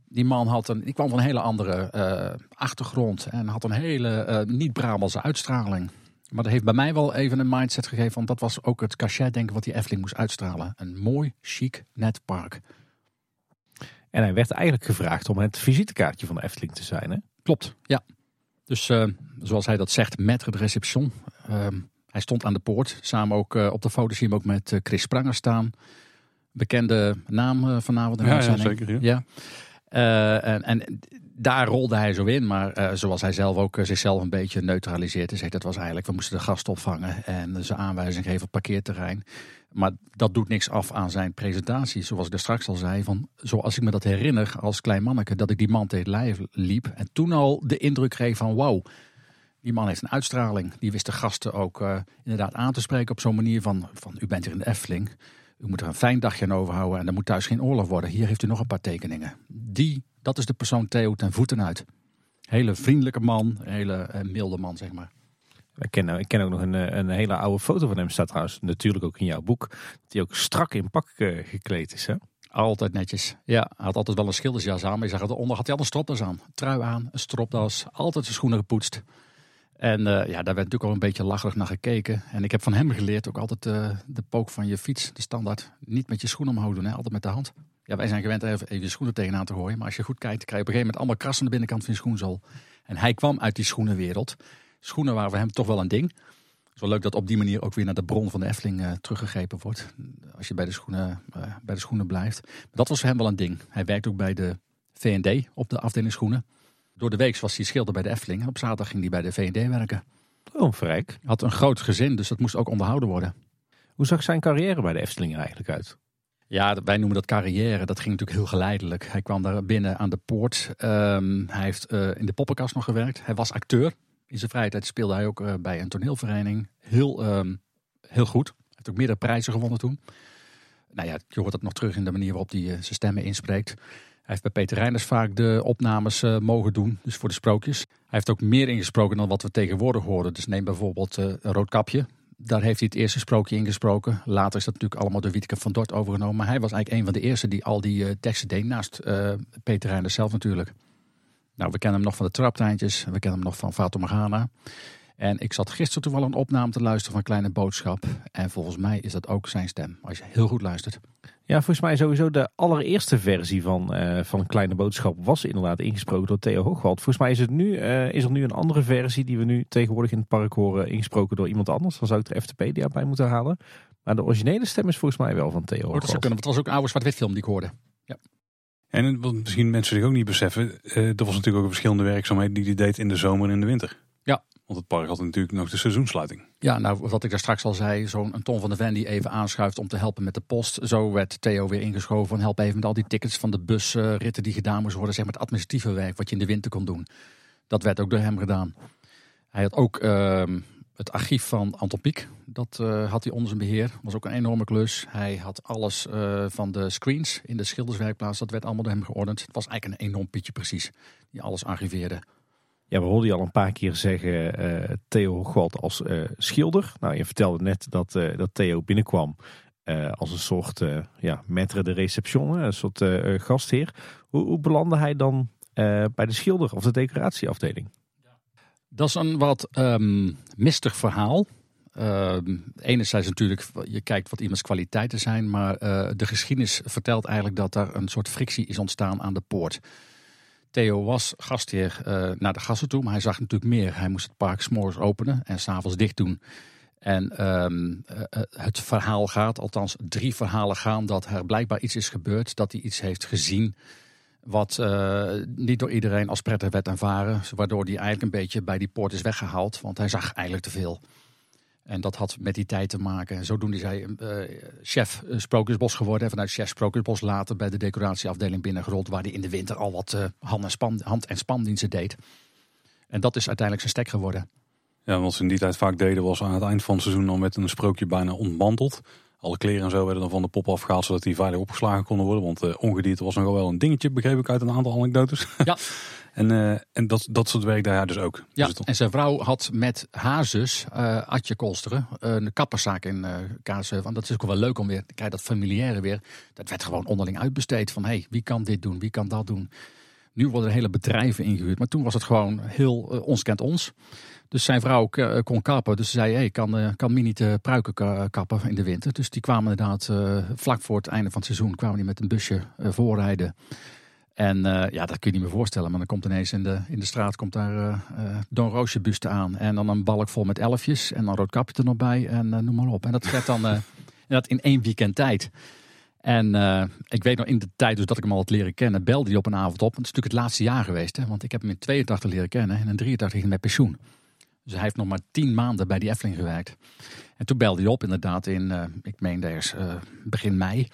Die man had een, die kwam van een hele andere uh, achtergrond en had een hele uh, niet-Brabantse uitstraling. Maar dat heeft bij mij wel even een mindset gegeven, want dat was ook het cachet denken wat die Efteling moest uitstralen. Een mooi, chic, net park. En hij werd eigenlijk gevraagd om het visitekaartje van de Efteling te zijn, hè? Klopt, ja. Dus uh, zoals hij dat zegt, met het reception. hij stond aan de poort, samen ook op de foto zie je hem ook met Chris Spranger staan. Bekende naam vanavond. In ja, ja, zeker. Ja. ja. Uh, en, en, daar rolde hij zo in, maar uh, zoals hij zelf ook uh, zichzelf een beetje neutraliseert. Zegt dat was eigenlijk, we moesten de gast opvangen en zijn aanwijzing geven op parkeerterrein. Maar dat doet niks af aan zijn presentatie. Zoals ik er straks al zei, van, zoals ik me dat herinner als klein manneke, dat ik die man tegen lijf liep. En toen al de indruk kreeg van wauw, die man heeft een uitstraling. Die wist de gasten ook inderdaad aan te spreken op zo'n manier van, van u bent hier in de Efteling. U moet er een fijn dagje aan overhouden en er moet thuis geen oorlog worden. Hier heeft u nog een paar tekeningen. Die, dat is de persoon Theo ten voeten uit. Hele vriendelijke man, hele uh, milde man, zeg maar. Ik ken, ik ken ook nog een, een, hele oude foto van hem, staat trouwens natuurlijk ook in jouw boek. Die ook strak in pak uh, gekleed is, hè? Altijd netjes. Ja, hij had altijd wel een schildersjas aan. Maar je zag eronder had hij al een stropdas aan. Trui aan, een stropdas. Altijd zijn schoenen gepoetst. En uh, ja, daar werd natuurlijk al een beetje lacherig naar gekeken. En ik heb van hem geleerd ook altijd de pook van je fiets, de standaard, niet met je schoenen omhoog doen. Hè? Altijd met de hand. Ja, wij zijn gewend even, even je schoenen tegenaan te gooien. Maar als je goed kijkt, krijg je op een gegeven moment allemaal krassen aan de binnenkant van je schoenzool. En hij kwam uit die schoenenwereld. Schoenen waren voor hem toch wel een ding. Het is wel leuk dat op die manier ook weer naar de bron van de Efteling uh, teruggegrepen wordt. Als je bij de, schoenen, bij de schoenen blijft. Maar dat was voor hem wel een ding. Hij werkt ook bij de VND op de afdeling schoenen. Door de week was hij schilder bij de Efteling. En op zaterdag ging hij bij de VND werken. Oh, vrijk. Had een groot gezin, dus dat moest ook onderhouden worden. Hoe zag zijn carrière bij de Efteling eigenlijk uit? Ja, wij noemen dat carrière. Dat ging natuurlijk heel geleidelijk. Hij kwam daar binnen aan de poort. Um, hij heeft uh, in de poppenkast nog gewerkt. Hij was acteur. In zijn vrije tijd speelde hij ook uh, bij een toneelvereniging. Heel, um, heel goed. Hij heeft ook meerdere prijzen gewonnen toen. Nou ja, je hoort dat nog terug in de manier waarop hij uh, zijn stemmen inspreekt. Hij heeft bij Peter Reiners vaak de opnames uh, mogen doen, dus voor de sprookjes. Hij heeft ook meer ingesproken dan wat we tegenwoordig horen. Dus neem bijvoorbeeld uh, Roodkapje. Daar heeft hij het eerste sprookje ingesproken. Later is dat natuurlijk allemaal door Wietke van Dort overgenomen. Maar hij was eigenlijk een van de eerste die al die teksten deed, naast Peter Reiners zelf natuurlijk. Nou, we kennen hem nog van de Traptijntjes, we kennen hem nog van Morgana. En ik zat gisteren toevallig een opname te luisteren van Kleine Boodschap. En volgens mij is dat ook zijn stem, als je heel goed luistert. Ja, volgens mij sowieso de allereerste versie van, uh, van Kleine Boodschap was inderdaad ingesproken door Theo Hoogwald. Volgens mij is, het nu, uh, is er nu een andere versie die we nu tegenwoordig in het park horen ingesproken door iemand anders. Dan zou ik de FTP bij moeten halen. Maar de originele stem is volgens mij wel van Theo Hoogwald. Dat zou kunnen, want het was ook een oude zwart-wit film die ik hoorde. En wat misschien mensen zich ook niet beseffen, uh, er was natuurlijk ook een verschillende werkzaamheden die hij deed in de zomer en in de winter. Ja. Want het park had natuurlijk nog de seizoensluiting. Ja, nou wat ik daar straks al zei, zo'n Ton van de Ven die even aanschuift om te helpen met de post. Zo werd Theo weer ingeschoven van help even met al die tickets van de busritten die gedaan moesten worden. Zeg maar het administratieve werk wat je in de winter kon doen. Dat werd ook door hem gedaan. Hij had ook uh, het archief van Anton Pieck. Dat uh, had hij onder zijn beheer. was ook een enorme klus. Hij had alles uh, van de screens in de schilderswerkplaats. Dat werd allemaal door hem geordend. Het was eigenlijk een enorm pietje precies. Die alles archiveerde. Ja, we hoorden je al een paar keer zeggen uh, Theo Hoogwald als schilder. Nou, je vertelde net dat, dat Theo binnenkwam als een soort ja, maître de reception, een soort gastheer. Hoe, hoe belandde hij dan bij de schilder of de decoratieafdeling? Dat is een wat um, mistig verhaal. Uh, enerzijds natuurlijk, je kijkt wat iemands kwaliteiten zijn, maar de geschiedenis vertelt eigenlijk dat er een soort frictie is ontstaan aan de poort. Theo was gastheer uh, naar de gasten toe, maar hij zag natuurlijk meer. Hij moest het park s'morgens openen en s'avonds dicht doen. En um, uh, het verhaal gaat, althans drie verhalen gaan, dat er blijkbaar iets is gebeurd. Dat hij iets heeft gezien wat uh, niet door iedereen als prettig werd ervaren. Waardoor hij eigenlijk een beetje bij die poort is weggehaald, want hij zag eigenlijk te veel. En dat had met die tijd te maken. En zodoende is hij uh, chef Sprookjesbos geworden. En vanuit chef Sprookjesbos later bij de decoratieafdeling binnengerold. Waar hij in de winter al wat hand, en span, hand- en spandiensten deed. En dat is uiteindelijk zijn stek geworden. Ja, wat ze in die tijd vaak deden was aan het eind van het seizoen dan met een sprookje bijna ontmanteld. Alle kleren en zo werden dan van de pop afgehaald zodat die veilig opgeslagen konden worden. Want uh, ongedierte was nog wel een dingetje, begreep ik uit een aantal anekdotes. Ja. En, uh, en dat, dat soort werk hij dus ook. Ja, dus en zijn vrouw had met haar zus, uh, Atje Kolsteren, een kapperszaak in uh, Kaatsheuvel. Dat is ook wel leuk om weer, kijk dat familiaire weer. Dat werd gewoon onderling uitbesteed van, hé, hey, wie kan dit doen, wie kan dat doen. Nu worden hele bedrijven ingehuurd, maar toen was het gewoon heel ons kent ons. Dus zijn vrouw kon kappen, dus ze zei, hey, kan, kan Mini de pruiken kappen in de winter. Dus die kwamen inderdaad vlak voor het einde van het seizoen, kwamen die met een busje voorrijden. En uh, ja, dat kun je niet meer voorstellen. Maar dan komt ineens in de, in de straat komt daar uh, Don Roosje buste aan. En dan een balk vol met elfjes. En dan rood kapje er nog bij. En noem maar op. En dat werd dan dat in één weekend tijd. En ik weet nog in de tijd dus dat ik hem al had leren kennen. Belde hij op een avond op. Het is natuurlijk het laatste jaar geweest. Hè, want ik heb hem in 82 leren kennen. En in 83 ging hij met pensioen. Dus hij heeft nog maar tien maanden bij die Efteling gewerkt. En toen belde hij op inderdaad in, ik meen eerst begin mei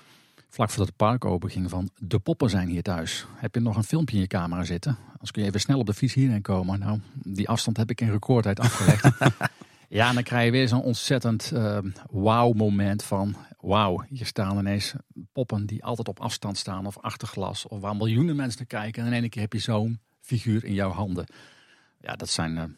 vlak voordat het park open ging van de poppen zijn hier thuis. Heb je nog een filmpje in je camera zitten? Als kun je even snel op de fiets hierheen komen. Nou, die afstand heb ik in recordtijd afgelegd. ja, en dan krijg je weer zo'n ontzettend uh, wauw moment van... wauw, hier staan ineens poppen die altijd op afstand staan of achter glas... of waar miljoenen mensen naar kijken. En in één keer heb je zo'n figuur in jouw handen. Ja, dat zijn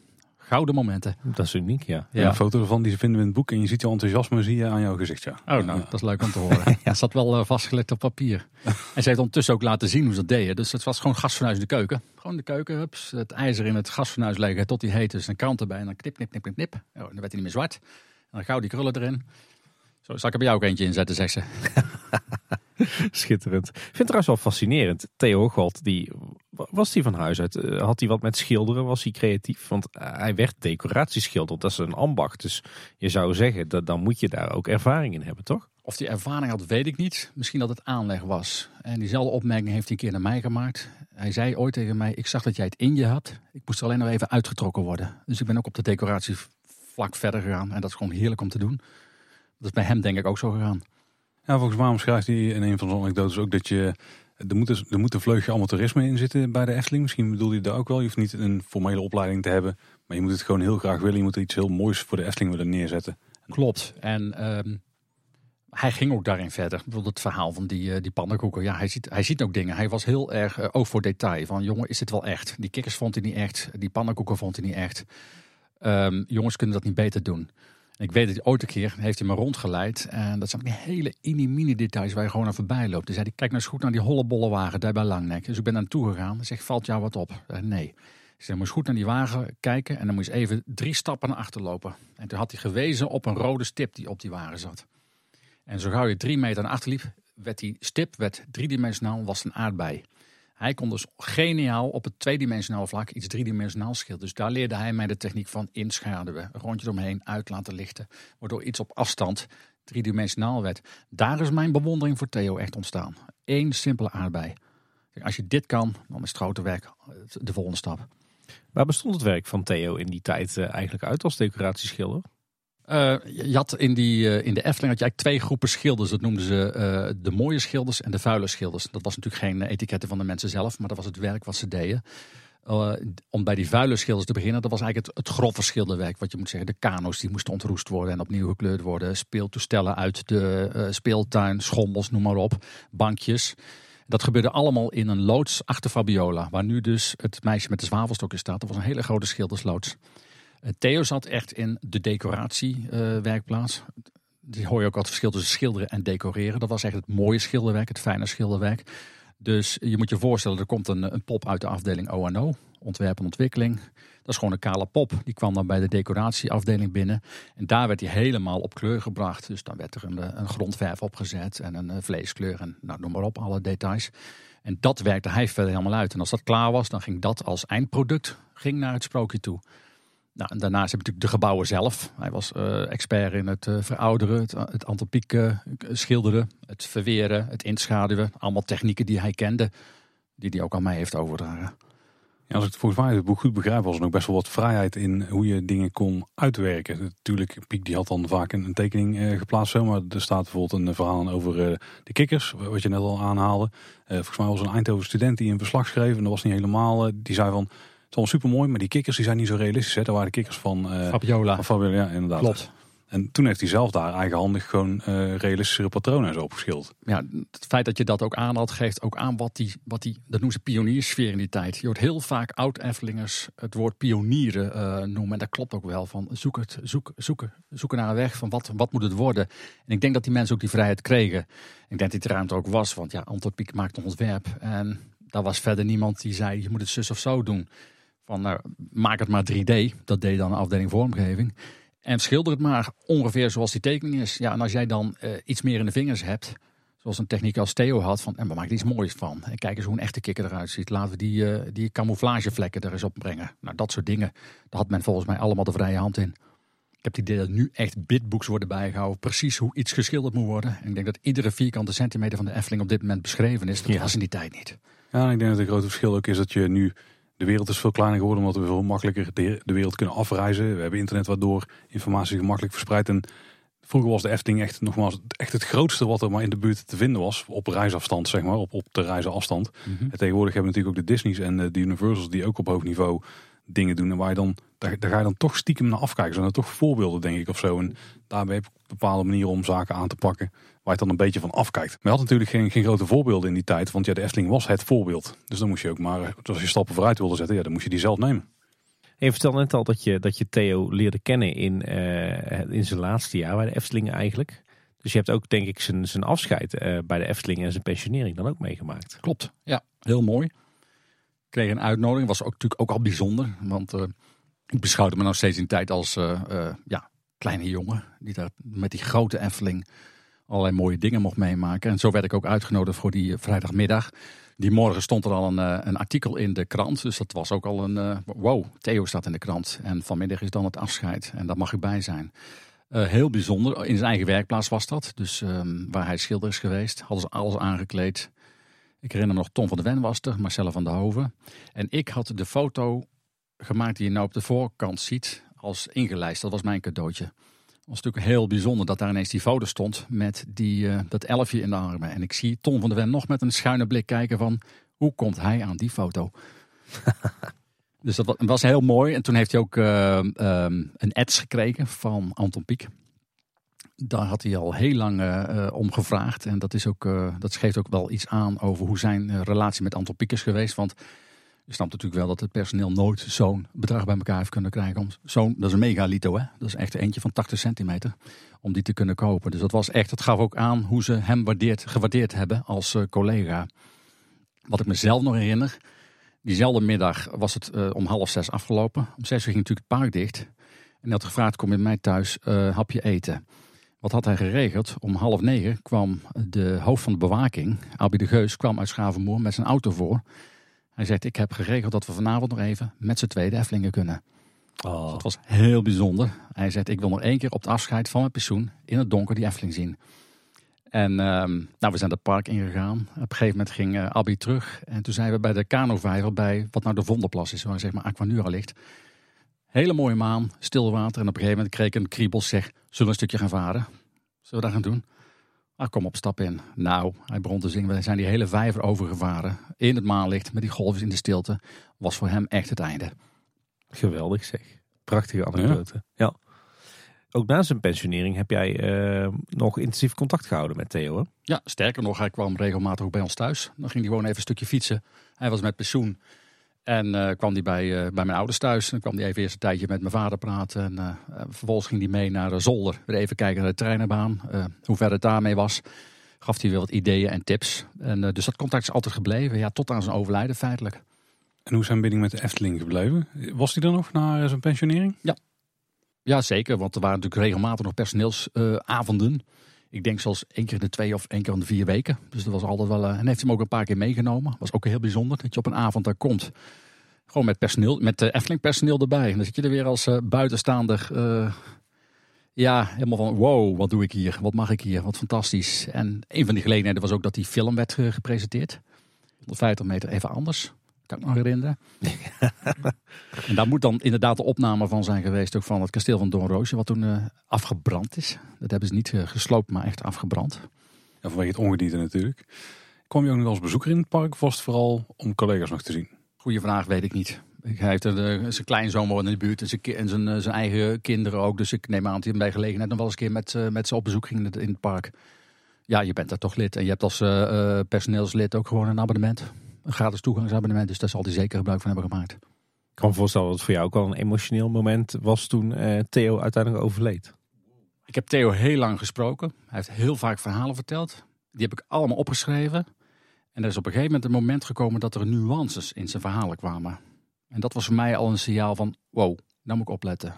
Gouden momenten. Dat is uniek, ja. Ja. Een foto ervan die ze vinden in het boek en je ziet je enthousiasme zie je aan jouw gezicht. Ja. Oh, nou, dat is leuk om te horen. ja. zat wel uh, vastgelegd op papier. en ze heeft ondertussen ook laten zien hoe ze dat deden. Dus het was gewoon gasfornuis in de keuken. Gewoon de keuken, hups, het ijzer in het gasfornuis leggen tot die heet is. Een krant erbij en dan knip, knip, knip, knip, knip. Oh, dan werd hij niet meer zwart. En dan gauw die krullen erin. Zo, zal ik er bij jou ook eentje inzetten, zegt ze. Schitterend. Ik vind het trouwens wel fascinerend. Theo Hoogwald, die, was die van huis uit? Eh, had hij wat met schilderen? Was hij creatief? Want hij werd decoratieschilder. Dat is een ambacht. Dus je zou zeggen, dat, dan moet je daar ook ervaring in hebben, toch? Of die ervaring had, weet ik niet. Misschien dat het aanleg was. En diezelfde opmerking heeft hij een keer naar mij gemaakt. Hij zei ooit tegen mij, ik zag dat jij het in je had. Ik moest alleen nog even uitgetrokken worden. Dus ik ben ook op de decoratie vlak verder gegaan. En dat is gewoon heerlijk om te doen. Dat is bij hem denk ik ook zo gegaan. Volgens mij omschrijft hij in een van zijn anekdotes ook dat je... Er moet, dus, er moet een vleugje amateurisme in zitten bij de Efteling. Misschien bedoel je dat ook wel. Je hoeft niet een formele opleiding te hebben. Maar je moet het gewoon heel graag willen. Je moet iets heel moois voor de Efteling willen neerzetten. Klopt. En ehm, hij ging ook daarin verder. Bijvoorbeeld het verhaal van die, uh, die pannenkoeken. Ja, hij ziet, hij ziet ook dingen. Hij was heel erg uh, oog voor detail. Van jongen, is dit wel echt? Die kikkers vond hij niet echt. Die pannenkoeken vond hij niet echt. Um, jongens kunnen dat niet beter doen. Ik weet dat hij ooit een keer heeft hij me rondgeleid. En dat zijn die hele mini details waar je gewoon aan voorbij loopt. Dus zei hij, kijk nou eens goed naar die hollebolle wagen daar bij Langnek. Dus ik ben naar naartoe gegaan. Hij zegt, valt jou wat op? Nee. Ik zei, eens goed naar die wagen kijken. En dan moet je even drie stappen naar achter lopen. En toen had hij gewezen op een rode stip die op die wagen zat. En zo gauw je drie meter naar achter liep, werd die stip werd driedimensionaal, was een aardbei. Hij kon dus geniaal op het tweedimensionaal vlak iets driedimensionaal schilderen. Dus daar leerde hij mij de techniek van inschaduwen. Een rondje omheen, uit laten lichten. Waardoor iets op afstand driedimensionaal werd. Daar is mijn bewondering voor Theo echt ontstaan. Eén simpele aardbei. Als je dit kan, dan is het grote werk de volgende stap. Waar bestond het werk van Theo in die tijd eh, eigenlijk uit als decoratieschilder? Uh, je had in, die, uh, in de Efteling had je eigenlijk twee groepen schilders. Dat noemden ze uh, de mooie schilders en de vuile schilders. Dat was natuurlijk geen etiketten van de mensen zelf, maar dat was het werk wat ze deden. om bij die vuile schilders te beginnen, dat was eigenlijk het, het grove schilderwerk. Wat je moet zeggen, de kano's die moesten ontroest worden en opnieuw gekleurd worden. Speeltoestellen uit de speeltuin, schommels, noem maar op. Bankjes. Dat gebeurde allemaal in een loods achter Fabiola. Waar nu dus het meisje met de zwavelstokje staat. Dat was een hele grote schildersloods. Eh, Theo zat echt in de decoratiewerkplaats. Die hoor je ook wat verschil tussen schilderen en decoreren. Dat was echt het mooie schilderwerk, het fijne schilderwerk. Dus je moet je voorstellen, er komt een, een pop uit de afdeling O&O, ontwerp en ontwikkeling. Dat is gewoon een kale pop. Die kwam dan bij de decoratieafdeling binnen. En daar werd hij helemaal op kleur gebracht. Dus dan werd er een, een grondverf opgezet en een vleeskleur en nou, noem maar op, alle details. En dat werkte hij verder helemaal uit. En als dat klaar was, dan ging dat als eindproduct ging naar het sprookje toe. Nou, en daarnaast heb je natuurlijk de gebouwen zelf. Hij was uh, expert in het uh, verouderen, het, het antropiek uh, schilderen, het verweren, het inschaduwen. Allemaal technieken die hij kende, die hij ook aan mij heeft overdragen. Als ik het volgens mij het boek goed begrijp, was er ook best wel wat vrijheid in hoe je dingen kon uitwerken. Natuurlijk, Piek die had dan vaak een, tekening geplaatst, maar er staat bijvoorbeeld een verhaal over de kikkers, wat je net al aanhaalde. volgens mij was een Eindhoven student die een verslag schreef en dat was niet helemaal, die zei van is al super mooi, maar die kikkers die zijn niet zo realistisch. Hè? Dat waren de kikkers van uh, Fabiola. Van Fabiola, ja, inderdaad. Klopt. En toen heeft hij zelf daar eigenhandig gewoon uh, realistischere patronen zo opgeschilderd. Ja, het feit dat je dat ook aanhaalt, geeft ook aan wat die, wat die dat noemen ze pioniersfeer in die tijd. Je hoort heel vaak oud-Effelingers het woord pionieren uh, noemen. En dat klopt ook wel. Van zoek het, zoek, zoeken, zoeken naar een weg van wat, wat moet het worden. En ik denk dat die mensen ook die vrijheid kregen. Ik denk dat die ruimte ook was, want ja, Anton Pieck maakt een ontwerp. En daar was verder niemand die zei, je moet het zus of zo doen. Van nou, maak het maar 3D. Dat deed dan een afdeling vormgeving. En schilder het maar ongeveer zoals die tekening is. Ja, en als jij dan uh, iets meer in de vingers hebt, zoals een techniek als Theo had, van en we maken er iets moois van. En kijk eens hoe een echte kikker eruit ziet. Laten we die, uh, die camouflagevlekken er eens op brengen. Nou, dat soort dingen. Daar had men volgens mij allemaal de vrije hand in. Ik heb het idee dat nu echt bitboeks worden bijgehouden. Precies hoe iets geschilderd moet worden. En ik denk dat iedere vierkante centimeter van de Efteling op dit moment beschreven is. Dat ja. was in die tijd niet. Ja, ik denk dat het grote verschil ook is dat je nu de wereld is veel kleiner geworden omdat we veel makkelijker de, wereld kunnen afreizen. We hebben internet waardoor informatie gemakkelijk verspreidt. En vroeger was de Efteling echt, nogmaals, echt het grootste wat er maar in de buurt te vinden was. Op reisafstand, zeg maar, op, op de reizenafstand. Mm En tegenwoordig hebben we natuurlijk ook de Disney's en de Universals die ook op hoog niveau dingen doen. En waar je dan, daar, daar ga je dan toch stiekem naar afkijken. Zijn er toch voorbeelden, denk ik, of zo. En daarbij heb ik bepaalde manieren om zaken aan te pakken. Waar je dan een beetje van afkijkt. Maar je had natuurlijk geen, geen grote voorbeelden in die tijd. Want ja, de Efteling was het voorbeeld. Dus dan moest je ook maar, als je stappen vooruit wilde zetten, ja, dan moest je die zelf nemen. Je vertelde net al dat je, dat je Theo leerde kennen in, eh, in zijn laatste jaar bij de Efteling eigenlijk. Dus je hebt ook denk ik zijn, zijn afscheid eh, bij de Efteling en zijn pensionering dan ook meegemaakt. Klopt, ja, heel mooi. Ik kreeg een uitnodiging, was ook, natuurlijk ook al bijzonder. Want uh, ik beschouwde me nog steeds in tijd als ja, kleine jongen. Die daar met die grote Efteling allerlei mooie dingen mocht meemaken. En zo werd ik ook uitgenodigd voor die vrijdagmiddag. Die morgen stond er al een, eh, een artikel in de krant. Dus dat was ook al een. Uh, wow, Theo staat in de krant. En vanmiddag is dan het afscheid. En daar mag ik bij zijn. Heel bijzonder. In zijn eigen werkplaats was dat. Dus um, waar hij schilder is geweest. Hadden ze alles aangekleed. Ik herinner me nog Tom van de Ven was er. Van der Hoven. En ik had de foto gemaakt die je nou op de voorkant ziet. Als ingelijst. Dat was mijn cadeautje was natuurlijk heel bijzonder dat daar ineens die foto stond met die, uh, dat elfje in de armen. En ik zie Tom van der Ven nog met een schuine blik kijken van hoe komt hij aan die foto? dus dat was heel mooi. En toen heeft hij ook uh, um, een ads gekregen van Anton Pieck. Daar had hij al heel lang uh, om gevraagd. En dat, is ook, dat geeft ook wel iets aan over hoe zijn relatie met Anton Pieck is geweest. Want je snapt natuurlijk wel dat het personeel nooit zo'n bedrag bij elkaar heeft kunnen krijgen. Zo'n, dat is een megalito, hè? Dat is echt eentje van 80 centimeter om die te kunnen kopen. Dus dat was echt, het gaf ook aan hoe ze hem waardeerd, gewaardeerd hebben als uh, collega. Wat ik mezelf nog herinner, diezelfde middag was het uh, om half zes afgelopen. Om zes ging natuurlijk het park dicht. En hij had gevraagd, kom je mij thuis, uh, hapje eten. Wat had hij geregeld? Om half negen kwam de hoofd van de bewaking, Albi de Geus, kwam uit Schavenmoer met zijn auto voor. Hij zegt, ik heb geregeld dat we vanavond nog even met z'n tweede Effelingen kunnen. Oh. Dus dat was heel bijzonder. Hij zegt, ik wil nog één keer op het afscheid van mijn pensioen in het donker die Efteling zien. En um, nou, we zijn het park ingegaan. Op een gegeven moment ging uh, Abby terug. En toen zijn we bij de kanovijver bij wat nou de Vondelplas is, waar zeg maar Aquanura ligt. Hele mooie maan, stil water. En op een gegeven moment kreeg ik een kriebel, zeg, zullen we een stukje gaan varen? Zullen we dat gaan doen? Ah, kom op, stap in. Nou, hij begon te zingen. We zijn die hele vijver overgevaren. In het maanlicht, met die golven in de stilte. Was voor hem echt het einde. Geweldig zeg. Prachtige anekdote. Ja. Ook na zijn pensionering heb jij uh, nog intensief contact gehouden met Theo, hè? Ja, sterker nog, hij kwam regelmatig ook bij ons thuis. Dan ging hij gewoon even een stukje fietsen. Hij was met pensioen. En uh, kwam hij bij, uh, bij mijn ouders thuis. Dan kwam hij even eerst een tijdje met mijn vader praten. En uh, vervolgens ging hij mee naar Zolder. Weer even kijken naar de treinenbaan. hoe ver het daarmee was. Gaf hij weer wat ideeën en tips. En, dus dat contact is altijd gebleven. Ja, tot aan zijn overlijden feitelijk. En hoe zijn binding met de Efteling gebleven? Was hij dan nog na zijn pensionering? Ja. ja, zeker. Want er waren natuurlijk regelmatig nog personeelsavonden. Ik denk zelfs één keer in de twee of één keer in de vier weken. Dus dat was altijd wel. Uh, en heeft hem ook een paar keer meegenomen. Was ook heel bijzonder dat je op een avond daar komt. Gewoon met personeel, met uh, Efteling personeel erbij. En dan zit je er weer als uh, buitenstaander. ja, helemaal van wow, wat doe ik hier? Wat mag ik hier? Wat fantastisch. En een van die gelegenheden was ook dat die film werd gepresenteerd. 150 meter even anders. Kan ik me nog herinneren. en daar moet dan inderdaad de opname van zijn geweest. Ook van het kasteel van Doornroosje. Wat toen uh, afgebrand is. Dat hebben ze niet uh, gesloopt, maar echt afgebrand. Ja, vanwege het ongedierte natuurlijk. Kwam je ook nog als bezoeker in het park? Of was het vooral om collega's nog te zien? Goeie vraag, weet ik niet. Hij heeft er, zijn kleinzoon woont in de buurt en zijn, en zijn, eh, zijn eigen kinderen ook. Dus ik neem aan dat hij bij gelegenheid nog wel eens een keer met, met ze op bezoek ging in het park. Ja, je bent daar toch lid. En je hebt als uh, personeelslid ook gewoon een abonnement een gratis toegangsabonnement. Dus daar zal hij zeker gebruik van hebben gemaakt. Ik kan me voorstellen dat het voor jou ook al een emotioneel moment was toen uh, Theo uiteindelijk overleed. Ik heb Theo heel lang gesproken. Hij heeft heel vaak verhalen verteld. Die heb ik allemaal opgeschreven. En er is op een gegeven moment een moment gekomen dat er nuances in zijn verhalen kwamen. En dat was voor mij al een signaal van, wow, nou moet ik opletten.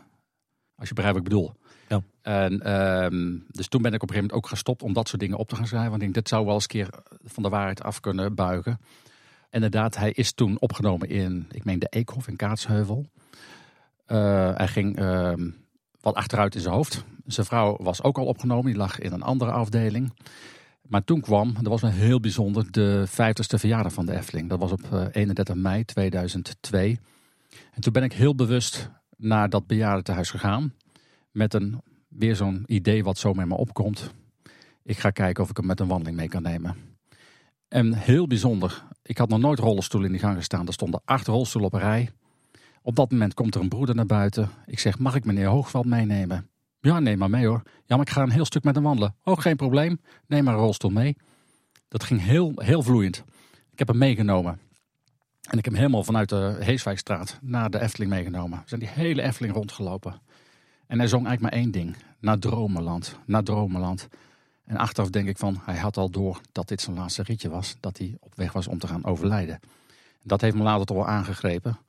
Als je begrijpt wat ik bedoel. Ja. En, um, dus toen ben ik op een gegeven moment ook gestopt om dat soort dingen op te gaan schrijven. Want ik denk, dit zou wel eens een keer van de waarheid af kunnen buigen. Inderdaad, hij is toen opgenomen in, ik meen de Eekhof in Kaatsheuvel. Uh, hij ging uh, wat achteruit in zijn hoofd. Zijn vrouw was ook al opgenomen, die lag in een andere afdeling. Maar toen kwam, dat was een heel bijzonder, de 50ste verjaardag van de Efteling. Dat was op uh, eh, 31 mei 2002. En toen ben ik heel bewust naar dat bejaardentehuis gegaan. Met een, weer zo'n idee wat zo met me opkomt. Ik ga kijken of ik hem met een wandeling mee kan nemen. En heel bijzonder, ik had nog nooit rollenstoelen in de gang gestaan. Er stonden acht rolstoelen op een rij. Op dat moment komt er een broeder naar buiten. Ik zeg, mag ik meneer Hoogveld meenemen? Ja, neem maar mee hoor. Ja, maar ik ga een heel stuk met hem wandelen. Oh, geen probleem. Neem maar een rolstoel mee. Dat ging heel, heel vloeiend. Ik heb hem meegenomen. En ik heb hem helemaal vanuit de Heeswijkstraat naar de Efteling meegenomen. We zijn die hele Efteling rondgelopen. En hij zong eigenlijk maar één ding. Naar Dromenland, naar Dromenland. En achteraf denk ik van, hij had al door dat dit zijn laatste ritje was. Dat hij op weg was om te gaan overlijden. Dat heeft me later toch wel aangegrepen.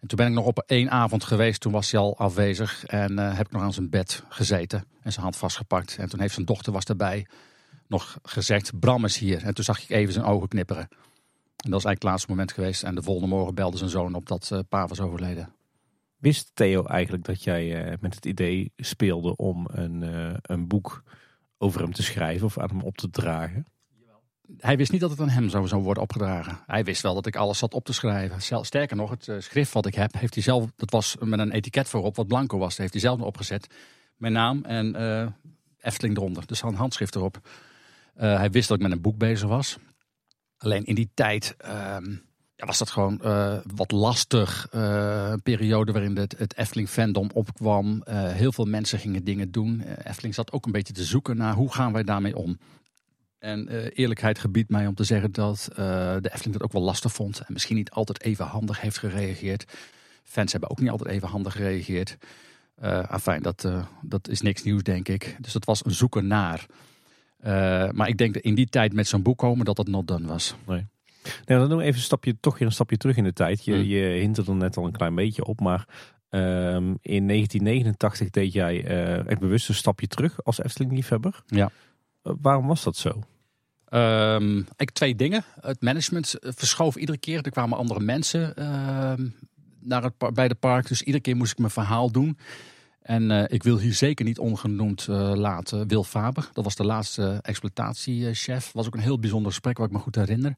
En toen ben ik nog op één avond geweest. Toen was hij al afwezig. En uh, heb ik nog aan zijn bed gezeten. En zijn hand vastgepakt. En toen heeft zijn dochter was erbij nog gezegd, Bram is hier. En toen zag ik even zijn ogen knipperen. En dat is eigenlijk het laatste moment geweest. En de volgende morgen belde zijn zoon op dat uh, pa was overleden. Wist Theo eigenlijk dat jij uh, met het idee speelde om een, uh, een boek over hem te schrijven of aan hem op te dragen? Hij wist niet dat het aan hem zou, worden opgedragen. Hij wist wel dat ik alles zat op te schrijven. Sterker nog, het schrift wat ik heb, heeft hij zelf, dat was met een etiket voorop, wat blanco was, dat heeft hij zelf opgezet. Mijn naam en Efteling eronder. Dus een handschrift erop. hij wist dat ik met een boek bezig was. Alleen in die tijd was dat gewoon uh, wat lastig. Uh, een periode waarin het, het Efteling fandom opkwam. Uh, heel veel mensen gingen dingen doen. Efteling zat ook een beetje te zoeken naar hoe gaan wij daarmee om. En eerlijkheid gebiedt mij om te zeggen dat de Efteling dat ook wel lastig vond. En misschien niet altijd even handig heeft gereageerd. Fans hebben ook niet altijd even handig gereageerd. afijn, dat, dat is niks nieuws denk ik. Dus dat was een zoeken naar. Maar ik denk dat in die tijd met zo'n boek komen dat dat not done was. Nee. Nou, dan doen we even een stapje, toch weer een stapje terug in de tijd. Je, mm. je hint er net al een klein beetje op, maar um, in 1989 deed jij uh, echt bewust een stapje terug als Efteling-liefhebber. Ja. Uh, waarom was dat zo? Um, ik twee dingen. Het management verschoof iedere keer. Er kwamen andere mensen uh, naar het, bij de park. Dus iedere keer moest ik mijn verhaal doen. En uh, ik wil hier zeker niet ongenoemd uh, laten Wil Faber. Dat was de laatste exploitatiechef. Was ook een heel bijzonder gesprek wat ik me goed herinner.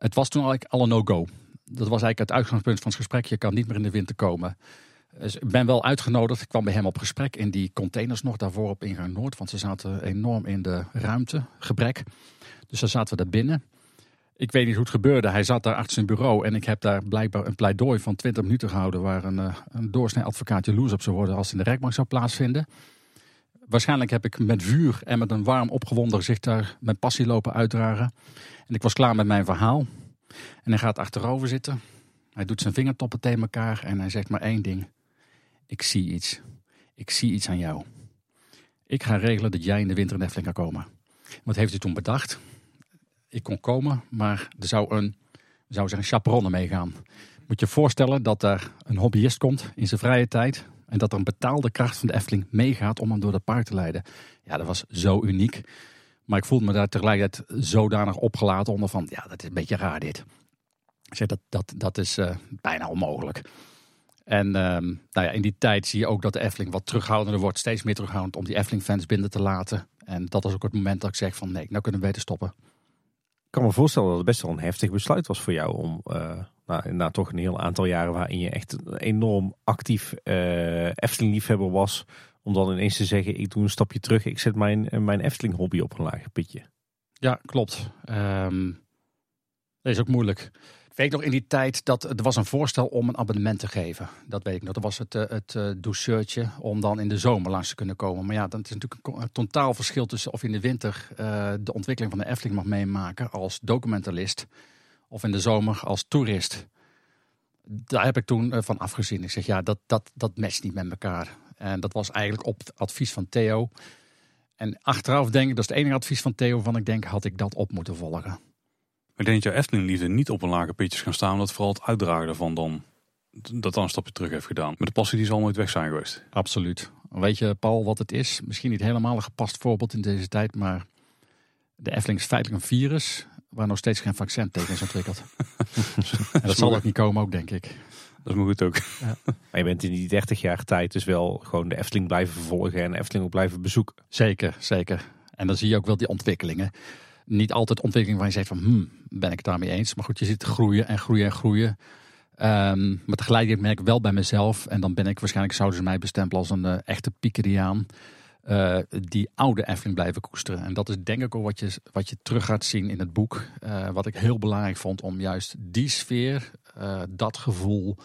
Het was toen eigenlijk al een no-go. Dat was eigenlijk het uitgangspunt van het gesprek. Je kan niet meer in de winter komen. Dus ik ben wel uitgenodigd. Ik kwam bij hem op gesprek in die containers nog daarvoor op ingang Noord. Want ze zaten enorm in de ruimte, gebrek. Dus daar zaten we daar binnen. Ik weet niet hoe het gebeurde. Hij zat daar achter zijn bureau en ik heb daar blijkbaar een pleidooi van 20 minuten gehouden. Waar een, uh, een doorsnee advocaat jaloers op zou worden als het in de rechtbank zou plaatsvinden. Waarschijnlijk heb ik met vuur en met een warm opgewonden gezicht daar mijn passie lopen uitdragen. En ik was klaar met mijn verhaal. En hij gaat achterover zitten. Hij doet zijn vingertoppen tegen elkaar en hij zegt maar één ding. Ik zie iets. Ik zie iets aan jou. Ik ga regelen dat jij in de winter in Efteling kan komen. Wat heeft hij toen bedacht? ik kon komen, maar er zou een, zou zeggen, chaperonne meegaan. Moet je je voorstellen dat er een hobbyist komt in zijn vrije tijd. En dat er een betaalde kracht van de Efteling meegaat om hem door het park te leiden. Ja, dat was zo uniek. Maar ik voelde me daar tegelijkertijd zodanig opgelaten onder van, ja, dat is een beetje raar dit. Zeg, dat, dat, dat is uh, bijna onmogelijk. En uh, nou ja, in die tijd zie je ook dat de Efteling wat terughoudender wordt. Steeds meer terughoudend om die Efteling-fans binnen te laten. En dat was ook het moment dat ik zeg van, nee, nou kunnen we beter stoppen. Ik kan me voorstellen dat het best wel een heftig besluit was voor jou om uh, nou, na toch een heel aantal jaren waarin je echt een enorm actief uh, Efteling-liefhebber was, om dan ineens te zeggen: ik doe een stapje terug, ik zet mijn, mijn Efteling-hobby op een lager pitje. Ja, klopt. Dat is ook moeilijk weet nog in die tijd dat er was een voorstel om een abonnement te geven. Dat weet ik nog. Dat was het, eh, het uh, douceurtje om dan in de zomer langs te kunnen komen. Maar ja, dat is natuurlijk een totaal verschil tussen of je in de winter de ontwikkeling van de Efteling mag meemaken als documentalist. Of in de zomer als toerist. Daar heb ik toen van afgezien. Ik zeg ja, dat, dat, dat matcht niet met elkaar. En dat was eigenlijk op het advies van Theo. En achteraf denk ik, dat is het enige advies van Theo van ik denk, had ik dat op moeten volgen. Ik denk dat jouw Efteling-liefde niet op een lager pitje gaan staan. Omdat vooral het uitdragen ervan dan, dat dan een stapje terug heeft gedaan. Met de passie die zal nooit weg zijn geweest. Absoluut. Weet je, Paul, wat het is? Misschien niet helemaal een gepast voorbeeld in deze tijd. Maar de Efteling is feitelijk een virus waar nog steeds geen vaccin tegen is ontwikkeld. en dat zal ook niet komen ook, denk ik. Dat is maar goed ook. Ja. Maar je bent in die 30 jaar tijd dus wel gewoon de Efteling blijven vervolgen en de Efteling ook blijven bezoeken. Zeker, zeker. En dan zie je ook wel die ontwikkelingen niet altijd ontwikkeling waar je zegt van, hmm, ben ik het daarmee eens. Maar goed, je zit te groeien en groeien en groeien. Um, maar tegelijkertijd merk ik wel bij mezelf, en dan ben ik waarschijnlijk, zouden ze mij bestempelen als een uh, echte piekeriaan, uh, die oude Efteling blijven koesteren. En dat is denk ik ook wat je, wat je terug gaat zien in het boek. Uh, wat ik heel belangrijk vond om juist die sfeer, dat gevoel,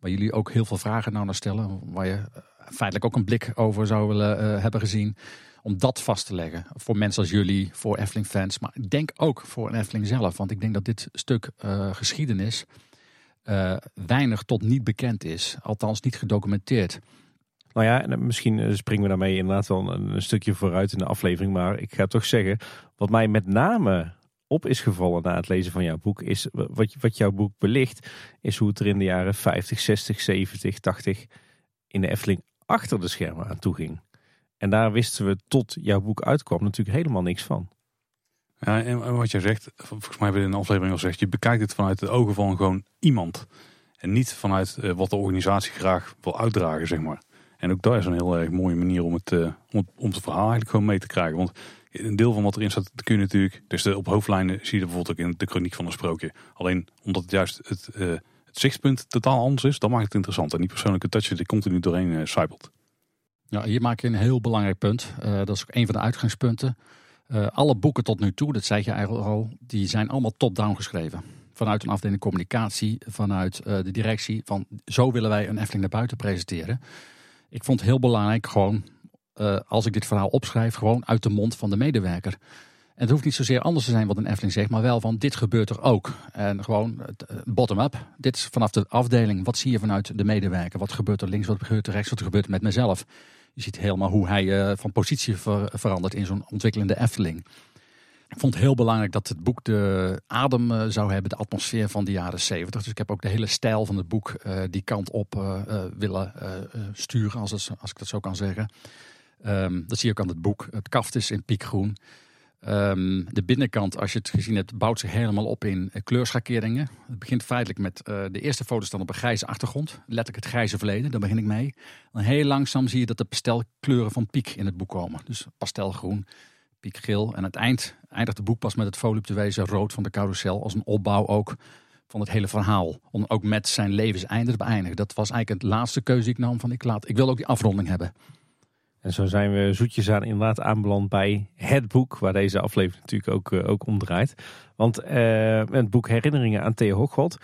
waar jullie ook heel veel vragen naar stellen, waar je feitelijk ook een blik over zou willen hebben gezien om dat vast te leggen. Voor mensen als jullie, voor Efteling-fans. Maar ik denk ook voor een Efteling zelf. Want ik denk dat dit stuk geschiedenis eh, weinig tot niet bekend is. Althans niet gedocumenteerd. Nou ja, en misschien eh, springen we daarmee inderdaad wel een stukje vooruit in de aflevering. Maar ik ga toch zeggen, wat mij met name op is gevallen na het lezen van jouw boek, is wat, wat jouw boek belicht, is hoe het er in de jaren 50, 60, 70, 80 in de Efteling achter de schermen aan toe ging. En daar wisten we tot jouw boek uitkwam natuurlijk helemaal niks van. Ja, en wat jij zegt, volgens mij hebben we in de aflevering al gezegd, je bekijkt het vanuit de ogen van gewoon iemand. En niet vanuit eh, wat de organisatie graag wil uitdragen, zeg maar. En ook daar is een heel erg mooie manier om het, uh, om, om het verhaal eigenlijk gewoon mee te krijgen. Want een deel van wat erin staat, kun je natuurlijk. Dus de, op hoofdlijnen zie je bijvoorbeeld ook in de chroniek van een sprookje. Alleen omdat het juist het, uh, het zichtpunt totaal anders is, dan maakt het interessant. En die persoonlijke touch die continu doorheen uh, cypelt. Ja, hier maak je een heel belangrijk punt. Uh, dat is ook een van de uitgangspunten. alle boeken tot nu toe, dat zei je eigenlijk al, die zijn allemaal top-down geschreven. Vanuit een afdeling communicatie, vanuit de directie. Van zo willen wij een Efteling naar buiten presenteren. Ik vond het heel belangrijk gewoon uh, als ik dit verhaal opschrijf, gewoon uit de mond van de medewerker. En het hoeft niet zozeer anders te zijn wat een Efteling zegt, maar wel van dit gebeurt er ook. En gewoon uh, bottom-up. Dit is vanaf de afdeling. Wat zie je vanuit de medewerker? Wat gebeurt er links, wat gebeurt er rechts, wat gebeurt er met mezelf? Je ziet helemaal hoe hij uh, van positie ver, verandert in zo'n ontwikkelende Efteling. Ik vond het heel belangrijk dat het boek de adem zou hebben, de atmosfeer van de jaren 70. Dus ik heb ook de hele stijl van het boek die kant op willen sturen, als, het, als ik dat zo kan zeggen. Um, dat zie je ook aan het boek. Het kaft is in piekgroen. Um, de binnenkant, als je het gezien hebt, bouwt zich helemaal op in uh, kleurschakeringen. Het begint feitelijk met uh, de eerste foto's dan op een grijze achtergrond. Letterlijk het grijze verleden, daar begin ik mee. Dan heel langzaam zie je dat de pastelkleuren van piek in het boek komen. Dus pastelgroen, piekgeel. En het eind eindigt het boek pas met het voluptueuze rood van de carousel. Als een opbouw ook van het hele verhaal. Om ook met zijn levenseinde te beëindigen. Dat was eigenlijk het laatste keuze die ik nam van ik, laat, ik wil ook die afronding hebben. En zo zijn we zoetjes aan inderdaad aanbeland bij het boek, waar deze aflevering natuurlijk ook, uh, ook om draait. Want uh, het boek Herinneringen aan Theo Hochwald,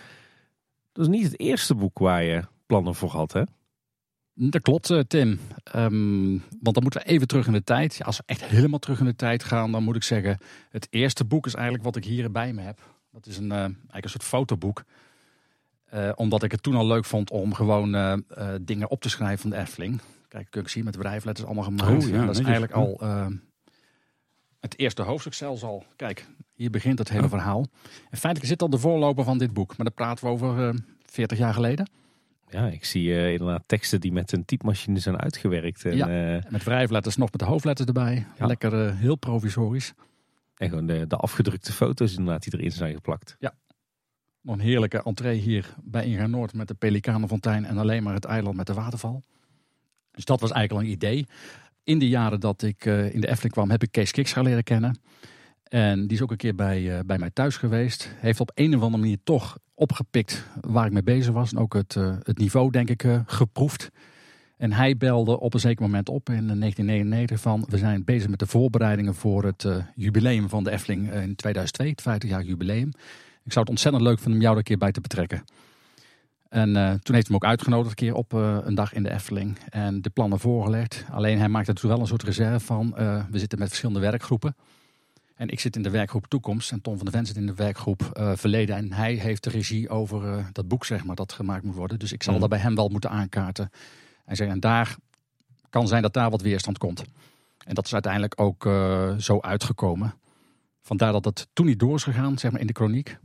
dat is niet het eerste boek waar je plannen voor had, hè? Dat klopt, uh, Tim. Um, want dan moeten we even terug in de tijd. Als we echt helemaal terug in de tijd gaan, dan moet ik zeggen... het eerste boek is eigenlijk wat ik hier bij me heb. Dat is een, eigenlijk een soort fotoboek. omdat ik het toen al leuk vond om gewoon dingen op te schrijven van de Efteling. Kijk, kun je zien met bedrijfsletters allemaal gemaakt. Oh, ja, dat is eigenlijk al uh, het eerste hoofdstuk zelfs al. Kijk, hier begint het hele oh. verhaal. En feitelijk zit al de voorloper van dit boek. Maar daar praten we over uh, eh, 40 jaar geleden. Ja, ik zie uh, inderdaad teksten die met een typemachine zijn uitgewerkt. En, ja, met wrijfletters nog met de hoofdletters erbij. Ja. Lekker heel provisorisch. En gewoon de, de afgedrukte foto's inderdaad die erin zijn geplakt. Ja, nog een heerlijke entree hier bij Inga Noord met de Pelikanenfontein en alleen maar het eiland met de waterval. Dus dat was eigenlijk al een idee. In de jaren dat ik uh, in de Efteling kwam, heb ik Kees Kiks gaan leren kennen. En die is ook een keer bij, uh, bij mij thuis geweest. Heeft op een of andere manier toch opgepikt waar ik mee bezig was. En ook het, uh, het niveau, denk ik, geproefd. En hij belde op een zeker moment op in 1999 van... we zijn bezig met de voorbereidingen voor het jubileum van de Efteling in 2002. Het 50 jaar jubileum. Ik zou het ontzettend leuk vinden om jou er een keer bij te betrekken. En uh, toen heeft hij hem ook uitgenodigd een keer op uh, een dag in de Efteling. En de plannen voorgelegd. Alleen hij maakte er toen wel een soort reserve van. Uh, we zitten met verschillende werkgroepen. En ik zit in de werkgroep Toekomst. En Tom van der Ven zit in de werkgroep Verleden. En hij heeft de regie over dat boek, zeg maar, dat gemaakt moet worden. Dus ik zal mm. dat bij hem wel moeten aankaarten. En zeggen, en daar kan zijn dat daar wat weerstand komt. En dat is uiteindelijk ook zo uitgekomen. Vandaar dat het toen niet door is gegaan, zeg maar, in de chroniek.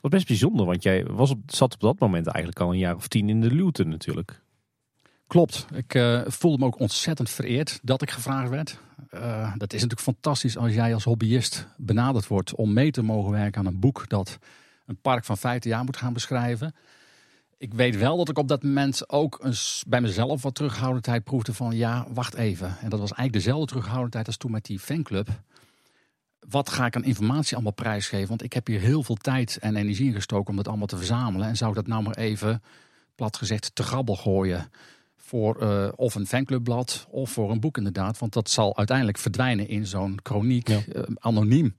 Wat best bijzonder, want jij was op, zat op dat moment eigenlijk al een jaar of tien in de luwte natuurlijk. Klopt. Ik uh, voelde me ook ontzettend vereerd dat ik gevraagd werd. Uh, dat is natuurlijk fantastisch als jij als hobbyist benaderd wordt om mee te mogen werken aan een boek dat een park van 15 jaar moet gaan beschrijven. Ik weet wel dat ik op dat moment ook bij mezelf wat terughoudendheid proefde van ja, wacht even. En dat was eigenlijk dezelfde terughoudendheid als toen met die fanclub wat ga ik aan informatie allemaal prijsgeven? Want ik heb hier heel veel tijd en energie in gestoken om dat allemaal te verzamelen. En zou ik dat nou maar even, plat gezegd, te grabbel gooien? Voor uh, of een fanclubblad of voor een boek inderdaad. Want dat zal uiteindelijk verdwijnen in zo'n chroniek, ja. uh, anoniem.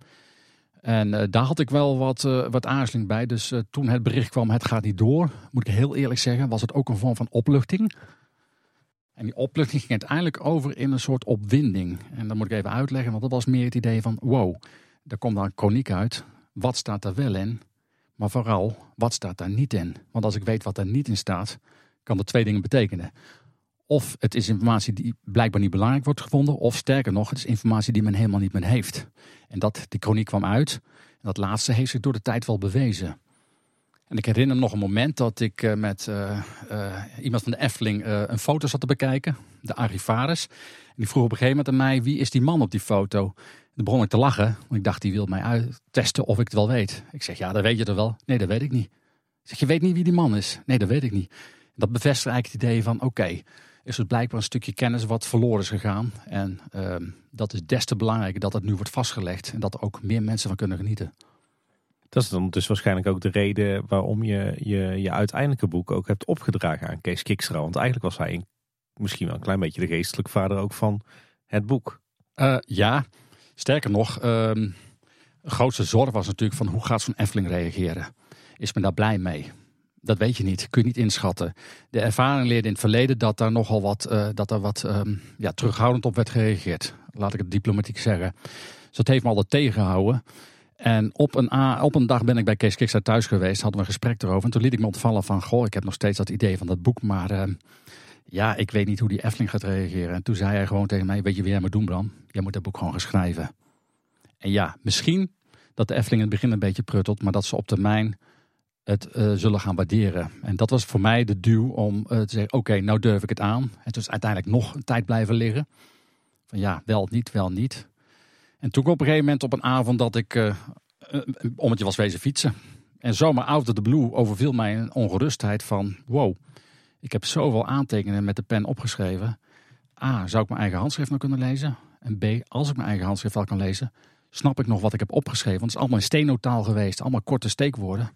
En uh, daar had ik wel wat, wat aarzeling bij. Dus toen het bericht kwam, het gaat niet door. Moet ik heel eerlijk zeggen, was het ook een vorm van opluchting. En die opluchting ging uiteindelijk over in een soort opwinding. En dat moet ik even uitleggen, want dat was meer het idee van: wow, daar komt dan een chroniek uit. Wat staat er wel in? Maar vooral, wat staat daar niet in? Want als ik weet wat daar niet in staat, kan dat twee dingen betekenen. Of het is informatie die blijkbaar niet belangrijk wordt gevonden. Of sterker nog, het is informatie die men helemaal niet meer heeft. En dat, die chroniek kwam uit. En dat laatste heeft zich door de tijd wel bewezen. En ik herinner me nog een moment dat ik eh, met uh, uh, iemand van de Efteling een foto zat te bekijken. De Arivaris. En die vroeg op een gegeven moment aan mij, wie is die man op die foto? En dan begon ik te lachen. Want ik dacht, die wil mij uittesten of ik het wel weet. Ik zeg, ja, dat weet je er wel. Nee, dat weet ik niet. Ik zeg, je weet niet wie die man is? Nee, dat weet ik niet. Dat bevestigt eigenlijk het idee van, oké, is het blijkbaar een stukje kennis wat verloren is gegaan. En ehm, dat is des te belangrijker dat het nu wordt vastgelegd. En dat er ook meer mensen van kunnen genieten. Dat is dan dus waarschijnlijk ook de reden waarom je je, je uiteindelijke boek ook hebt opgedragen aan Kees Kikstra. Want eigenlijk was hij misschien wel een klein beetje de geestelijke vader ook van het boek. Uh, ja, sterker nog, de grootste zorg was natuurlijk van hoe gaat zo'n Efteling reageren? Is men daar blij mee? Dat weet je niet, kun je niet inschatten. De ervaring leerde in het verleden dat daar nogal wat, uh, dat er wat um, ja, terughoudend op werd gereageerd. Laat ik het diplomatiek zeggen. Dus dat heeft me altijd tegengehouden. En op een, op een dag ben ik bij Kees Kikstra thuis geweest, hadden we een gesprek erover. En toen liet ik me ontvallen van, goh, ik heb nog steeds dat idee van dat boek, maar uh, ja, ik weet niet hoe die Efteling gaat reageren. En toen zei hij gewoon tegen mij, weet je wie jij moet doen Bram? Jij moet dat boek gewoon gaan schrijven. En ja, misschien dat de Efteling in het begin een beetje pruttelt, maar dat ze op termijn het uh, zullen gaan waarderen. En dat was voor mij de duw om uh, te zeggen, oké, nou durf ik het aan. En toen is uiteindelijk nog een tijd blijven liggen. Van ja, wel niet, wel niet. En toen op een gegeven moment op een avond dat ik uh, een ommetje was wezen fietsen. En zomaar out of the blue overviel mij een ongerustheid van... wow, ik heb zoveel aantekeningen met de pen opgeschreven. A, zou ik mijn eigen handschrift nog kunnen lezen? En B, als ik mijn eigen handschrift al kan lezen... snap ik nog wat ik heb opgeschreven. Want het is allemaal in stenotaal geweest. Allemaal korte steekwoorden.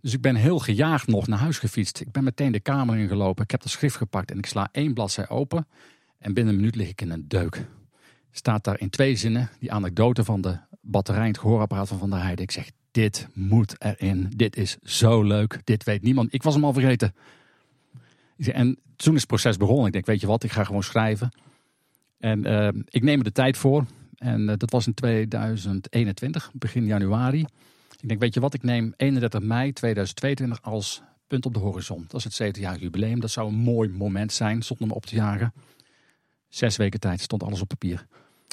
Dus ik ben heel gejaagd nog naar huis gefietst. Ik ben meteen de kamer ingelopen. Ik heb de schrift gepakt en ik sla één bladzij open. En binnen een minuut lig ik in een deuk staat daar in twee zinnen die anekdote van de batterij in het gehoorapparaat van Van der Heijden. Ik zeg, dit moet erin. Dit is zo leuk. Dit weet niemand. Ik was hem al vergeten. En toen is het proces begonnen. Ik denk, weet je wat, ik ga gewoon schrijven. En uh, ik neem er de tijd voor. En uh, dat was in 2021, begin januari. Ik denk, weet je wat, ik neem 31 mei 2022 als punt op de horizon. Dat is het 70 jaar jubileum. Dat zou een mooi moment zijn, zonder me op te jagen. Zes weken tijd stond alles op papier.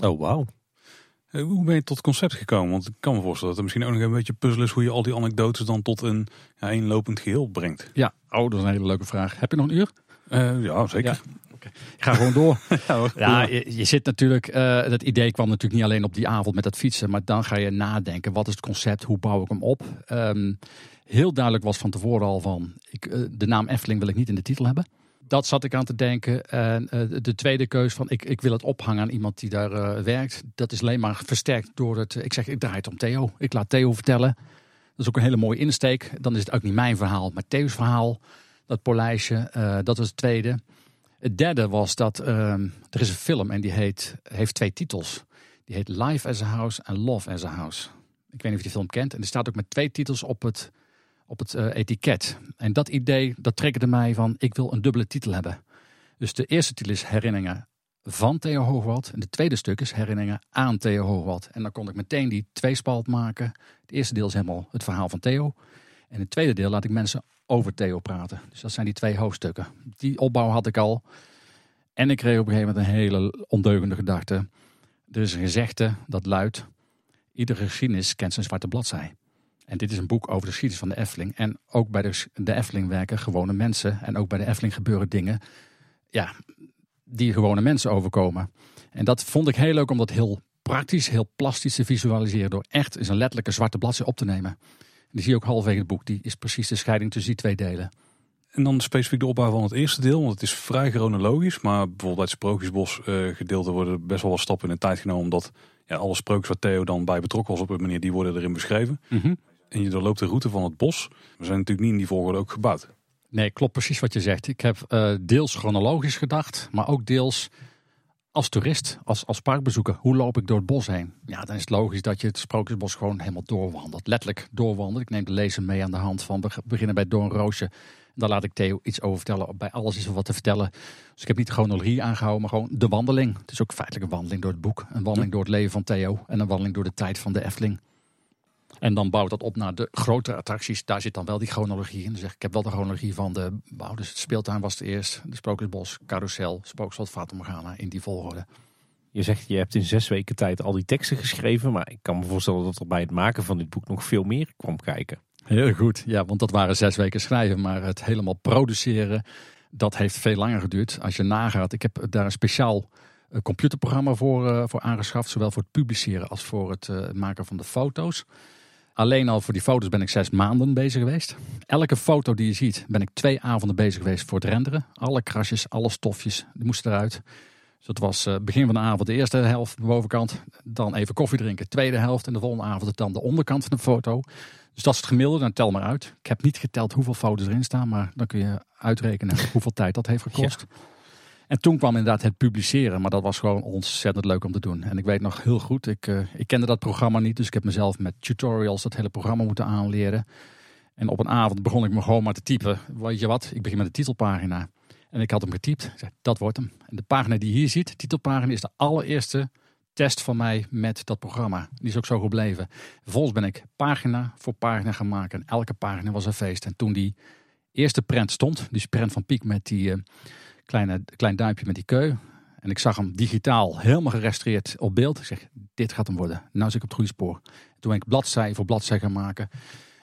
Oh, wauw. Hoe ben je tot het concept gekomen? Want ik kan me voorstellen dat het misschien ook nog een beetje puzzel is hoe je al die anekdotes dan tot een ja, eenlopend geheel brengt. Ja, oh, dat is een hele leuke vraag. Heb je nog een uur? Uh, ja, zeker. Ja. Okay. Ik ga gewoon door. ja, ja je, je, zit natuurlijk, uh, dat idee kwam natuurlijk niet alleen op die avond met dat fietsen, maar dan ga je nadenken, wat is het concept, hoe bouw ik hem op? Um, heel duidelijk was van tevoren al van, ik, uh, de naam Efteling wil ik niet in de titel hebben dat zat ik aan te denken. En uh, de tweede keus van ik, ik wil het ophangen aan iemand die daar uh, werkt. Dat is alleen maar versterkt door het. Ik zeg, ik draai het om Theo. Ik laat Theo vertellen. Dat is ook een hele mooie insteek. Dan is het ook niet mijn verhaal, maar Theo's verhaal. Dat polijsje, uh, dat was het tweede. Het derde was dat er is een film en die heet, heeft twee titels. Die heet Life as a House en Love as a House. Ik weet niet of je die film kent. En die staat ook met twee titels op het op het uh, etiket. En dat idee, dat triggerde mij van, ik wil een dubbele titel hebben. Dus de eerste titel is herinneringen van Theo Hoogwald. En de tweede stuk is herinneringen aan Theo Hoogwald. En dan kon ik meteen die tweespalt maken. Het eerste deel is helemaal het verhaal van Theo. En het tweede deel laat ik mensen over Theo praten. Dus dat zijn die twee hoofdstukken. Die opbouw had ik al. En ik kreeg op een gegeven moment een hele ondeugende gedachte. Er is een gezegde dat luidt... Iedere geschiedenis kent zijn zwarte bladzij. En dit is een boek over de geschiedenis van de Efteling. En ook bij de, de Efteling werken gewone mensen. En ook bij de Efteling gebeuren dingen ja, die gewone mensen overkomen. En dat vond ik heel leuk om dat heel praktisch, heel plastisch te visualiseren. Door echt eens een letterlijke zwarte bladzij op te nemen. En die zie je ook halverwege het boek. Die is precies de scheiding tussen die twee delen. En dan specifiek de opbouw van het eerste deel, want het is vrij chronologisch. Maar bijvoorbeeld bij het Sprookjesbos uh, gedeelte worden best wel wat stappen in de tijd genomen. Omdat ja, alle sprookjes waar Theo dan bij betrokken was op een manier, die worden erin beschreven. Mm -hmm en je doorloopt de route van het bos. We zijn natuurlijk niet in die volgorde ook gebouwd. Nee, klopt precies wat je zegt. Ik heb uh, deels chronologisch gedacht, maar ook deels als toerist, als, als parkbezoeker. Hoe loop ik door het bos heen? Ja, dan is het logisch dat je het Sprookjesbos gewoon helemaal doorwandelt. Letterlijk doorwandelt. Ik neem de lezer mee aan de hand van beginnen bij Doornroosje. Daar laat ik Theo iets over vertellen. Bij alles is er wat te vertellen. Dus ik heb niet de chronologie aangehouden, maar gewoon de wandeling. Het is ook feitelijk een wandeling door het boek. Een wandeling door het leven van Theo. En een wandeling door de tijd van de Efteling. En dan bouwt dat op naar de grotere attracties. Daar zit dan wel die chronologie in. Dus ik heb wel de chronologie van de bouw. Dus het speeltuin was het eerst. De Sprookjesbos, Carousel, Spookslot, Fata Morgana in die volgorde. Je zegt je hebt in zes weken tijd al die teksten geschreven. Maar ik kan me voorstellen dat er bij het maken van dit boek nog veel meer kwam kijken. Heel goed. Ja, want dat waren zes weken schrijven. Maar het helemaal produceren, dat heeft veel langer geduurd. Als je nagaat, ik heb daar een speciaal eh, computerprogramma voor, uh, voor aangeschaft. Zowel voor het publiceren als voor het uh, maken van de foto's. Alleen al voor die foto's ben ik zes maanden bezig geweest. Elke foto die je ziet, ben ik twee avonden bezig geweest voor het renderen. Alle krasjes, alle stofjes, die moesten eruit. Dus dat was begin van de avond de eerste helft, de bovenkant. Dan even koffie drinken, tweede helft. En de volgende avond dan de onderkant van de foto. Dus dat is het gemiddelde, dan tel maar uit. Ik heb niet geteld hoeveel foto's erin staan, maar dan kun je uitrekenen hoeveel tijd dat heeft gekost. En toen kwam inderdaad het publiceren, maar dat was gewoon ontzettend leuk om te doen. En ik weet nog heel goed, ik, uh, ik kende dat programma niet, dus ik heb mezelf met tutorials dat hele programma moeten aanleren. En op een avond begon ik me gewoon maar te typen. Weet je wat, ik begin met de titelpagina. En ik had hem getypt. Ik dat wordt hem. En de pagina die je hier ziet, de titelpagina, is de allereerste test van mij met dat programma. Die is ook zo gebleven. Vervolgens ben ik pagina voor pagina gaan maken. En elke pagina was een feest. En toen die eerste prent stond, die prent van Piek met die uh, kleine, klein duimpje met die keu. En ik zag hem digitaal helemaal gerestaureerd op beeld. Ik zeg, dit gaat hem worden. Nou zit ik op het goede spoor. Toen ben ik bladzij voor bladzij gaan maken.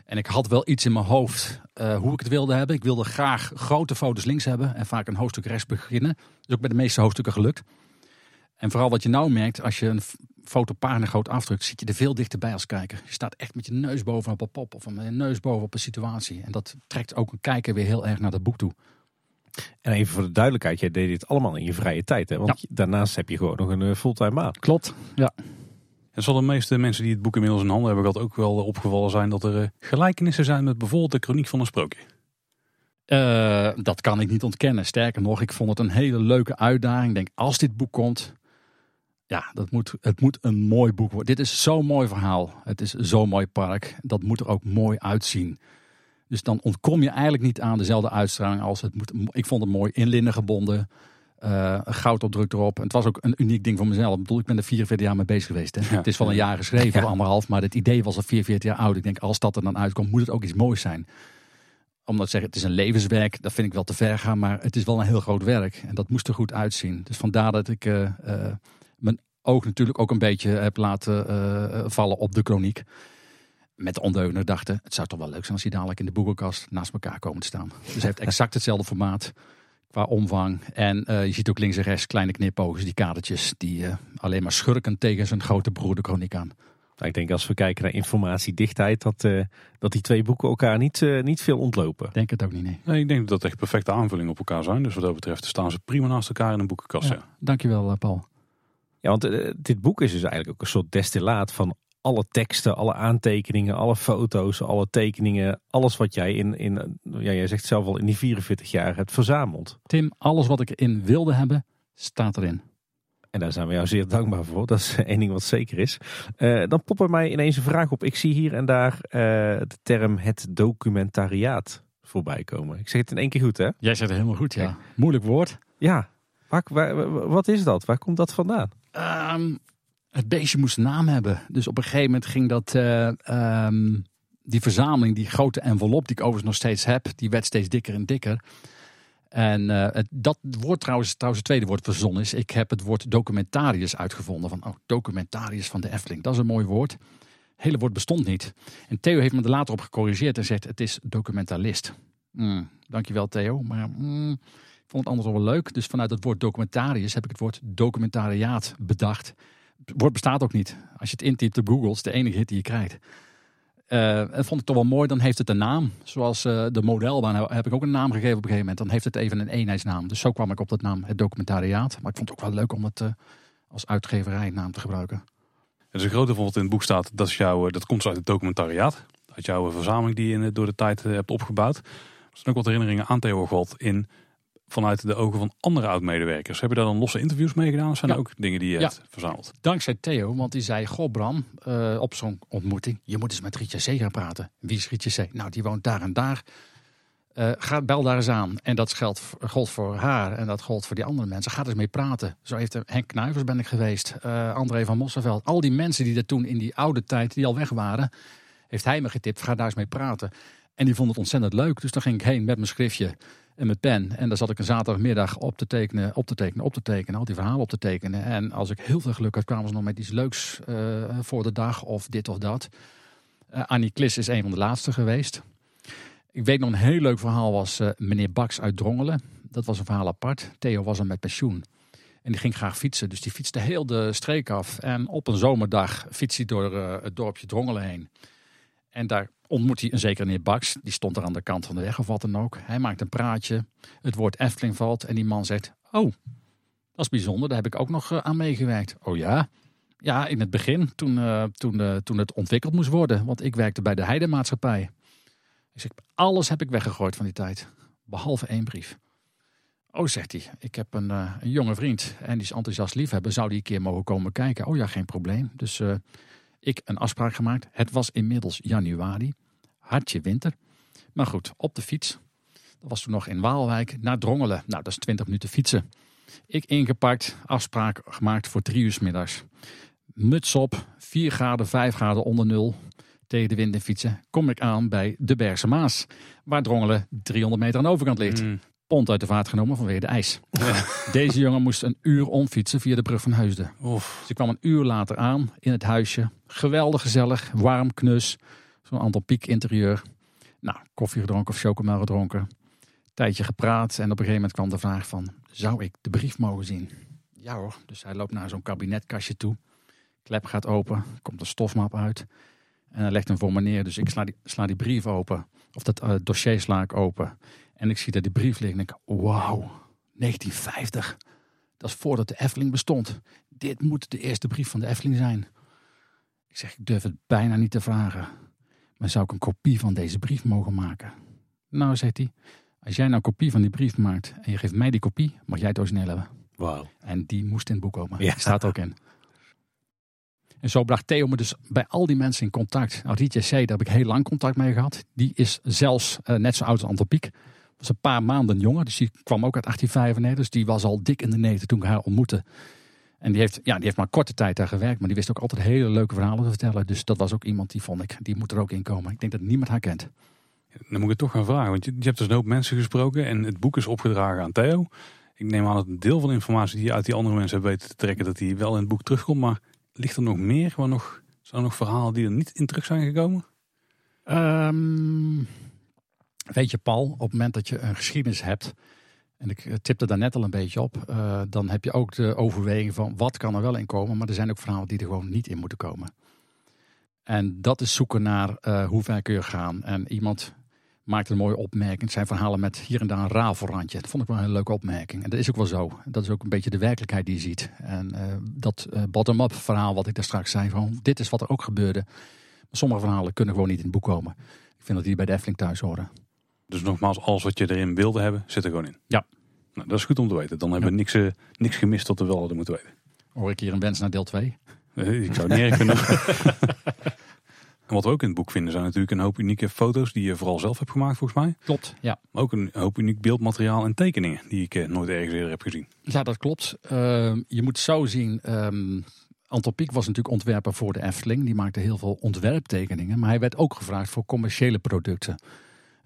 En ik had wel iets in mijn hoofd uh, hoe ik het wilde hebben. Ik wilde graag grote foto's links hebben en vaak een hoofdstuk rechts beginnen. Dus ook bij de meeste hoofdstukken gelukt. En vooral wat je nou merkt, als je een fotopagina groot afdrukt, zit je er veel dichterbij als kijker. Je staat echt met je neus bovenop een pop of met je neus bovenop een situatie. En dat trekt ook een kijker weer heel erg naar dat boek toe. En even voor de duidelijkheid, jij deed dit allemaal in je vrije tijd. Hè? Want daarnaast heb je gewoon nog een eh, fulltime baan. Klopt, ja. En zal de meeste mensen die het boek inmiddels in handen hebben gehad ook wel opgevallen zijn dat er eh, gelijkenissen zijn met bijvoorbeeld de kroniek van een sprookje? Uh, dat kan ik niet ontkennen. Sterker nog, ik vond het een hele leuke uitdaging. Ik denk, als dit boek komt, ja, dat moet, het moet een mooi boek worden. Dit is zo'n mooi verhaal. Het is zo'n mooi park. Dat moet er ook mooi uitzien. Dus dan ontkom je eigenlijk niet aan dezelfde uitstraling als het moet. Ik vond het mooi inlinnen gebonden. Uh, goudopdruk erop. En het was ook een uniek ding voor mezelf. Ik bedoel, ik ben er 44 jaar mee bezig geweest. Hè. Het is wel een jaar geschreven, ja. of anderhalf. Maar het idee was al 44 jaar oud. Ik denk, als dat er dan uitkomt, moet het ook iets moois zijn. Omdat zeggen, het is een levenswerk. Dat vind ik wel te ver gaan. Maar het is wel een heel groot werk. En dat moest er goed uitzien. Dus vandaar dat ik... Uh, uh, mijn oog natuurlijk ook een beetje heb laten vallen op de chroniek. Met de ondeugende dachten, het zou toch wel leuk zijn als die dadelijk in de boekenkast naast elkaar komen te staan. Dus hij heeft exact hetzelfde formaat qua omvang. En uh, je ziet ook links en rechts kleine knipoogjes, die kadertjes, die uh, alleen maar schurken tegen zijn grote broer de chroniek aan. Nou, ik denk als we kijken naar informatiedichtheid, dat, uh, dat die twee boeken elkaar niet, niet veel ontlopen. Denk het ook niet, nee. nee. Ik denk dat het echt perfecte aanvulling op elkaar zijn. Dus wat dat betreft staan ze prima naast elkaar in een boekenkast. Ja, ja. Dankjewel, Paul. Ja, want uh, dit boek is dus eigenlijk ook een soort destillaat van alle teksten, alle aantekeningen, alle foto's, alle tekeningen. Alles wat jij in, in ja, jij zegt zelf al, in die 44 jaar hebt verzameld. Tim, alles wat ik erin wilde hebben, staat erin. En daar zijn we jou zeer dankbaar voor. Dat is één ding wat zeker is. Uh, dan popt er mij ineens een vraag op. Ik zie hier en daar uh, de term het documentariaat voorbij komen. Ik zeg het in één keer goed, hè? Jij zegt het helemaal goed, ja. ja. Moeilijk woord. Ja. Waar, waar, wat is dat? Waar komt dat vandaan? Um, het beestje moest een naam hebben. Dus op een gegeven moment ging dat. Uh, um, die verzameling, die grote envelop, die ik overigens nog steeds heb, die werd steeds dikker en dikker. En het, dat woord trouwens, trouwens het tweede woord verzonnen is. Ik heb het woord documentarius uitgevonden. Van, oh, documentarius van de Efteling. Dat is een mooi woord. Het hele woord bestond niet. En Theo heeft me er later op gecorrigeerd en zegt, het is documentalist. Mm, dankjewel Theo. Maar mm, ik vond het anders wel leuk. Dus vanuit het woord documentarius heb ik het woord documentariaat bedacht. Het woord bestaat ook niet. Als je het intypt op Google, is het de enige hit die je krijgt. Uh, en vond ik toch wel mooi, dan heeft het een naam. Zoals uh, de modelbaan heb ik ook een naam gegeven op een gegeven moment. Dan heeft het even een eenheidsnaam. Dus zo kwam ik op dat naam, het documentariaat. Maar ik vond het ook wel leuk om het uh, als uitgeverijnaam te gebruiken. Dus een grote wat in het boek staat, dat, is jouw, dat komt uit het documentariaat. Uit jouw verzameling die je door de tijd hebt opgebouwd. Er zijn ook wat herinneringen aan Theo Gold in vanuit de ogen van andere oud-medewerkers. Heb je daar dan losse interviews mee gedaan? Of zijn ja. er ook dingen die je ja. hebt verzameld? Dankzij Theo, want die zei, goh Bram, uh, op zo'n ontmoeting, je moet eens met Rietje C gaan praten. Wie is Rietje C? Nou, die woont daar en daar. Uh, ga, bel daar eens aan. En dat geldt, gold voor haar en dat gold voor die andere mensen. Ga eens mee praten. Zo heeft er, Henk Knuivers ben ik geweest. Uh, André van Mosselveld. Al die mensen die er toen in die oude tijd, die al weg waren heeft hij me getipt, ga daar eens mee praten. En die vond het ontzettend leuk. Dus dan ging ik heen met mijn schriftje en mijn pen. En dan zat ik een zaterdagmiddag op te tekenen, op te tekenen, op te tekenen. Al die verhalen op te tekenen. En als ik heel veel geluk had, kwamen ze nog met iets leuks uh, voor de dag. Of dit of dat. Uh, Annie Klis is een van de laatste geweest. Ik weet nog een heel leuk verhaal was uh, meneer Baks uit Drongelen. Dat was een verhaal apart. Theo was er met pensioen. En die ging graag fietsen. Dus die fietste heel de streek af. En op een zomerdag fietst hij door het dorpje Drongelen heen. En daar ontmoet hij een zekere meneer Baks. Die stond er aan de kant van de weg of wat dan ook. Hij maakt een praatje. Het woord Efteling valt. En die man zegt, oh, dat is bijzonder. Daar heb ik ook nog aan meegewerkt. Oh ja? Ja, in het begin, toen, uh, toen, uh, toen het ontwikkeld moest worden. Want ik werkte bij de Heidemaatschappij. Ik zeg, alles heb ik weggegooid van die tijd. Behalve één brief. Oh, zegt hij, ik heb een, een jonge vriend en die is enthousiast liefhebber. Zou die een keer mogen komen kijken? Oh ja, geen probleem. Dus ik een afspraak gemaakt. Het was inmiddels januari. Hartje winter. Maar goed, op de fiets. Dat was toen nog in Waalwijk naar Drongelen. Nou, dat is 20 minuten fietsen. Ik ingepakt, afspraak gemaakt voor drie uur middags. Muts op, 4 graden, 5 graden onder nul. Tegen de wind en fietsen kom ik aan bij de Bergse Maas. Waar Drongelen 300 meter aan de overkant ligt. Mm. Pont uit de vaart genomen vanwege de ijs. Deze jongen moest een uur omfietsen via de brug van Heusden. Oef. Dus ik kwam een uur later aan in het huisje. Geweldig gezellig, warm, knus. Zo'n aantal piek interieur. Nou, koffie gedronken of chocomel gedronken. Tijdje gepraat en op een gegeven moment kwam de vraag van... zou ik de brief mogen zien? Ja hoor, dus hij loopt naar zo'n kabinetkastje toe. Klep gaat open, komt een stofmap uit. En hij legt hem voor me neer. Dus ik sla die, sla die brief open. Of dat uh, dossier sla ik open. En ik zie dat die brief ligt en ik, wauw, 1950. Dat is voordat de Efteling bestond. Dit moet de eerste brief van de Efteling zijn. Ik zeg, ik durf het bijna niet te vragen. Maar zou ik een kopie van deze brief mogen maken? Nou, zegt hij, als jij nou een kopie van die brief maakt en je geeft mij die kopie, mag jij het origineel hebben. Wauw. En die moest in het boek komen. Ja. Staat ook in. En zo bracht Theo me dus bij al die mensen in contact. Nou, C, daar heb ik heel lang contact mee gehad. Die is zelfs uh, net zo oud als Antopiek was een paar maanden jonger. Dus die kwam ook uit 1895. Dus die was al dik in de neten toen ik haar ontmoette. En die heeft, ja, die heeft maar korte tijd daar gewerkt. Maar die wist ook altijd hele leuke verhalen te vertellen. Dus dat was ook iemand die vond ik, die moet er ook in komen. Ik denk dat niemand haar kent. Dan moet ik het toch gaan vragen. Want je, je hebt dus een hoop mensen gesproken. En het boek is opgedragen aan Theo. Ik neem aan dat een deel van de informatie die je uit die andere mensen hebt weten te trekken. Dat die wel in het boek terugkomt. Maar ligt er nog meer? Waar nog, zijn er nog verhalen die er niet in terug zijn gekomen? Um, Weet je, Paul, op het moment dat je een geschiedenis hebt, en ik eh, tipte daar net al een beetje op, uh, dan heb je ook de overweging van wat kan er wel in komen, maar er zijn ook verhalen die er gewoon niet in moeten komen. En dat is zoeken naar uh, hoe ver kun je gaan. En iemand maakt een mooie opmerking. Het zijn verhalen met hier en daar een rafelrandje. Dat vond ik wel een leuke opmerking. En dat is ook wel zo. Dat is ook een beetje de werkelijkheid die je ziet. En dat bottom-up verhaal wat ik daar straks zei. Van, dit is wat er ook gebeurde. Maar sommige verhalen kunnen gewoon niet in het boek komen. Ik vind dat die bij de Efteling thuis horen. Dus nogmaals, alles wat je erin wilde hebben, zit er gewoon in. Ja. Nou, dat is goed om te weten. Dan hebben we niks, uh, niks gemist tot we wel hadden moeten weten. Hoor ik hier een wens naar deel 2? Uh, ik zou het niet vinden. en wat we ook in het boek vinden zijn natuurlijk een hoop unieke foto's die je vooral zelf hebt gemaakt volgens mij. Klopt, ja. Maar ook een hoop uniek beeldmateriaal en tekeningen die ik uh, nooit ergens eerder heb gezien. Ja, dat klopt. Ehm, je moet zo zien... Um, Anton Pieck was natuurlijk ontwerper voor de Efteling. Die maakte heel veel ontwerptekeningen. Maar hij werd ook gevraagd voor commerciële producten.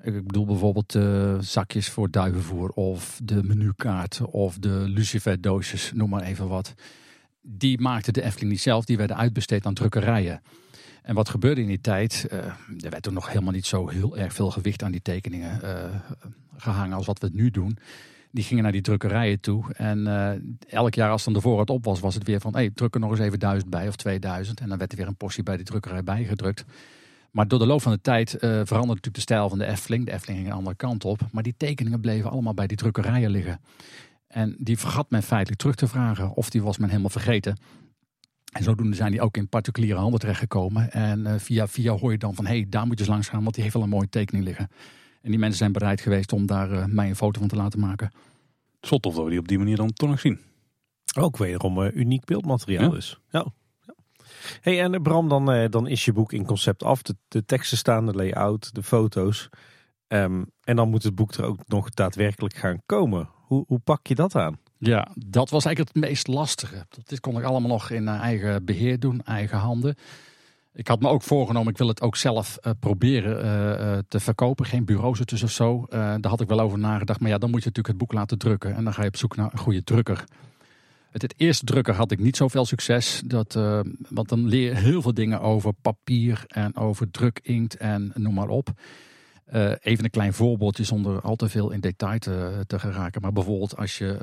Ik bedoel bijvoorbeeld uh, zakjes voor duivenvoer of de menukaart of de lucifer doosjes, noem maar even wat. Die maakte de Efteling niet zelf, die werden uitbesteed aan drukkerijen. En wat gebeurde in die tijd? Uh, er werd er nog helemaal niet zo heel erg veel gewicht aan die tekeningen uh, gehangen als wat we nu doen. Die gingen naar die drukkerijen toe. En elk jaar als dan de voorraad op was, was het weer van... hé, hey, druk er nog eens even duizend bij of 2000. En dan werd er weer een portie bij die drukkerij bijgedrukt. Maar door de loop van de tijd uh, veranderde natuurlijk de stijl van de Efteling. De Efteling ging een andere kant op. Maar die tekeningen bleven allemaal bij die drukkerijen liggen. En die vergat men feitelijk terug te vragen. Of die was men helemaal vergeten. En zodoende zijn die ook in particuliere handen terechtgekomen. En uh, via via hoor je dan van, hé, hey, daar moet je eens langs gaan. Want die heeft wel een mooie tekening liggen. En die mensen zijn bereid geweest om daar uh, mij een foto van te laten maken. Zot tof dat we die op die manier dan toch nog zien. Ook wederom uniek beeldmateriaal ja? dus. Ja. Hey, en Bram, dan, eh, dan is je boek in concept af. De, de teksten staan, de layout, de foto's. Um, en dan moet het boek er ook nog daadwerkelijk gaan komen. Hoe, hoe pak je dat aan? Ja, dat was eigenlijk het meest lastige. Dit kon ik allemaal nog in eigen beheer doen, eigen handen. Ik had me ook voorgenomen, ik wil het ook zelf proberen te verkopen. Geen bureaus ertussen of zo. Daar had ik wel over nagedacht. Maar ja, dan moet je natuurlijk het boek laten drukken. En dan ga je op zoek naar een goede drukker. Met het eerste drukker had ik niet zoveel succes. Dat, want dan leer je heel veel dingen over papier en over drukinkt en noem maar op. even een klein voorbeeldje zonder al te veel in detail te, geraken. Maar bijvoorbeeld als je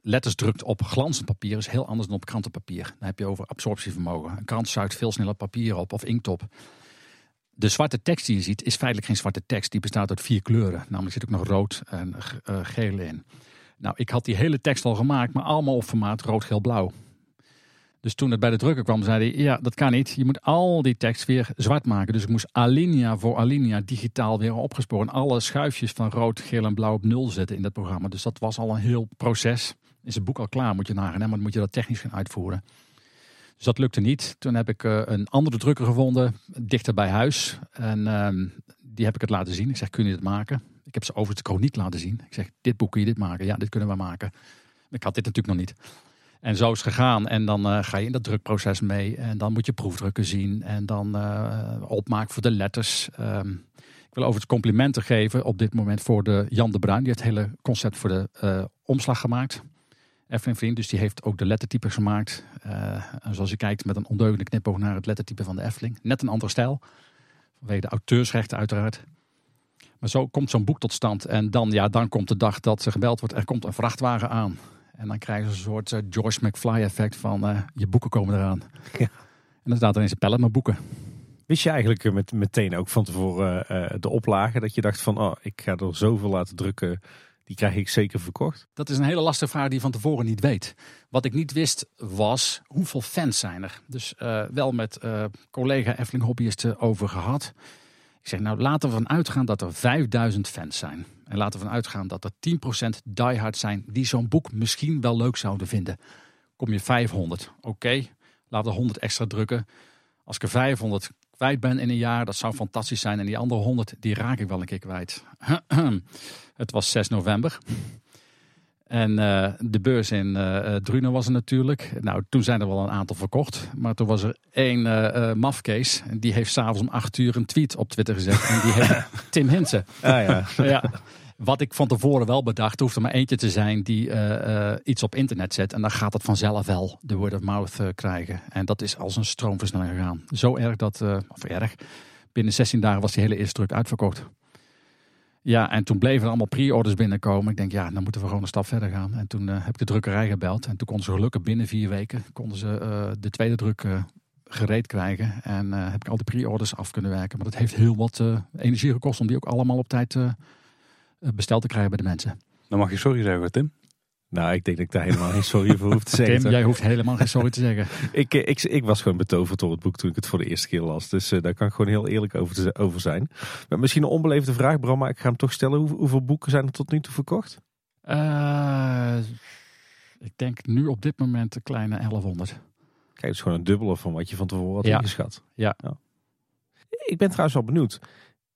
letters drukt op glanzend papier is heel anders dan op krantenpapier. Dan heb je over absorptievermogen. Een krant zuigt veel sneller papier op of inkt op. De zwarte tekst die je ziet is feitelijk geen zwarte tekst. Die bestaat uit vier kleuren. Namelijk zit ook nog rood en geel in. Nou, ik had die hele tekst al gemaakt, maar allemaal op formaat rood, geel, blauw. Dus toen het bij de drukker kwam, zei hij: Ja, dat kan niet. Je moet al die tekst weer zwart maken. Dus ik moest alinea voor alinea digitaal weer opgesporen. Alle schuifjes van rood, geel en blauw op nul zetten in dat programma. Dus dat was al een heel proces is het boek al klaar, moet je nagaan. Maar dan moet je dat technisch gaan uitvoeren. Dus dat lukte niet. Toen heb ik uh, een andere drukker gevonden, dichter bij huis. En uh, die heb ik het laten zien. Ik zeg, kun je dit maken? Ik heb ze overigens de niet laten zien. Ik zeg, dit boek kun je dit maken? Ja, dit kunnen we maken. Ik had dit natuurlijk nog niet. En zo is het gegaan. En dan uh, ga je in dat drukproces mee. En dan moet je proefdrukken zien. En dan uh, opmaak voor de letters. Um, ik wil over het complimenten geven op dit moment voor de Jan de Bruin. Die heeft het hele concept voor de uh, omslag gemaakt. Efteling Vriend, dus die heeft ook de lettertypes gemaakt. Zoals je kijkt met een ondeugende knipoog naar het lettertype van de Efteling. Net een andere stijl. Vanwege de auteursrechten uiteraard. Maar zo komt zo'n boek tot stand. En dan, ja, dan komt de dag dat ze gebeld wordt. Er komt een vrachtwagen aan. En dan krijgen ze een soort uh, George McFly effect van uh, je boeken komen eraan. Ja. En dan staat er eens een pallet met boeken. Wist je eigenlijk met, meteen ook van tevoren de oplagen dat je dacht van oh, ik ga er zoveel laten drukken die krijg ik zeker verkocht? Dat is een hele lastige vraag die je van tevoren niet weet. Wat ik niet wist was hoeveel fans zijn er. Dus wel met collega Efteling hobbyisten over gehad. Ik zeg nou laten we ervan uitgaan dat er 5000 fans zijn. En laten we ervan uitgaan dat er 10% diehard zijn die zo'n boek misschien wel leuk zouden vinden. Kom je 500, oké, laten we 100 extra drukken. Als ik er 500 kwijt ben in een jaar, dat zou fantastisch zijn. En die andere 100, die raak ik wel een keer kwijt. het was 6 november. En uh, de beurs in uh, Drunen was er natuurlijk. Nou, toen zijn er wel een aantal verkocht. Maar toen was er één uh, mafkees. En die heeft s'avonds om acht uur een tweet op Twitter gezet. En die heet Tim Hinsen. Ah, ja. ja. Wat ik van tevoren wel bedacht, hoeft er maar eentje te zijn die iets op internet zet. En dan gaat het vanzelf wel de word of mouth krijgen. En dat is als een stroomversnelling gegaan. Zo erg dat, of erg, binnen 16 dagen was die hele eerste druk uitverkocht. Ja, en toen bleven er allemaal pre-orders binnenkomen. Ik denk, ja, dan moeten we gewoon een stap verder gaan. En toen heb ik de drukkerij gebeld. En toen konden ze gelukkig binnen vier weken konden ze de tweede druk gereed krijgen. En heb ik al de pre-orders af kunnen werken. Maar dat heeft heel wat energie gekost om die ook allemaal op tijd eh, besteld te krijgen bij de mensen. Dan mag je sorry zeggen, Tim. Nou, ik denk dat ik daar helemaal geen sorry voor hoef te zeggen. Tim, jij hoeft helemaal geen sorry te zeggen. ik, eh, ik, ik, was gewoon betoverd door het boek toen ik het voor de eerste keer las. Dus uh, daar kan ik gewoon heel eerlijk over, over zijn. Maar misschien een onbeleefde vraag, Bram, maar ik ga hem toch stellen. Hoe, hoeveel boeken zijn er tot nu toe verkocht? Uh, ik denk nu op dit moment een kleine 1100. Kijk, het is gewoon een dubbele van wat je van tevoren had ja. ingeschat. Ja. ja. Ik ben trouwens wel benieuwd.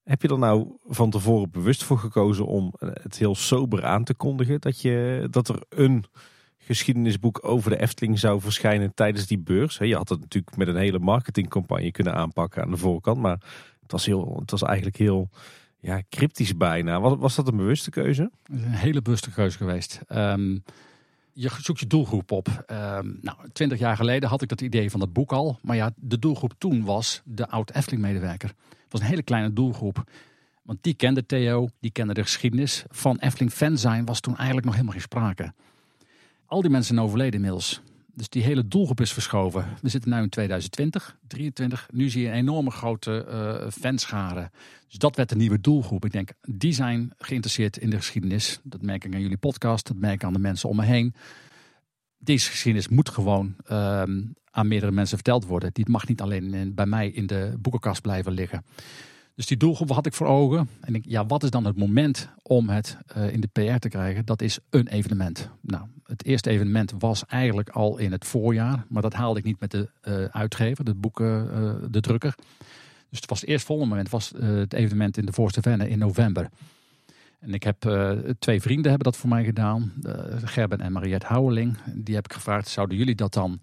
Heb je er nou van tevoren bewust voor gekozen om het heel sober aan te kondigen? Dat, je, dat er een geschiedenisboek over de Efteling zou verschijnen tijdens die beurs? Je had het natuurlijk met een hele marketingcampagne kunnen aanpakken aan de voorkant. Maar het was, heel, het was eigenlijk heel ja, cryptisch bijna. Was, was dat een bewuste keuze? Een hele bewuste keuze geweest. Um, je zoekt je doelgroep op. Um, nou, twintig jaar geleden had ik dat idee van dat boek al. Maar ja, de doelgroep toen was de oud-Efteling-medewerker. Het was een hele kleine doelgroep. Want die kende Theo, die kende de geschiedenis. Van Efteling fan zijn was toen eigenlijk nog helemaal geen sprake. Al die mensen zijn overleden inmiddels. Dus die hele doelgroep is verschoven. We zitten nu in 2020, 2023. Nu zie je een enorme grote uh. Dus dat werd de nieuwe doelgroep. Ik denk, die zijn geïnteresseerd in de geschiedenis. Dat merk ik aan jullie podcast, dat merk ik aan de mensen om me heen. Deze geschiedenis moet gewoon uh, aan meerdere mensen verteld worden. Die mag niet alleen bij mij in de boekenkast blijven liggen. Dus die doelgroep had ik voor ogen. En ik, ja, wat is dan het moment om het uh, in de PR te krijgen? Dat is een evenement. Nou, het eerste evenement was eigenlijk al in het voorjaar. Maar dat haalde ik niet met de uh, uitgever, de boeken, uh, de drukker. Dus het was het eerstvolgende moment was het evenement in de Voorste Venne in november. En ik heb twee vrienden hebben dat voor mij gedaan. Gerben en Mariette Houweling. Die heb ik gevraagd, zouden jullie dat dan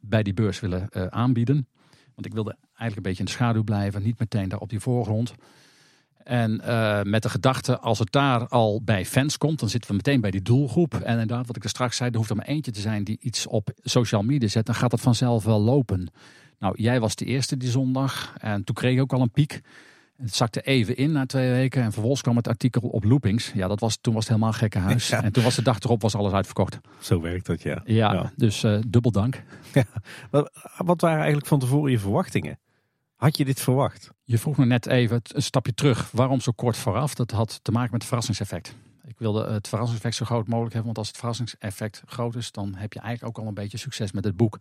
bij die beurs willen aanbieden? Want ik wilde eigenlijk een beetje in de schaduw blijven, niet meteen daar op die voorgrond. En uh, met de gedachte, als het daar al bij fans komt, dan zitten we meteen bij die doelgroep. En inderdaad, wat ik er straks zei, er hoeft er maar eentje te zijn die iets op social media zet. Dan gaat dat vanzelf wel lopen. Nou, jij was de eerste die zondag en toen kreeg ik ook al een piek. Het zakte even in na twee weken en vervolgens kwam het artikel op loopings. Ja, dat was, toen was het helemaal gekke huis. En toen was de dag erop was alles uitverkocht. Zo werkt dat, ja. Ja, dus uh, dubbel dank. Ja. Wat, wat waren eigenlijk van tevoren je verwachtingen? Had je dit verwacht? Je vroeg me net even een stapje terug. Waarom zo kort vooraf? Dat had te maken met het verrassingseffect. Ik wilde het verrassingseffect zo groot mogelijk hebben. Want als het verrassingseffect groot is, dan heb je eigenlijk ook al een beetje succes met het boek.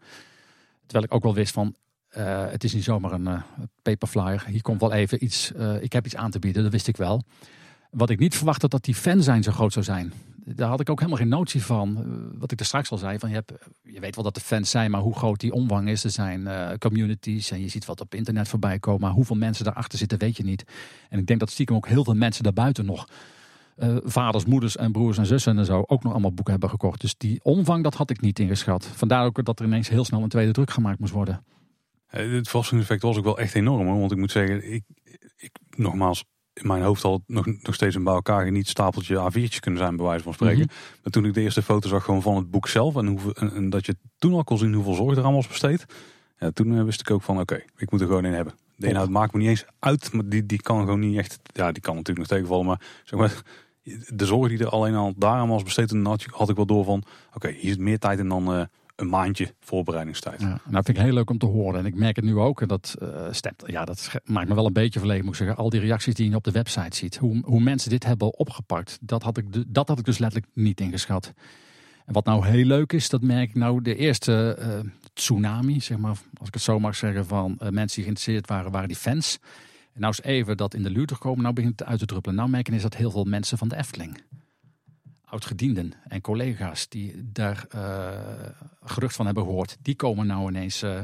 Terwijl ik ook wel wist van, uh, het is niet zomaar een uh, paperflyer. Hier komt wel even iets, uh, ik heb iets aan te bieden, dat wist ik wel. Wat ik niet verwachtte dat die fan zijn zo groot zou zijn. Daar had ik ook helemaal geen notie van. Wat ik er straks al zei, van je, hebt, je weet wel dat de fans zijn, maar hoe groot die omvang is. Er zijn communities en je ziet wat op internet voorbij komen. Maar hoeveel mensen daarachter zitten, weet je niet. En ik denk dat stiekem ook heel veel mensen daarbuiten nog vaders, moeders en broers en zussen en zo ook nog allemaal boeken hebben gekocht. Dus die omvang, dat had ik niet ingeschat. Vandaar ook dat er ineens heel snel een tweede druk gemaakt moest worden. Het verrassingseffect was ook wel echt enorm. Hoor. Want ik moet zeggen, ik, ik, nogmaals, in mijn hoofd had het nog, nog steeds een bij elkaar niet stapeltje A4'tjes kunnen zijn, bij wijze van spreken. Mm -hmm. Maar toen ik de eerste foto zag gewoon van het boek zelf en, hoeveel, en, en, dat je toen al kon zien hoeveel zorg er aan was besteed. Ja, toen uh, wist ik ook van oké, okay, ik moet er gewoon in hebben. De inhoud maakt me niet eens uit, maar die, die kan gewoon niet echt, ja die kan natuurlijk nog tegenvallen. Maar zeg maar, de zorg die er alleen al daaraan was besteed, had, had ik wel door van oké, okay, hier zit meer tijd in dan... Uh, een maandje voorbereidingstijd. Ja, nou vind ik heel leuk om te horen. En ik merk het nu ook. En dat uh. Ja, dat maakt me wel een beetje verlegen, moet ik zeggen. Al die reacties die je op de website ziet. Hoe, hoe mensen dit hebben opgepakt. Dat had, ik, dat had ik dus letterlijk niet ingeschat. En wat nou heel leuk is, dat merk ik nou de eerste uh, tsunami, zeg maar, als ik het zo mag zeggen, van uh, mensen die geïnteresseerd waren, waren die fans. En nou is even dat in de luwte gekomen, nou begint het uit te druppelen. Nou merken is dat heel veel mensen van de Efteling oud-gedienden en collega's die daar uh, gerucht van hebben gehoord, die komen nou ineens uh,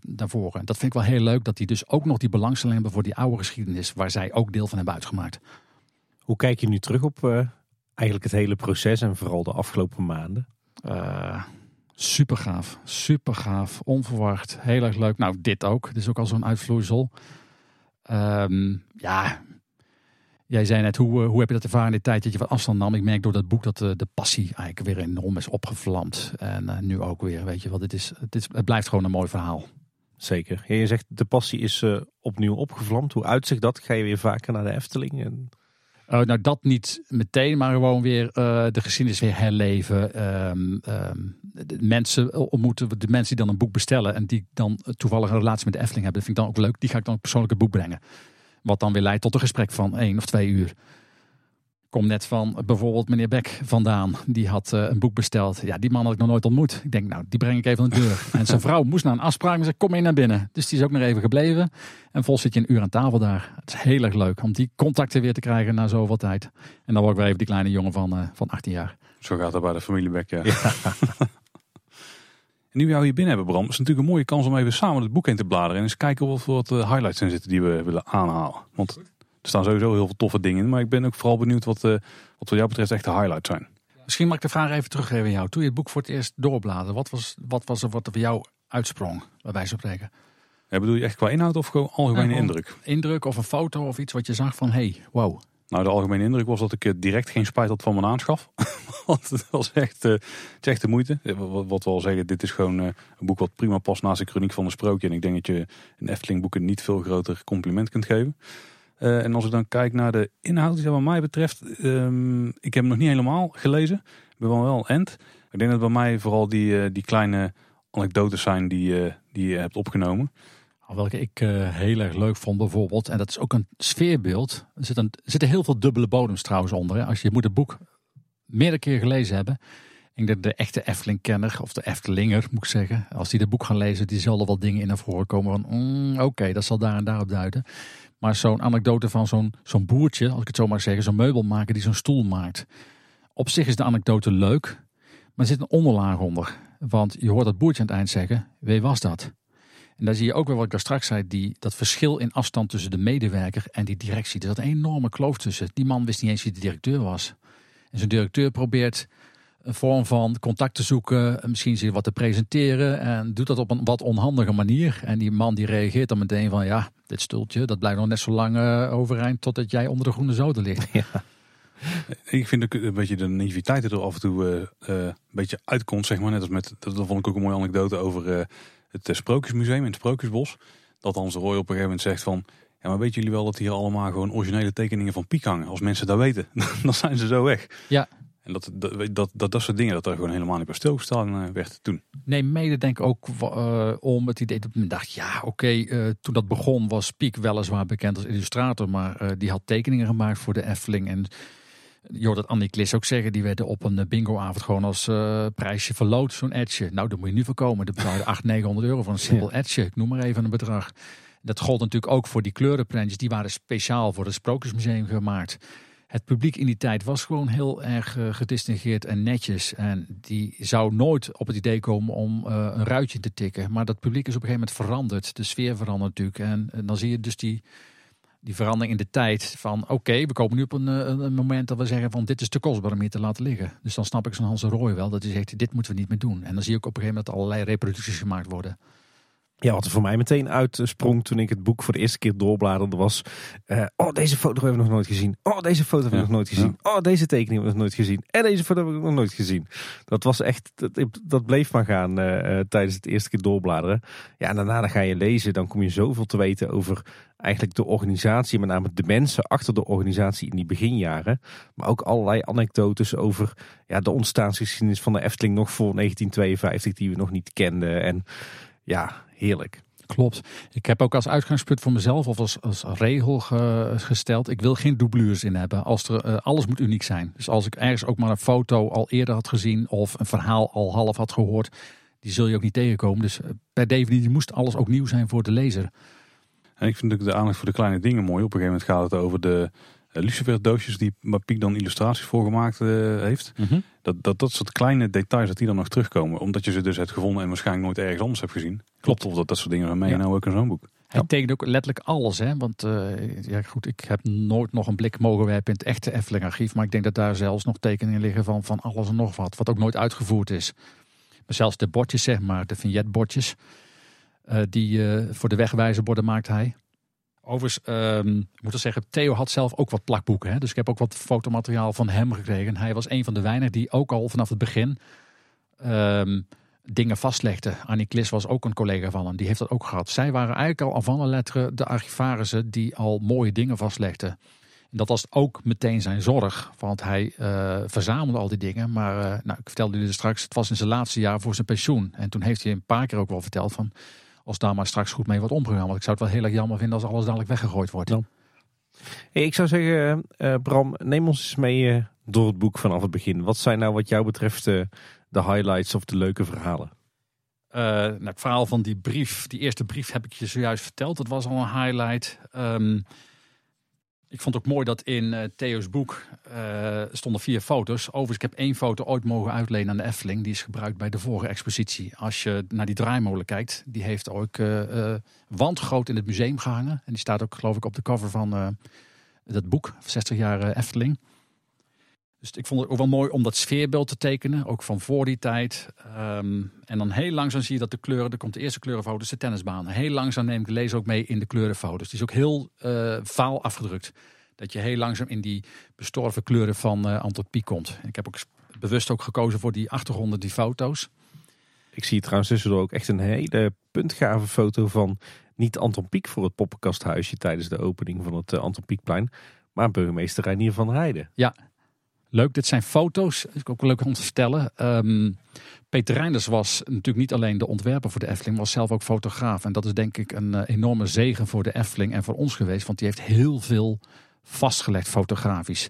naar voren. Dat vind ik wel heel leuk dat die dus ook nog die belangstelling hebben voor die oude geschiedenis, waar zij ook deel van hebben uitgemaakt. Hoe kijk je nu terug op eigenlijk het hele proces en vooral de afgelopen maanden? super gaaf, super gaaf, onverwacht, heel erg leuk. Nou, dit ook. Dit is ook al zo'n uitvloeisel. Um, ja, Jij zei net, hoe, hoe heb je dat ervaren in de tijd dat je wat afstand nam? Ik merk door dat boek dat de, de passie eigenlijk weer enorm is opgevlamd. En uh, nu ook weer, weet je wel, dit is, het, is, het blijft gewoon een mooi verhaal. Zeker. Ja, je zegt de passie is uh, opnieuw opgevlamd. Hoe uitzicht dat? Ga je weer vaker naar de Efteling? En... Uh, nou, dat niet meteen, maar gewoon weer de geschiedenis weer herleven. Um, um, de mensen ontmoeten, de mensen die dan een boek bestellen en die dan toevallig een relatie met de Efteling hebben. Dat vind ik dan ook leuk. Die ga ik dan persoonlijk het boek brengen. Wat dan weer leidt tot een gesprek van één of twee uur. Kom net van bijvoorbeeld meneer Beck vandaan. Die had uh, een boek besteld. Ja, die man had ik nog nooit ontmoet. Ik denk, nou, die breng ik even aan de deur. en zijn vrouw moest naar een afspraak en zei, kom mee naar binnen. Dus die is ook nog even gebleven. En vol zit je een uur aan tafel daar. Het is heel erg leuk om die contacten weer te krijgen na zoveel tijd. En dan word ik weer even die kleine jongen van, uh, van 18 jaar. Zo gaat het bij de familie Beck, ja. ja. En nu we jou hier binnen hebben, Bram, is het natuurlijk een mooie kans om even samen het boek in te bladeren. En eens kijken of er wat highlights in zitten die we willen aanhalen. Want er staan sowieso heel veel toffe dingen in. Maar ik ben ook vooral benieuwd wat, uh, wat voor jou betreft echt de highlights zijn. Misschien mag ik de vraag even teruggeven aan jou. Toen je het boek voor het eerst doorbladerde, wat was, wat was er wat er voor jou uitsprong, bij wijze van spreken? Ja, bedoel je echt qua inhoud of gewoon algemene indruk? Indruk of een foto of iets wat je zag van, hey, wow. Nou, de algemene indruk was dat ik direct geen spijt had van mijn aanschaf. Want het was echt, uh, het echt de moeite. Wat, wat we al zeggen, dit is gewoon een boek wat prima past naast de chroniek van de sprookje. En ik denk dat je een Efteling boeken niet veel groter compliment kunt geven. En als ik dan kijk naar de inhoud, die wat mij betreft, um, ik heb hem nog niet helemaal gelezen. Ik ben wel wel end. Ik denk dat bij mij vooral die, die kleine anekdotes zijn die, die je hebt opgenomen. Welke ik uh, heel erg leuk vond bijvoorbeeld. En dat is ook een sfeerbeeld. Er, zit een, zitten heel veel dubbele bodems trouwens onder. Hè. Als je, moet het boek meerdere keer gelezen hebben. Ik denk dat de echte Efteling-kenner, of de Eftelinger moet ik zeggen. Als die het boek gaan lezen, die zullen wel dingen in naar voren komen van... Mm, Oké, dat zal daar en daarop duiden. Maar zo'n anekdote van zo'n zo'n boertje, als ik het zo maar zeg. Zo'n meubelmaker die zo'n stoel maakt. Op zich is de anekdote leuk. Maar er zit een onderlaag onder. Want je hoort dat boertje aan het eind zeggen, wie was dat? En daar zie je ook weer wat ik daar straks zei, die, dat verschil in afstand tussen de medewerker en die directie. Er zat een enorme kloof tussen. Die man wist niet eens wie de directeur was. En zijn directeur probeert een vorm van contact te zoeken, misschien zich wat te presenteren en doet dat op een wat onhandige manier. En die man die reageert dan meteen van ja, dit stultje, dat blijft nog net zo lang uh, overeind totdat jij onder de groene zoden ligt. Ja. Ik vind ook een beetje de naïviteit er af en toe uh, een beetje uitkomt, zeg maar. Net als met, dat vond ik ook een mooie anekdote over het Sprookjesmuseum in het Sprookjesbos. Dat Hans Roy op een gegeven moment zegt van, ja maar weten jullie wel dat hier allemaal gewoon originele tekeningen van Piek hangen? Als mensen dat weten, dan zijn ze zo weg. Ja, en dat dat, dat, dat, dat soort dingen, dat er gewoon helemaal niet bij stilgestaan uh, werd toen. Nee, mede denk ik ook uh, om het idee dat men dacht, ja oké, okay, uh, toen dat begon was Piek weliswaar bekend als illustrator, maar die had tekeningen gemaakt voor de Efteling. En je hoort dat Annie Klis ook zeggen, die werden op een bingoavond gewoon als prijsje verloot, zo'n etje. Nou, daar moet je nu voorkomen. Dat betaalde 800, 900 euro voor een simpel etje. Ik noem maar even een bedrag. Dat gold natuurlijk ook voor die kleurenprentjes. Die waren speciaal voor het Sprookjesmuseum gemaakt het publiek in die tijd was gewoon heel erg uh, gedistingeerd en netjes. En die zou nooit op het idee komen om uh, een ruitje te tikken. Maar dat publiek is op een gegeven moment veranderd. De sfeer verandert natuurlijk. En, en dan zie je dus die, die verandering in de tijd. Van oké, we komen nu op een, een, een, moment dat we zeggen van dit is te kostbaar om hier te laten liggen. Dus dan snap ik zo'n Hans Roy wel. Dat hij zegt dit moeten we niet meer doen. En dan zie ik op een gegeven moment allerlei reproducties gemaakt worden. Ja, wat er voor mij meteen uitsprong toen ik het boek voor de eerste keer doorbladerde was... Uh, oh, deze foto hebben we nog nooit gezien. Oh, deze foto hebben we nog nooit gezien. Oh, deze tekening hebben we nog nooit gezien. En deze foto hebben we nog nooit gezien. Dat was echt, dat, dat bleef maar gaan uh, tijdens het eerste keer doorbladeren. Ja, en daarna dan ga je lezen, dan kom je zoveel te weten over eigenlijk de organisatie. Met name de mensen achter de organisatie in die beginjaren. Maar ook allerlei anekdotes over ja, de ontstaansgeschiedenis van de Efteling nog voor 1952 die we nog niet kenden. En ja, heerlijk. Klopt. Ik heb ook als uitgangspunt voor mezelf of als, als regel gesteld. Ik wil geen doublures in hebben. Als er, uh, alles moet uniek zijn. Dus als ik ergens ook maar een foto al eerder had gezien of een verhaal al half had gehoord, die zul je ook niet tegenkomen. Dus eh, per definitie moest alles ook nieuw zijn voor de lezer. En ik vind ook de aandacht voor de kleine dingen mooi. Op een gegeven moment gaat het over de lucifer doosjes die Piek dan illustraties voor gemaakt uh, heeft. Mm -hmm. dat, dat, dat soort kleine details dat die dan nog terugkomen. Omdat je ze dus hebt gevonden en waarschijnlijk nooit ergens anders hebt gezien. Klopt. Of dat dat soort dingen ja. je nou ook in zo'n boek. Hij ja. tekent ook letterlijk alles. Hè? Want uh, ja, goed, ik heb nooit nog een blik mogen werpen in het echte Efteling archief. Maar ik denk dat daar zelfs nog tekeningen liggen van, van alles en nog wat. Wat ook nooit uitgevoerd is. Maar zelfs de bordjes, zeg maar, de vignetbordjes. Uh, die uh, voor de wegwijzerborden maakt hij. Overigens, um, ik moet wel zeggen, Theo had zelf ook wat plakboeken. Hè? Dus ik heb ook wat fotomateriaal van hem gekregen. Hij was een van de weinigen die ook al vanaf het begin um, dingen vastlegde. Annie Klis was ook een collega van hem, die heeft dat ook gehad. Zij waren eigenlijk al van de letteren de archivarissen die al mooie dingen vastlegden. En dat was ook meteen zijn zorg, want hij uh, verzamelde al die dingen. Maar uh, nou, ik vertelde jullie straks, het was in zijn laatste jaar voor zijn pensioen. En toen heeft hij een paar keer ook wel verteld van als daar maar straks goed mee wordt omgegaan. Want ik zou het wel heel erg jammer vinden als alles dadelijk weggegooid wordt. Ja. Hey, ik zou zeggen, uh, Bram, neem ons eens mee uh, door het boek vanaf het begin. Wat zijn nou wat jou betreft uh, de highlights of de leuke verhalen? nou, het verhaal van die brief, die eerste brief heb ik je zojuist verteld. Dat was al een highlight. Um, ik vond het ook mooi dat in uh, Theo's boek uh, stonden vier foto's. Overigens, ik heb één foto ooit mogen uitlenen aan de Efteling. Die is gebruikt bij de vorige expositie. Als je naar die draaimolen kijkt, die heeft ook uh, wandgroot in het museum gehangen. En die staat ook, geloof ik, op de cover van dat boek, 60 jaar Efteling. Dus ik vond het ook wel mooi om dat sfeerbeeld te tekenen, ook van voor die tijd. Um, en dan heel langzaam zie je dat de kleuren, er komt de eerste kleurenfoto, dus de tennisbaan. Heel langzaam neem ik de lezer ook mee in de kleurenfoto's. Die is ook heel uh, vaal afgedrukt. Dat je heel langzaam in die bestorven kleuren van uh, Anton Pieck komt. Ik heb ook bewust ook gekozen voor die achtergronden, die foto's. Ik zie trouwens tussendoor ook echt een hele puntgave foto van niet Anton Pieck voor het poppenkasthuisje tijdens de opening van het uh, Anton Pieckplein, maar burgemeester Reinier van Heijden. Ja, Leuk, dit zijn foto's. Is ook leuk om te vertellen. Um, Peter Reinders was natuurlijk niet alleen de ontwerper voor de Efteling, maar was zelf ook fotograaf. En dat is denk ik een uh, enorme zegen voor de Efteling en voor ons geweest, want die heeft heel veel vastgelegd fotografisch.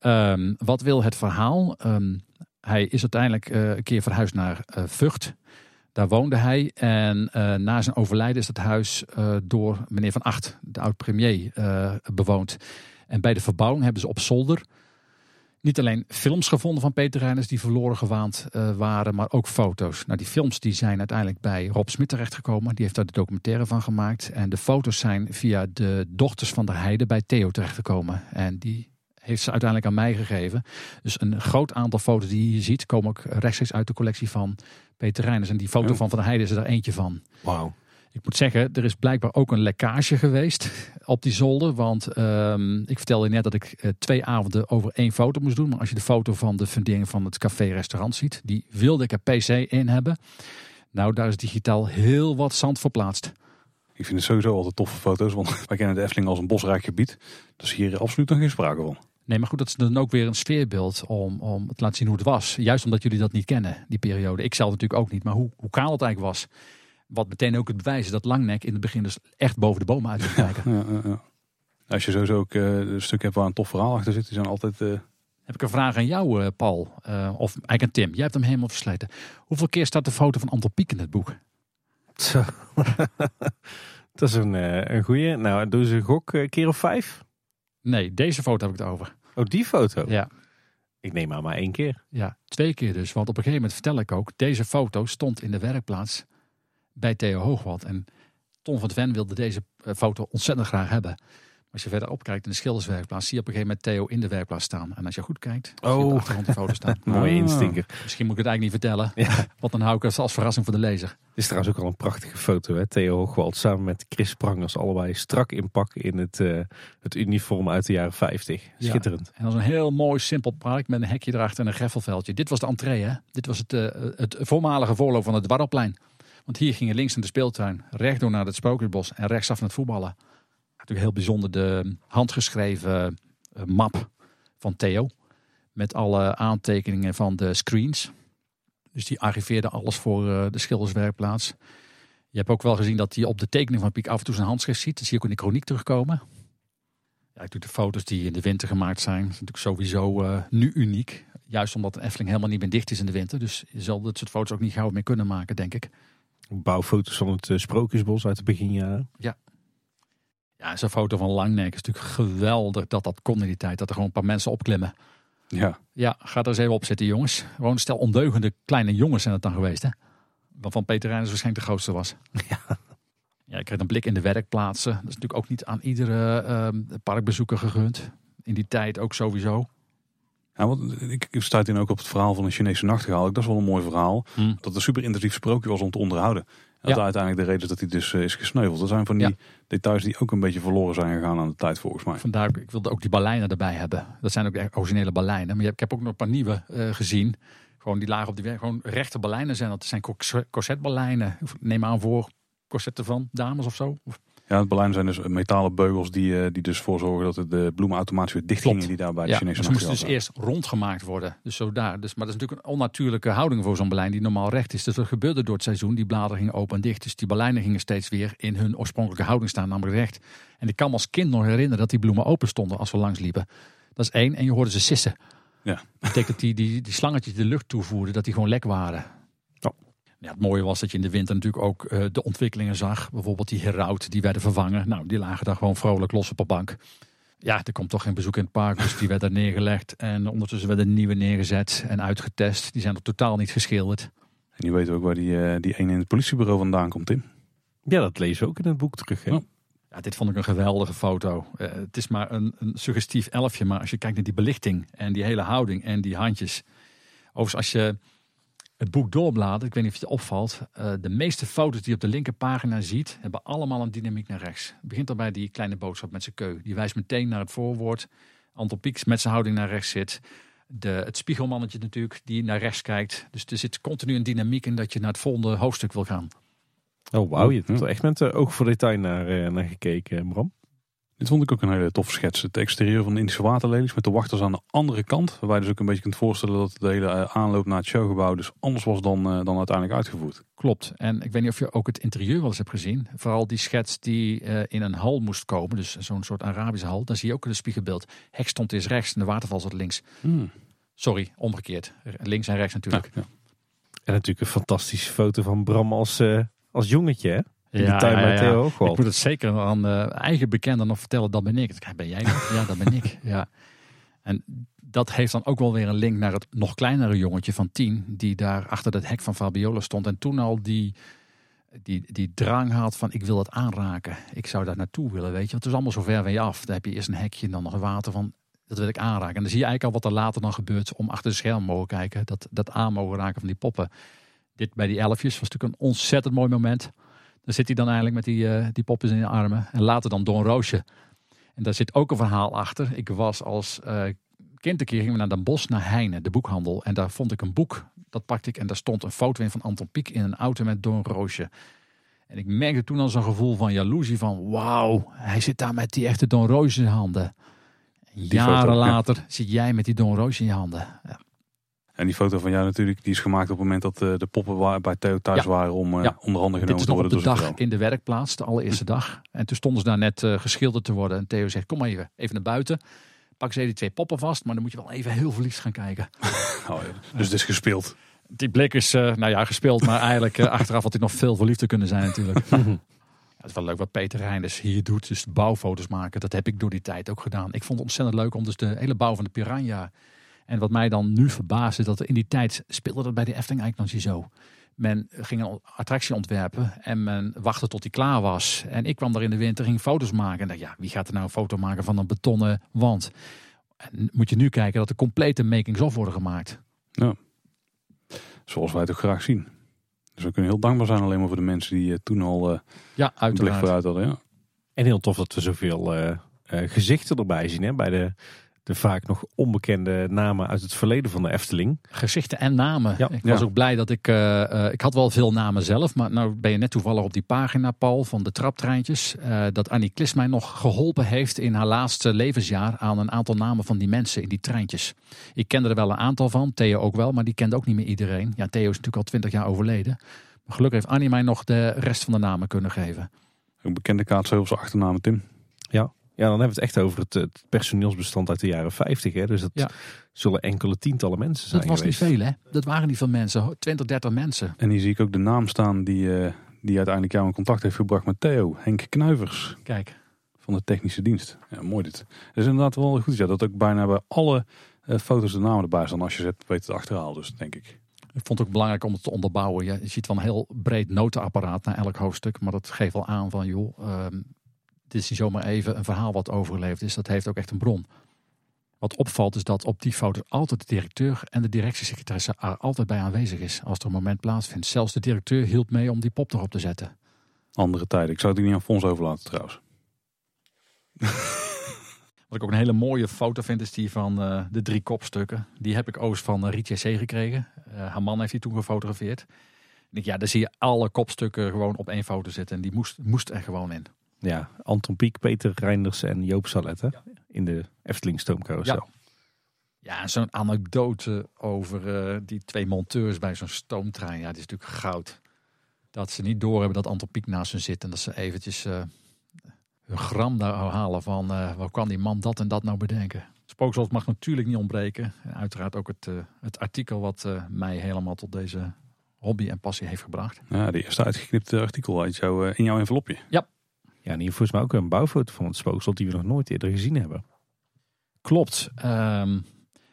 Um, wat wil het verhaal? Um, hij is uiteindelijk uh, een keer verhuisd naar uh, Vught. Daar woonde hij en na zijn overlijden is het huis door meneer Van Acht, de oud-premier, bewoond. En bij de verbouwing hebben ze op zolder niet alleen films gevonden van Peter Reiners die verloren gewaand uh, waren, maar ook foto's. Nou, die films die zijn uiteindelijk bij Rob Smit terechtgekomen. Die heeft daar de documentaire van gemaakt. En de foto's zijn via de dochters van de Heide bij Theo terechtgekomen. En die heeft ze uiteindelijk aan mij gegeven. Dus een groot aantal foto's die je hier ziet, komen ook rechtstreeks uit de collectie van Peter Reiners. En die foto Ja. van Van der Heijden is er eentje van. Wauw. Ik moet zeggen, er is blijkbaar ook een lekkage geweest op die zolder. Want ehm, ik vertelde je net dat ik eh, twee avonden over één foto moest doen. Maar als je de foto van de fundering van het café-restaurant ziet, die wilde ik er PC in hebben. Nou, daar is digitaal heel wat zand verplaatst. Ik vind het sowieso altijd toffe foto's, want wij kennen de Efteling als een bosrijk gebied. Dus hier absoluut nog geen sprake van. Nee, maar goed, dat is dan ook weer een sfeerbeeld om, om te laten zien hoe het was. Juist omdat jullie dat niet kennen, die periode. Ik zelf natuurlijk ook niet, maar hoe, hoe kaal het eigenlijk was. Wat meteen ook het bewijs is dat Langnek in het begin dus echt boven de bomen uit kon kijken. Ja, ja, ja. Als je sowieso ook eh, een stuk hebt waar een tof verhaal achter zit, die zijn altijd... eh, Heb ik een vraag aan jou, eh, Paul. Eh, of eigenlijk aan Tim. Jij hebt hem helemaal versleten. Hoeveel keer staat de foto van Anton Pieck in het boek? Zo. dat is een, eh, een goeie. Nou, doen ze een gok, eh, keer of vijf? Nee, deze foto heb ik het over. Oh, die foto? Ja, Ik neem aan maar één keer. ja, twee keer dus. Want op een gegeven moment vertel ik ook... deze foto stond in de werkplaats bij Theo Hoogwald. En Tom van Ven wilde deze eh, foto ontzettend graag hebben. Als je verder opkijkt in de schilderswerkplaats... zie je op een gegeven moment Theo in de werkplaats staan. En als je goed kijkt, zie je op Oh. de achtergrond de foto staan. Mooie Ah. instinker. Misschien moet ik het eigenlijk niet vertellen. Ja. Want dan hou ik het als verrassing voor de lezer. Het is trouwens ook al een prachtige foto. Hè? Theo Hoogwald samen met Chris Prangers. Allebei strak in pak in het, eh, het uniform uit de jaren 50. Ja. Schitterend. En dat is een heel mooi, simpel park met een hekje erachter en een greffelveldje. Dit was de entree, hè? Dit was het, eh, het voormalige voorloop van het Dwarrelplein. Want hier gingen links naar de speeltuin, rechtdoor naar het Sprookjesbos en rechtsaf naar het voetballen. Natuurlijk heel bijzonder de handgeschreven eh, map van Theo. Met alle aantekeningen van de screens. Dus die archiveerde alles voor eh, de schilderswerkplaats. Je hebt ook wel gezien dat hij op de tekening van Piek af en toe zijn handschrift ziet. Dat zie je ook in de chroniek terugkomen. Ja, de foto's die in de winter gemaakt zijn, zijn natuurlijk sowieso eh, nu uniek. Juist omdat de Efteling helemaal niet meer dicht is in de winter. Dus je zal dit soort foto's ook niet gauw meer kunnen maken, denk ik. Bouwfoto's van het eh, Sprookjesbos uit de beginjaren. Ja, zo'n foto van Langnek is natuurlijk geweldig dat dat kon in die tijd. Dat er gewoon een paar mensen opklimmen. ja, Ja, ga er eens even op zitten, jongens. Gewoon een stel ondeugende kleine jongens zijn het dan geweest, hè? Waarvan Peter Reijns waarschijnlijk de grootste was. Ja. Ja, ik kreeg een blik in de werkplaatsen. Dat is natuurlijk ook niet aan iedere ehm, parkbezoeker gegund. In die tijd ook sowieso. Ja, want ik, ik stuit in ook op het verhaal van een Chinese nachtegaal. Dat is wel een mooi verhaal. Dat het een super intensief sprookje was om te onderhouden. En dat Ja. uiteindelijk de reden is dat hij dus eh, is gesneuveld. Dat zijn van die Ja. details die ook een beetje verloren zijn gegaan aan de tijd volgens mij. Vandaar, ik wilde ook die baleinen erbij hebben. Dat zijn ook originele baleinen. Maar ik heb ook nog een paar nieuwe eh, gezien. Gewoon die lagen op die weg. Gewoon rechte baleinen zijn. Dat zijn cors- corsetbaleinen. Neem aan voor corsetten van dames of zo. Of- Ja, het Berlijn zijn dus metalen beugels die, eh, die dus voor zorgen dat de bloemen automatisch weer dicht gingen die daar bij de Ja, Chinese ze moesten dus nachtegaal eerst rondgemaakt worden. Dus zo daar. Dus, maar dat is natuurlijk een onnatuurlijke houding voor zo'n balijn die normaal recht is. Dus dat gebeurde door het seizoen. Die bladeren gingen open en dicht. Dus die baleinen gingen steeds weer in hun oorspronkelijke houding staan, namelijk recht. En ik kan me als kind nog herinneren dat die bloemen open stonden als we langs liepen. Dat is één. En je hoorde ze sissen. Ja. Dat betekent dat die, die, die slangetjes de lucht toevoerden, dat die gewoon lek waren. Ja. Het mooie was dat je in de winter natuurlijk ook eh, de ontwikkelingen zag. Bijvoorbeeld die heraut, die werden vervangen. Nou, die lagen daar gewoon vrolijk los op een bank. Ja, er komt toch geen bezoek in het park, dus die werd daar neergelegd. En ondertussen werden nieuwe neergezet en uitgetest. Die zijn er totaal niet geschilderd. En die weten ook waar die, eh, die ene in het politiebureau vandaan komt in. Ja, dat lezen we ook in het boek terug. Hè? Ja. Ja, dit vond ik een geweldige foto. Eh, het is maar een, een suggestief elfje, maar als je kijkt naar die belichting en die hele houding en die handjes. Overigens, als je het boek doorbladert, ik weet niet of je het opvalt, eh, de meeste foto's die je op de linkerpagina ziet, hebben allemaal een dynamiek naar rechts. Het begint al bij die kleine boodschap met zijn keu. Die wijst meteen naar het voorwoord. Anton Pieks met zijn houding naar rechts zit. De, het spiegelmannetje natuurlijk, die naar rechts kijkt. Dus er zit continu een dynamiek in dat je naar het volgende hoofdstuk wil gaan. Oh, wauw. Je hebt er echt met eh, oog voor detail naar, eh, naar gekeken, Bram. Dit vond ik ook een hele toffe schets. Het exterieur van de Indische waterlelies met de wachters aan de andere kant. Waarbij je dus ook een beetje kunt voorstellen dat de hele eh, aanloop naar het showgebouw dus anders was dan, eh, dan uiteindelijk uitgevoerd. Klopt. En ik weet niet of je ook het interieur wel eens hebt gezien. Vooral die schets die eh, in een hal moest komen. Dus zo'n soort Arabische hal. Dan zie je ook een spiegelbeeld. Hek stond eerst rechts en de waterval zat links. Sorry, omgekeerd. Links en rechts natuurlijk. Ja, ja. En natuurlijk een fantastische foto van Bram als, eh, als jongetje. Hè? In de tuin bij Theo Ik moet het zeker aan eh, eigen bekenden nog vertellen. Dat ben ik. Ik zeg, Ben jij? Ja, dat ben ik. Ja. En dat heeft dan ook wel weer een link naar het nog kleinere jongetje van tien. Die daar achter dat hek van Fabiola stond. En toen al die, die, die drang had van ik wil dat aanraken. Ik zou daar naartoe willen, weet je. Want het is allemaal zo ver van je af. Dan heb je eerst een hekje en dan nog water van... dat wil ik aanraken. En dan zie je eigenlijk al wat er later dan gebeurt om achter de schermen mogen kijken. Dat, dat aan mogen raken van die poppen. Dit bij die elfjes was natuurlijk een ontzettend mooi moment. Dan zit hij dan eigenlijk met die, uh, die popjes in je armen. En later dan Don Roosje. En daar zit ook een verhaal achter. Ik was als uh, kind een keer gingen we naar Den Bosch, naar Heine, de boekhandel. En daar vond ik een boek. Dat pakte ik en daar stond een foto in van Anton Pieck in een auto met Don Roosje. En ik merkte toen al zo'n gevoel van jaloezie van wauw, hij zit daar met die echte Don Roosje in handen. Jaren foto, later zit jij met die Don Roosje in je handen. Ja. En die foto van jou natuurlijk, die is gemaakt op het moment dat uh, de poppen bij Theo thuis ja. waren om uh, ja. onder andere genomen te worden. Dit is nog op de dag in de werkplaats, de allereerste dag. En toen stonden ze daar net uh, geschilderd te worden. En Theo zegt, kom maar even, even naar buiten. Pak ze die twee poppen vast, maar dan moet je wel even heel verliefd gaan kijken. Oh, dus het is gespeeld. Die blik is, nou ja, gespeeld. Maar eigenlijk achteraf had hij nog veel verliefder kunnen zijn natuurlijk. Ja, het is wel leuk wat Peter Reinders hier doet. Dus bouwfoto's maken. Dat heb ik door die tijd ook gedaan. Ik vond het ontzettend leuk om dus de hele bouw van de Piranha en wat mij dan nu verbaast is dat er in die tijd speelde dat bij de Efteling eigenlijk nog niet zo. Men ging een attractie ontwerpen en men wachtte tot die klaar was. En ik kwam daar in de winter, ging foto's maken. En dacht, ja, wie gaat er nou een foto maken van een betonnen wand? En moet je nu kijken dat er complete makings-of worden gemaakt. Ja, zoals wij het ook graag zien. Dus we kunnen heel dankbaar zijn alleen maar voor de mensen die uh, toen al uh, ja, een blik vooruit hadden. Ja. En heel tof dat we zoveel uh, gezichten erbij zien hè, bij de de vaak nog onbekende namen uit het verleden van de Efteling. Gezichten en namen. Ja. Ik was ja. ook blij dat ik... Uh, uh, ik had wel veel namen zelf, maar nou ben je net toevallig op die pagina, Paul, van de traptreintjes. Uh, dat Annie Klis mij nog geholpen heeft in haar laatste levensjaar aan een aantal namen van die mensen in die treintjes. Ik kende er wel een aantal van, Theo ook wel, maar die kende ook niet meer iedereen. Ja, Theo is natuurlijk al twintig jaar overleden. Maar gelukkig heeft Annie mij nog de rest van de namen kunnen geven. Een bekende kaartzeugels achternamen, Tim. Ja, ja, dan hebben we het echt over het, het personeelsbestand uit de jaren 50. Hè? Dus dat ja. zullen enkele tientallen mensen zijn. Dat was geweest. niet veel, hè? Dat waren niet veel mensen. 20, 30 mensen. En hier zie ik ook de naam staan die, uh, die uiteindelijk jou in contact heeft gebracht met Theo. Henk Knuivers. Kijk. Van de technische dienst. Ja, mooi dit. Het is inderdaad wel goed. Ja, dat ook bijna bij alle uh, foto's de namen erbij staan. Als je het weet het achterhaal, dus denk ik. Ik vond het ook belangrijk om het te onderbouwen. Je ziet wel een heel breed notenapparaat naar elk hoofdstuk. Maar dat geeft wel aan van, joh, uh, het is niet zomaar even een verhaal wat overgeleefd is. Dat heeft ook echt een bron. Wat opvalt is dat op die foto altijd de directeur en de directiesecretaresse er altijd bij aanwezig is als er een moment plaatsvindt. Zelfs de directeur hielp mee om die pop erop te zetten. Andere tijden. Ik zou het niet aan Fons overlaten trouwens. Wat ik ook een hele mooie foto vind is die van uh, de drie kopstukken. Die heb ik oost van uh, Rietje C. gekregen. Uh, haar man heeft die toen gefotografeerd. En ja, daar zie je alle kopstukken gewoon op één foto zitten. En die moest, moest er gewoon in. Ja, Anton Pieck, Peter Reinders en Joop Salette ja. in de Efteling stoomcarousel. Ja, ja zo'n anekdote over uh, die twee monteurs bij zo'n stoomtrein. Ja, die is natuurlijk goud. Dat ze niet doorhebben dat Anton Pieck naast hen zit. En dat ze eventjes uh, hun gram daar halen van... Uh, waar kan die man dat en dat nou bedenken? Spookslot mag natuurlijk niet ontbreken. En uiteraard ook het, het artikel wat mij helemaal tot deze hobby en passie heeft gebracht. Ja, de eerste uitgeknipte artikel uit jou, in jouw envelopje. Ja, ja, en hier volgens mij ook een bouwfoto van het spookslot die we nog nooit eerder gezien hebben. Klopt. Um,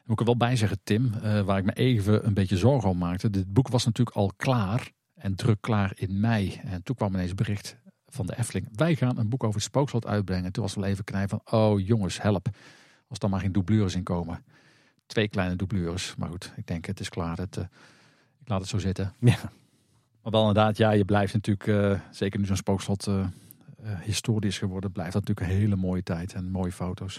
moet ik er wel bij zeggen, Tim, uh, waar ik me even een beetje zorgen om maakte. Dit boek was natuurlijk al klaar en druk klaar in mei. En toen kwam ineens bericht van de Efteling. Wij gaan een boek over het spookslot uitbrengen. Toen was wel even knijpen van, oh jongens, help. Als dan maar geen doublures in komen. Twee kleine doublures. Maar goed, ik denk het is klaar. Het, uh, ik laat het zo zitten. Ja. Maar wel inderdaad, ja, je blijft natuurlijk, uh, zeker nu zo'n spookslot uh, historisch geworden, blijft dat natuurlijk een hele mooie tijd en mooie foto's.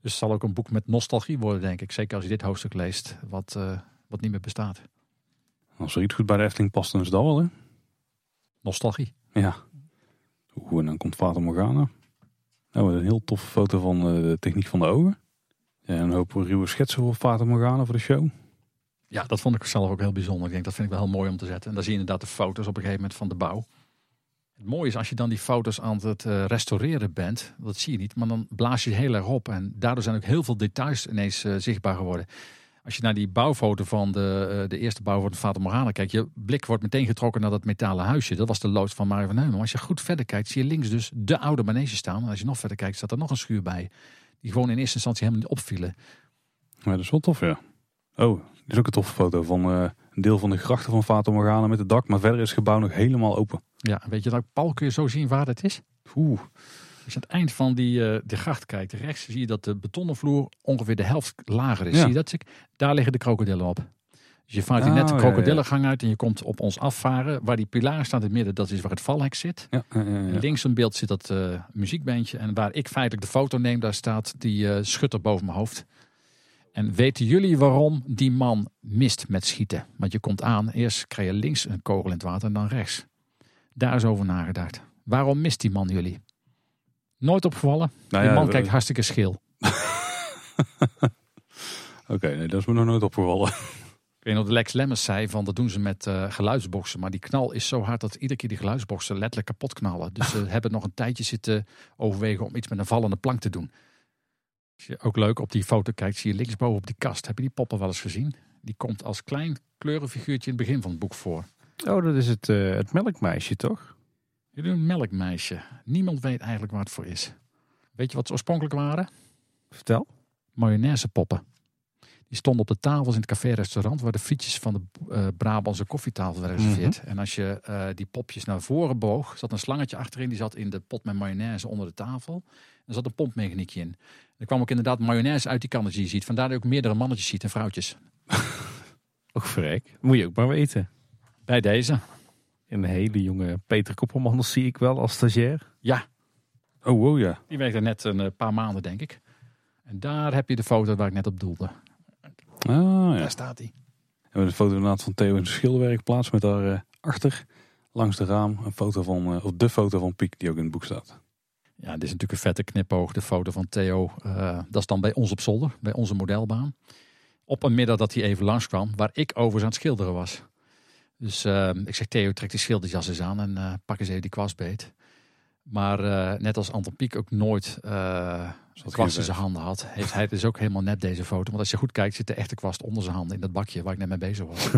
Dus het zal ook een boek met nostalgie worden, denk ik. Zeker als je dit hoofdstuk leest, wat, uh, wat niet meer bestaat. Als er iets goed bij de Efteling past, dan is dat wel, hè? Nostalgie. Ja. Hoe en dan komt Vater Morgana. Nou, een heel toffe foto van de techniek van de ogen. En een hoop ruwe schetsen voor Vater Morgana voor de show. Ja, dat vond ik zelf ook heel bijzonder. Ik denk, dat vind ik wel heel mooi om te zetten. En dan zie je inderdaad de foto's op een gegeven moment van de bouw. Het mooie is als je dan die foto's aan het uh, restaureren bent, dat zie je niet, maar dan blaas je heel erg op. En daardoor zijn ook heel veel details ineens uh, zichtbaar geworden. Als je naar die bouwfoto van de, uh, de eerste bouw van Vater Morgana kijkt, je blik wordt meteen getrokken naar dat metalen huisje. Dat was de loods van Mario van Heumen. Maar als je goed verder kijkt, zie je links dus de oude manege staan. En als je nog verder kijkt, staat er nog een schuur bij. Die gewoon in eerste instantie helemaal niet opvielen. Ja, dat is wel tof, ja. Oh, dit is ook een toffe foto van een deel van de grachten van Vater Morgana met het dak. Maar verder is het gebouw nog helemaal open. Ja, weet je dat, Paul, kun je zo zien waar het is? Oeh, Als je aan het eind van die, eh, de gracht kijkt, rechts zie je dat de betonnen vloer ongeveer de helft lager is. Ja. Zie je dat? Daar liggen de krokodillen op. Dus je vaart Oh, net de ja, ja. krokodillengang uit en je komt op ons afvaren. Waar die pilaar staat in het midden, dat is waar het valhek zit. Ja, ja, ja, ja. Links in beeld zit dat eh, muziekbandje. En waar ik feitelijk de foto neem, daar staat die eh, schutter boven mijn hoofd. En weten jullie waarom die man mist met schieten? Want je komt aan, eerst krijg je links een kogel in het water en dan rechts. Daar is over nagedacht. Waarom mist die man jullie? Nooit opgevallen? Nou die ja, man we- kijkt hartstikke scheel. Oké, nee, dat is me nog nooit opgevallen. Ik weet nog dat Lex Lemmers zei van dat doen ze met eh, geluidsboxen. Maar die knal is zo hard dat iedere keer die geluidsboxen letterlijk kapot knallen. Dus ze hebben nog een tijdje zitten overwegen om iets met een vallende plank te doen. Als je ook leuk op die foto kijkt, zie je linksboven op die kast. Heb je die poppen wel eens gezien? Die komt als klein kleurenfiguurtje in het begin van het boek voor. Oh, dat is het, eh, het melkmeisje, toch? Jullie een melkmeisje. Niemand weet eigenlijk waar het voor is. Weet je wat ze oorspronkelijk waren? Vertel. Mayonaisepoppen. Die stonden op de tafels in het café-restaurant waar de frietjes van de eh Brabantse koffietafel werden geserveerd. En als je eh, die popjes naar voren boog, zat een slangetje achterin. Die zat in de pot met mayonaise onder de tafel. Er zat een pompmechaniekje in. Er kwam ook inderdaad mayonaise uit die kannetjes die je ziet. Vandaar dat je ook meerdere mannetjes ziet en vrouwtjes. Och, verrek. Moet je ook maar weten. Bij deze. Een hele jonge Peter Koppelmans zie ik wel als stagiair. Ja, Oh, wow, ja. die werkte net een eh, paar maanden, denk ik. En daar heb je de foto waar ik net op doelde. Ah, ja. Daar staat hij. We hebben een foto inderdaad van Theo in de schilderwerkplaats met daar eh, achter, langs de raam, een foto van, eh, of de foto van Piek die ook in het boek staat. Ja, dit is natuurlijk een vette knipoog. De foto van Theo. eh, dat is dan bij ons op zolder, bij onze modelbaan. Op een middag dat hij even langskwam, waar ik overigens aan het schilderen was. Dus ik zeg Theo, trek die schilderjas eens aan en eh, pak eens even die kwastbeet. Maar eh, net als Anton Pieck ook nooit eh geen kwast in zijn handen had, heeft hij dus ook helemaal net deze foto. Want als je goed kijkt, zit de echte kwast onder zijn handen in dat bakje waar ik net mee bezig was.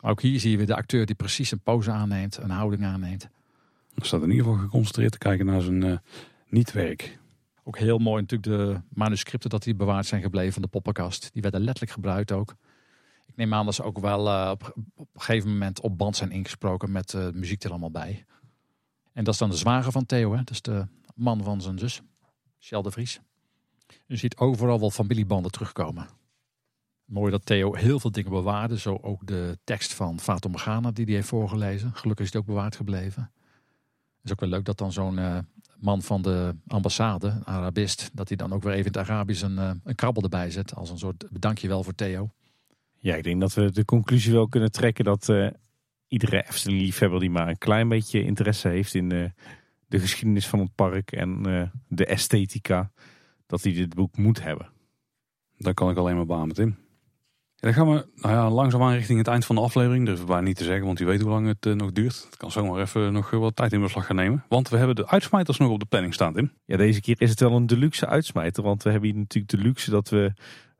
Maar ook hier zie je weer de acteur die precies een pose aanneemt, een houding aanneemt. Er staat in ieder geval geconcentreerd te kijken naar zijn eh, niet-werk. Ook heel mooi natuurlijk de manuscripten dat die bewaard zijn gebleven van de poppenkast. Die werden letterlijk gebruikt ook. Ik neem aan dat ze ook wel op, op een gegeven moment op band zijn ingesproken met muziek er allemaal bij. En dat is dan de zwager van Theo, hè? dat is de man van zijn zus, Shell de Vries. Je ziet overal wel familiebanden terugkomen. Mooi dat Theo heel veel dingen bewaarde, zo ook de tekst van Fata Morgana die hij heeft voorgelezen. Gelukkig is het ook bewaard gebleven. Het is ook wel leuk dat dan zo'n eh, man van de ambassade, een Arabist, dat hij dan ook weer even in het Arabisch een, eh, een krabbel erbij zet. Als een soort bedankje wel voor Theo. Ja, ik denk dat we de conclusie wel kunnen trekken dat eh, iedere Efteling-liefhebber die maar een klein beetje interesse heeft in eh, de geschiedenis van het park en eh, de esthetica, dat hij dit boek moet hebben. Daar kan ik alleen maar beamen, Tim. Ja, dan gaan we nou ja, langzaamaan richting het eind van de aflevering. Durf bijna niet te zeggen, want u weet hoe lang het eh, nog duurt. Het kan zomaar even nog wat tijd in beslag gaan nemen. Want we hebben de uitsmijters nog op de planning staan, Tim. Ja, deze keer is het wel een deluxe uitsmijter, want we hebben hier natuurlijk de luxe dat we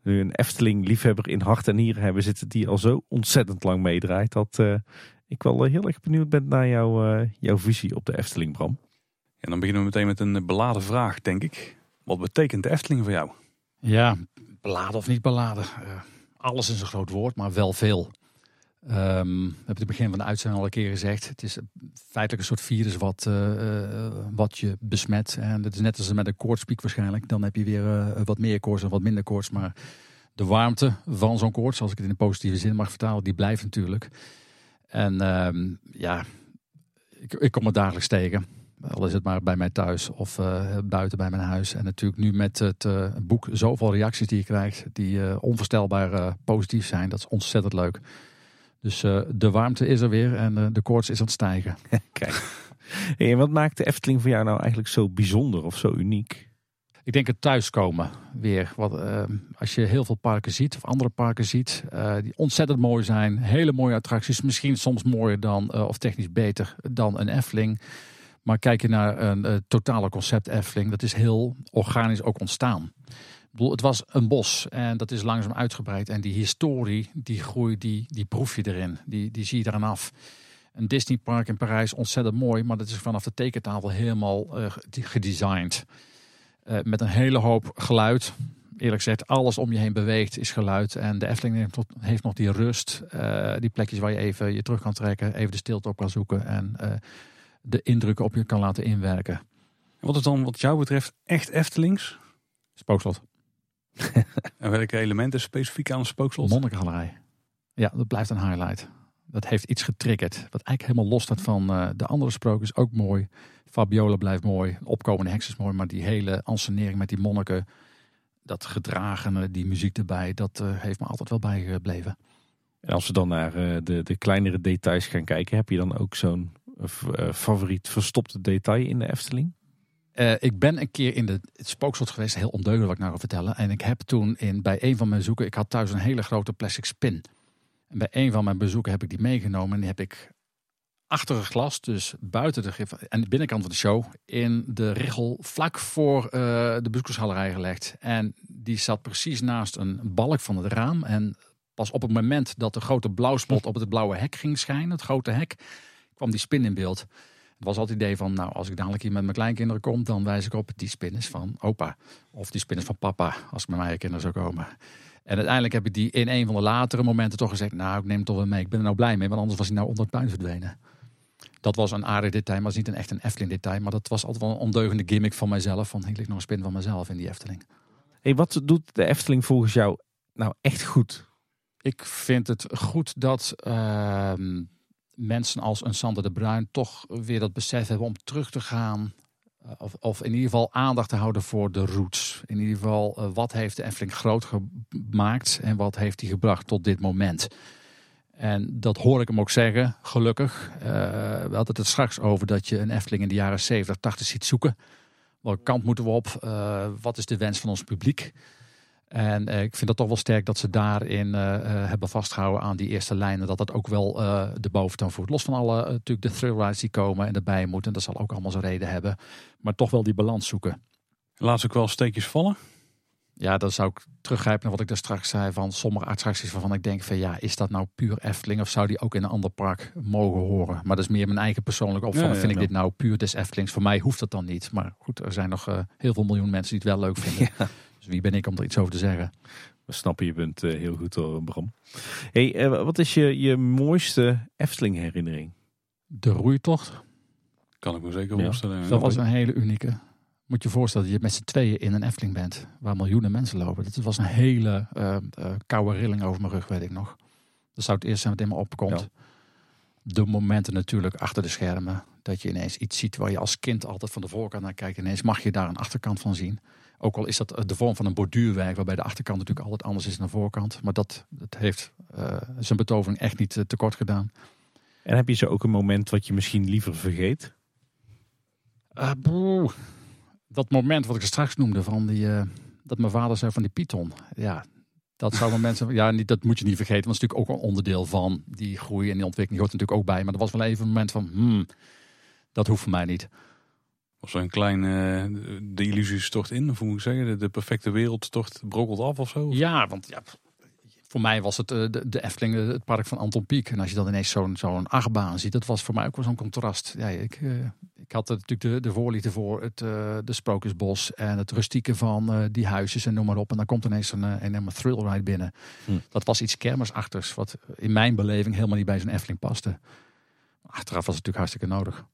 nu een Efteling-liefhebber in hart en nieren hebben zitten die al zo ontzettend lang meedraait. Dat ik wel eh, heel erg benieuwd ben naar jouw, eh, jouw visie op de Efteling, Bram. En dan beginnen we meteen met een eh, beladen vraag, denk ik. Wat betekent de Efteling voor jou? Ja, beladen of niet beladen. Eh, alles is een groot woord, maar wel veel. Ehm, we hebben het begin van de uitzending al een keer gezegd. Het is feitelijk een soort virus wat, eh, eh, wat je besmet. En het is net als met een koortspiek waarschijnlijk. Dan heb je weer wat meer koorts en wat minder koorts. Maar de warmte van zo'n koorts, als ik het in een positieve zin mag vertalen, die blijft natuurlijk. En ehm, ja, ik, ik kom het dagelijks tegen. Al is het maar bij mij thuis of eh, buiten bij mijn huis. En natuurlijk nu met het eh, boek zoveel reacties die je krijgt. Die eh, onvoorstelbaar positief zijn. Dat is ontzettend leuk. Dus de warmte is er weer en de koorts is aan het stijgen. Kijk. En wat maakt de Efteling voor jou nou eigenlijk zo bijzonder of zo uniek? Ik denk het thuiskomen weer. Wat, eh, als je heel veel parken ziet of andere parken ziet. eh, die ontzettend mooi zijn. Hele mooie attracties. Misschien soms mooier dan eh, of technisch beter dan een Efteling. Maar kijk je naar een totale concept Efteling. Dat is heel organisch ook ontstaan. Ik bedoel, het was een bos en dat is langzaam uitgebreid. En die historie, die groei, die, die proef je erin. Die, die zie je eraan af. Een Disneypark in Parijs, ontzettend mooi. Maar dat is vanaf de tekentafel helemaal gedesigned. Eh, met een hele hoop geluid. Eerlijk gezegd, alles om je heen beweegt is geluid. En de Efteling heeft, tot- heeft nog die rust. eh, die plekjes waar je even je terug kan trekken. Even de stilte op kan zoeken. En eh, de indrukken op je kan laten inwerken. Wat is dan wat jou betreft echt Eftelings? Spookslot. En welke elementen specifiek aan een spookslot? Monnikengalerij. Ja, dat blijft een highlight. Dat heeft iets getriggerd. Wat eigenlijk helemaal los staat van de andere sprookjes. Ook mooi. Fabiola blijft mooi. Opkomende heks is mooi. Maar die hele ansenering met die monniken. Dat gedragene, die muziek erbij. Dat eh, heeft me altijd wel bijgebleven. En als we dan naar eh, de, de kleinere details gaan kijken, heb je dan ook zo'n eh, favoriet verstopte detail in de Efteling? Ik ben een keer in de, het spookslot geweest, heel ondeugelijk wat ik nou ga vertellen. En ik heb toen in, bij een van mijn bezoeken, ik had thuis een hele grote plastic spin. En bij een van mijn bezoeken heb ik die meegenomen en die heb ik achter glas, dus buiten de gif en de binnenkant van de show, in de richel vlak voor eh, de bezoekersgalerij gelegd. En die zat precies naast een balk van het raam. En pas op het moment dat de grote blauwspot op het blauwe hek ging schijnen, het grote hek, kwam die spin in beeld. Het was altijd het idee van, nou, als ik dadelijk hier met mijn kleinkinderen kom, dan wijs ik op die spin is van opa. Of die spin is van papa, als ik met mijn kinderen zou komen. En uiteindelijk heb ik die in een van de latere momenten toch gezegd, nou, ik neem het toch wel mee. Ik ben er nou blij mee, want anders was hij nou onder het puin verdwenen. Dat was een aardig detail, maar het is niet een echt een Efteling detail. Maar dat was altijd wel een ondeugende gimmick van mijzelf. Van, ik nog een spin van mezelf in die Efteling. Hey, wat doet de Efteling volgens jou nou echt goed? Ik vind het goed dat ehm, mensen als een Sander de Bruin toch weer dat besef hebben om terug te gaan. eh, Of, of in ieder geval aandacht te houden voor de roots. In ieder geval, eh, wat heeft de Efteling groot gemaakt en wat heeft hij gebracht tot dit moment? En dat hoor ik hem ook zeggen, gelukkig. Eh, we hadden het straks over dat je een Efteling in de jaren 70, 80 ziet zoeken. Welke kant moeten we op? Eh, wat is de wens van ons publiek? En eh, ik vind dat toch wel sterk dat ze daarin hebben vastgehouden aan die eerste lijnen. Dat dat ook wel de boventoon voert. Los van alle natuurlijk de thrill rides die komen en erbij moeten. Dat zal ook allemaal zijn reden hebben. Maar toch wel die balans zoeken. Laat ze ook wel steekjes vallen. Ja, dan zou ik teruggrijpen naar wat ik daar straks zei van sommige attracties waarvan ik denk van ja, is dat nou puur Efteling of zou die ook in een ander park mogen horen? Maar dat is meer mijn eigen persoonlijke opvatting. Ja, ja, vind ik dit nou puur des Eftelings? Voor mij hoeft dat dan niet. Maar goed, er zijn nog eh, heel veel miljoen mensen die het wel leuk vinden. Dus wie ben ik om er iets over te zeggen? We snappen je punt eh, heel goed hoor, Bram. Hey, eh, wat is je, je mooiste Efteling herinnering? De roeitocht. Kan ik me zeker Ja. voorstellen. Dat was een hele unieke. Moet je je voorstellen dat je met z'n tweeën in een Efteling bent. Waar miljoenen mensen lopen. Dat was een hele eh, koude rilling over mijn rug, weet ik nog. Dat zou het eerst zijn wat in me opkomt. Ja. De momenten natuurlijk achter de schermen. Dat je ineens iets ziet waar je als kind altijd van de voorkant naar kijkt. Ineens mag je daar een achterkant van zien. Ook al is dat eh, de vorm van een borduurwerk. Waarbij de achterkant natuurlijk altijd anders is dan de voorkant. Maar dat, dat heeft zijn betovering echt niet tekort gedaan. En heb je zo ook een moment wat je misschien liever vergeet? Boe. Dat moment wat ik er straks noemde van die, eh, dat mijn vader zei van die Python. Ja, dat zouden mensen, ja, niet, dat moet je niet vergeten, want het is natuurlijk ook een onderdeel van die groei en die ontwikkeling hoort natuurlijk ook bij. Maar er was wel even een moment van, hmm, dat hoeft voor mij niet. Of zo'n klein, eh, de illusie stort in, of hoe moet ik zeggen, de, de perfecte wereldtocht brokkelt af of zo. Ja, want ja, voor mij was het eh, de, de Efteling, eh, het park van Anton Pieck. En als je dan ineens zo'n zo'n achtbaan ziet, dat was voor mij ook wel zo'n contrast. Ja, ik, eh, ik had natuurlijk de, de voorliefde voor het de Sprookjesbos en het rustieke van die huisjes en noem maar op. En dan komt ineens een enorme thrill ride binnen. Hm. Dat was iets kermisachtigs, wat in mijn beleving helemaal niet bij zo'n Efteling paste. Achteraf was het natuurlijk hartstikke nodig. En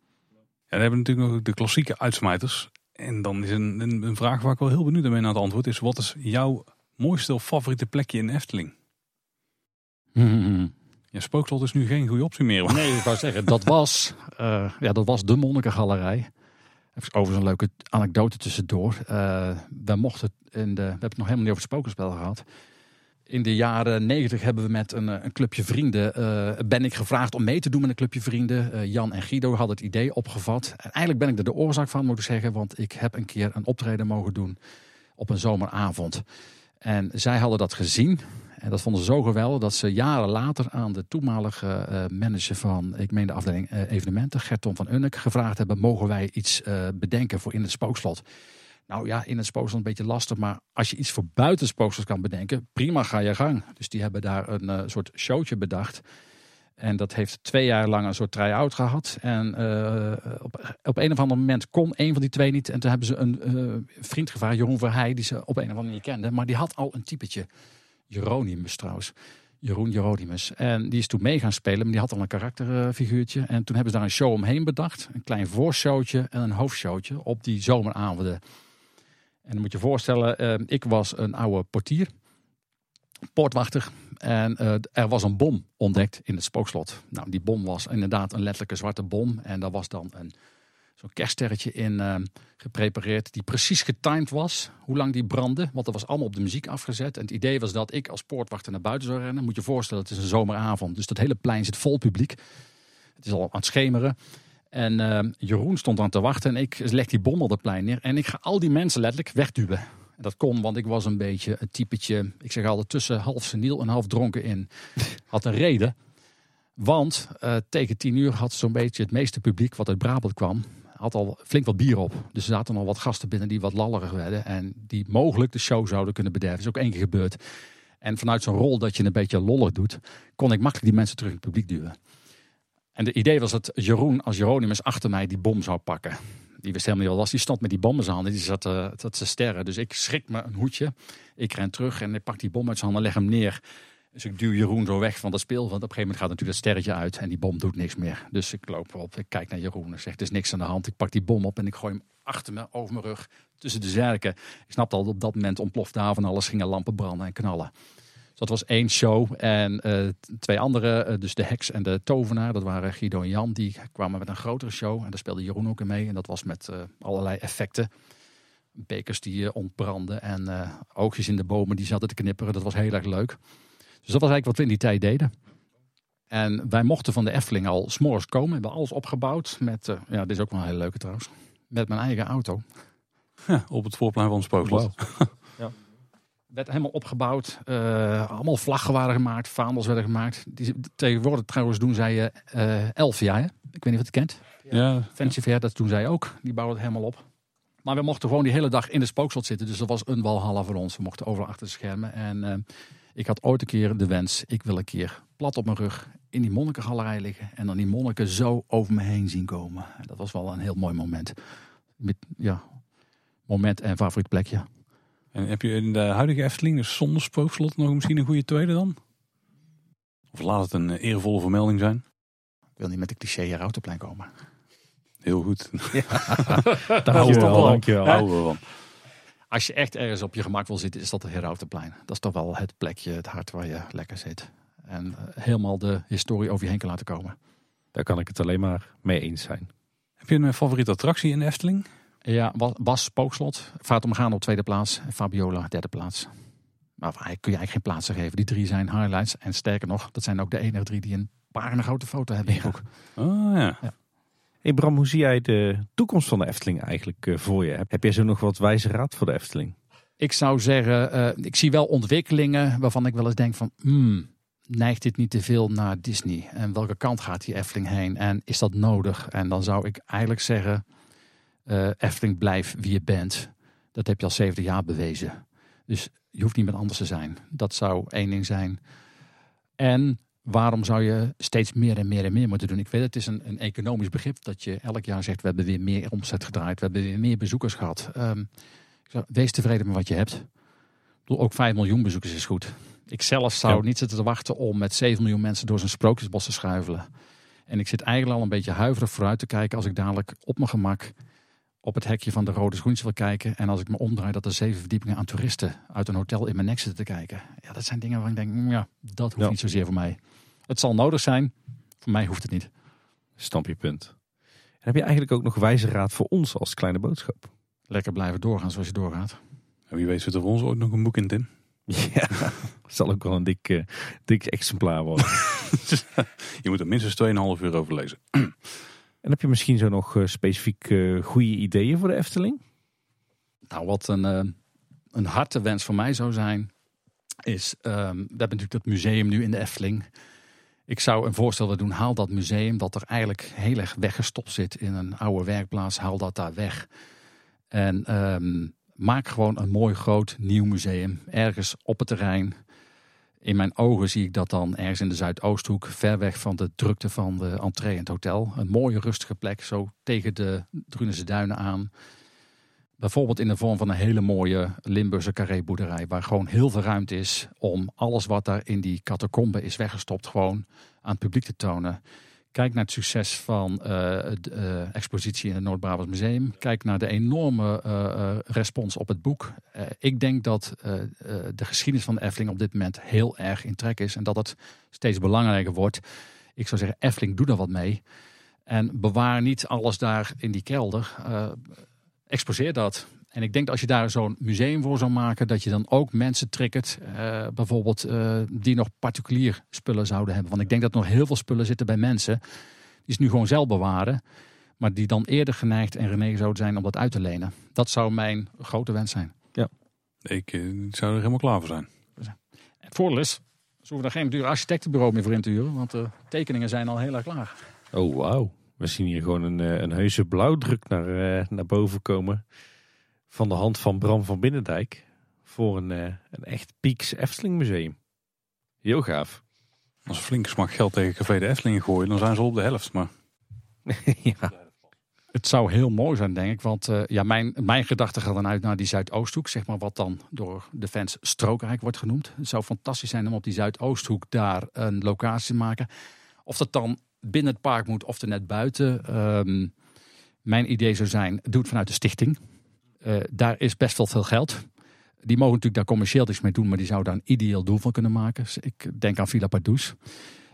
dan hebben we natuurlijk nog de klassieke uitsmijters. En dan is een, een, een vraag waar ik wel heel benieuwd ben naar het antwoord is. Wat is jouw mooiste of favoriete plekje in Efteling? Ja, Spookslot is nu geen goede optie meer. Nee, ik wou zeggen, dat was, uh, ja, dat was de Monnikengalerij. Overigens een leuke anekdote tussendoor. Uh, we mochten in de, we hebben het nog helemaal niet over het spokenspel gehad. In de jaren negentig hebben we met een, een clubje vrienden, uh, ben ik gevraagd om mee te doen met een clubje vrienden. Jan en Guido hadden het idee opgevat. En eigenlijk ben ik er de oorzaak van, moet ik zeggen, want ik heb een keer een optreden mogen doen op een zomeravond. En zij hadden dat gezien. En dat vonden ze zo geweldig dat ze jaren later aan de toenmalige uh, manager van, ik meen de afdeling uh, evenementen, Gerton van Unnek, gevraagd hebben: mogen wij iets uh, bedenken voor in het spookslot? Nou ja, in het spookslot een beetje lastig, maar als je iets voor buiten het spookslot kan bedenken, prima, ga je gang. Dus die hebben daar een soort showtje bedacht. En dat heeft twee jaar lang een soort try-out gehad. En uh, op, op een of ander moment kon een van die twee niet. En toen hebben ze een uh, vriend gevraagd, Jeroen Verheij, die ze op een of andere manier kenden. Maar die had al een typetje. Jeronimus trouwens. Jeroen Jeronimus. En die is toen mee gaan spelen, maar die had al een karakterfiguurtje. En toen hebben ze daar een show omheen bedacht. Een klein voorshowtje en een hoofdshowtje op die zomeravonden. En dan moet je je voorstellen, eh, ik was een oude portier, poortwachter. En eh, er was een bom ontdekt in het spookslot. Nou, die bom was inderdaad een letterlijke zwarte bom. En daar was dan een, zo'n kerststerretje in uh, geprepareerd. Die precies getimed was, hoe lang die brandde. Want dat was allemaal op de muziek afgezet. En het idee was dat ik als poortwachter naar buiten zou rennen. Moet je je voorstellen, het is een zomeravond. Dus dat hele plein zit vol publiek. Het is al aan het schemeren. En uh, Jeroen stond aan te wachten en ik leg die bom op het plein neer. En ik ga al die mensen letterlijk wegduwen. Dat kon, want ik was een beetje een typetje, ik zeg altijd tussen half seniel en half dronken in. Had een reden. Want uh, tegen tien uur had zo'n beetje het meeste publiek wat uit Brabant kwam, had al flink wat bier op. Dus er zaten al wat gasten binnen die wat lallerig werden. En die mogelijk de show zouden kunnen bederven. Dat is ook één keer gebeurd. En vanuit zo'n rol dat je een beetje lollig doet, kon ik makkelijk die mensen terug in het publiek duwen. En het idee was dat Jeroen als Jeronimus achter mij die bom zou pakken. Die wist helemaal niet wat was. Die stond met die bom in zijn handen. Die zat, zat te sterren. Dus ik schrik me een hoedje. Ik ren terug en ik pak die bom uit zijn handen en leg hem neer. Dus ik duw Jeroen zo weg van dat speel. Want op een gegeven moment gaat natuurlijk dat sterretje uit. En die bom doet niks meer. Dus ik loop erop. Ik kijk naar Jeroen en zeg: Er is niks aan de hand. Ik pak die bom op en ik gooi hem achter me, over mijn rug. Tussen de zerken. Ik snapte al op dat moment ontploft daar van alles. Gingen lampen branden en knallen. Dat was één show. En uh, twee andere, uh, dus de heks en de tovenaar, dat waren Guido en Jan. Die kwamen met een grotere show. En daar speelde Jeroen ook in mee. En dat was met uh, allerlei effecten. Bekers die ontbranden en oogjes in de bomen die zaten te knipperen. Dat was heel erg leuk. Dus dat was eigenlijk wat we in die tijd deden. En wij mochten van de Efteling al s'morgens komen. We hebben alles opgebouwd met, ja dit is ook wel een hele leuke trouwens. Met mijn eigen auto. Ja, op het voorplein van spookslot. Wow. ja werd helemaal opgebouwd. Uh, allemaal vlaggen waren gemaakt, vaandels werden gemaakt. Die, tegenwoordig trouwens doen zij uh, Elfia. Hè? Ik weet niet of je het kent. Ja. Fancy Fair, dat doen zij ook. Die bouwen het helemaal op. Maar we mochten gewoon die hele dag in de spookslot zitten. Dus dat was een walhalla voor ons. We mochten overal achter de schermen. En uh, ik had ooit een keer de wens, ik wil een keer plat op mijn rug in die monnikengalerij liggen. En dan die monniken zo over me heen zien komen. Dat was wel een heel mooi moment. Met, ja, moment en favoriet plekje. En heb je in de huidige Efteling, dus zonder spookslot, nog misschien een goede tweede dan? Of laat het een eervolle vermelding zijn? Ik wil niet met de cliché hier Autoplein komen. Heel goed. Ja. Daar houden we wel. Dankjewel. Houden we van. Als je echt ergens op je gemak wil zitten, is dat de Herautenplein. Dat is toch wel het plekje, het hart waar je lekker zit. En uh, helemaal de historie over je heen kan laten komen. Daar kan ik het alleen maar mee eens zijn. Heb je een favoriete attractie in de Efteling? Ja, was Spookslot. Vaart gaan op tweede plaats. En Fabiola derde plaats. Maar kun je eigenlijk geen plaatsen geven. Die drie zijn highlights. En sterker nog, dat zijn ook de enige drie die een paar een grote foto hebben. Ja. Oh ja. ja. Hey Bram, hoe zie jij de toekomst van de Efteling eigenlijk uh, voor je? Heb jij zo nog wat wijze raad voor de Efteling? Ik zou zeggen, uh, ik zie wel ontwikkelingen waarvan ik wel eens denk van... Hmm, neigt dit niet te veel naar Disney? En welke kant gaat die Efteling heen? En is dat nodig? En dan zou ik eigenlijk zeggen... Uh, Efteling blijf wie je bent. Dat heb je al 70 jaar bewezen. Dus je hoeft niet meer anders te zijn. Dat zou één ding zijn. En waarom zou je steeds meer en meer en meer moeten doen? Ik weet, het is een, een economisch begrip dat je elk jaar zegt: we hebben weer meer omzet gedraaid, we hebben weer meer bezoekers gehad. Um, zou, wees tevreden met wat je hebt. Bedoel, ook 5 miljoen bezoekers is goed. Ik zelf zou ja. niet zitten te wachten om met 7 miljoen mensen door zijn sprookjesbos te schuivelen. En ik zit eigenlijk al een beetje huiverig vooruit te kijken als ik dadelijk op mijn gemak op het hekje van de Rode Schoentje wil kijken. En als ik me omdraai dat er zeven verdiepingen aan toeristen uit een hotel in mijn nek zitten te kijken. Ja, dat zijn dingen waar ik denk, mm, ja, dat hoeft ja. niet zozeer voor mij. Het zal nodig zijn. Voor mij hoeft het niet. Stamp je punt. En heb je eigenlijk ook nog wijze raad voor ons als kleine boodschap? Lekker blijven doorgaan zoals je doorgaat. En wie weet zit er voor ons ooit nog een boek in, Tim. Ja, zal ook wel een dik, uh, dik exemplaar worden. je moet er minstens 2,5 uur over lezen. En heb je misschien zo nog uh, specifiek uh, goede ideeën voor de Efteling? Nou, wat een, uh, een harte wens voor mij zou zijn, is, um, we hebben natuurlijk dat museum nu in de Efteling. Ik zou een voorstel willen doen, haal dat museum dat er eigenlijk heel erg weggestopt zit in een oude werkplaats, haal dat daar weg. En um, maak gewoon een mooi groot nieuw museum, ergens op het terrein in mijn ogen zie ik dat dan ergens in de Zuidoosthoek, ver weg van de drukte van de entree en het hotel. Een mooie rustige plek, zo tegen de Drunense duinen aan. Bijvoorbeeld in de vorm van een hele mooie Limburgse carré-boerderij. Waar gewoon heel veel ruimte is om alles wat daar in die catacombe is weggestopt. gewoon aan het publiek te tonen. Kijk naar het succes van de uh, expositie in het Noord-Brabants Museum. Kijk naar de enorme uh, respons op het boek. ik denk dat de geschiedenis van de op dit moment heel erg in trek is. En dat het steeds belangrijker wordt. Ik zou zeggen, Efteling, doe er wat mee. En bewaar niet alles daar in die kelder. exposeer dat. En ik denk dat als je daar zo'n museum voor zou maken, dat je dan ook mensen triggert, uh, bijvoorbeeld uh, die nog particulier spullen zouden hebben. Want ik denk dat er nog heel veel spullen zitten bij mensen die ze nu gewoon zelf bewaren, maar die dan eerder geneigd en genegen zouden zijn om dat uit te lenen. Dat zou mijn grote wens zijn. Ja, ik uh, zou er helemaal klaar voor zijn. Het voordeel is, ze hoeven er geen duur architectenbureau meer voor in te huren, want de tekeningen zijn al heel erg klaar. Oh, wauw. We zien hier gewoon een, een heuse blauwdruk naar, naar boven komen van de hand van Bram van Binnendijk voor een, uh, een echt Pieks Efteling museum. Heel gaaf. Als een flinke smak geld tegen Café de Efteling gooien, dan zijn ze op de helft. Maar... ja. Het zou heel mooi zijn, denk ik. Want uh, ja, mijn, mijn gedachte gaat dan uit naar die Zuidoosthoek. Zeg maar wat dan door de fans Strookrijk wordt genoemd. Het zou fantastisch zijn om op die Zuidoosthoek daar een locatie te maken. Of dat dan binnen het park moet of er net buiten. Um, mijn idee zou zijn, doe het vanuit de stichting. Uh, daar is best wel veel geld. Die mogen natuurlijk daar commercieel iets mee doen, maar die zouden daar een ideeel doel van kunnen maken. Dus ik denk aan Villa Padus.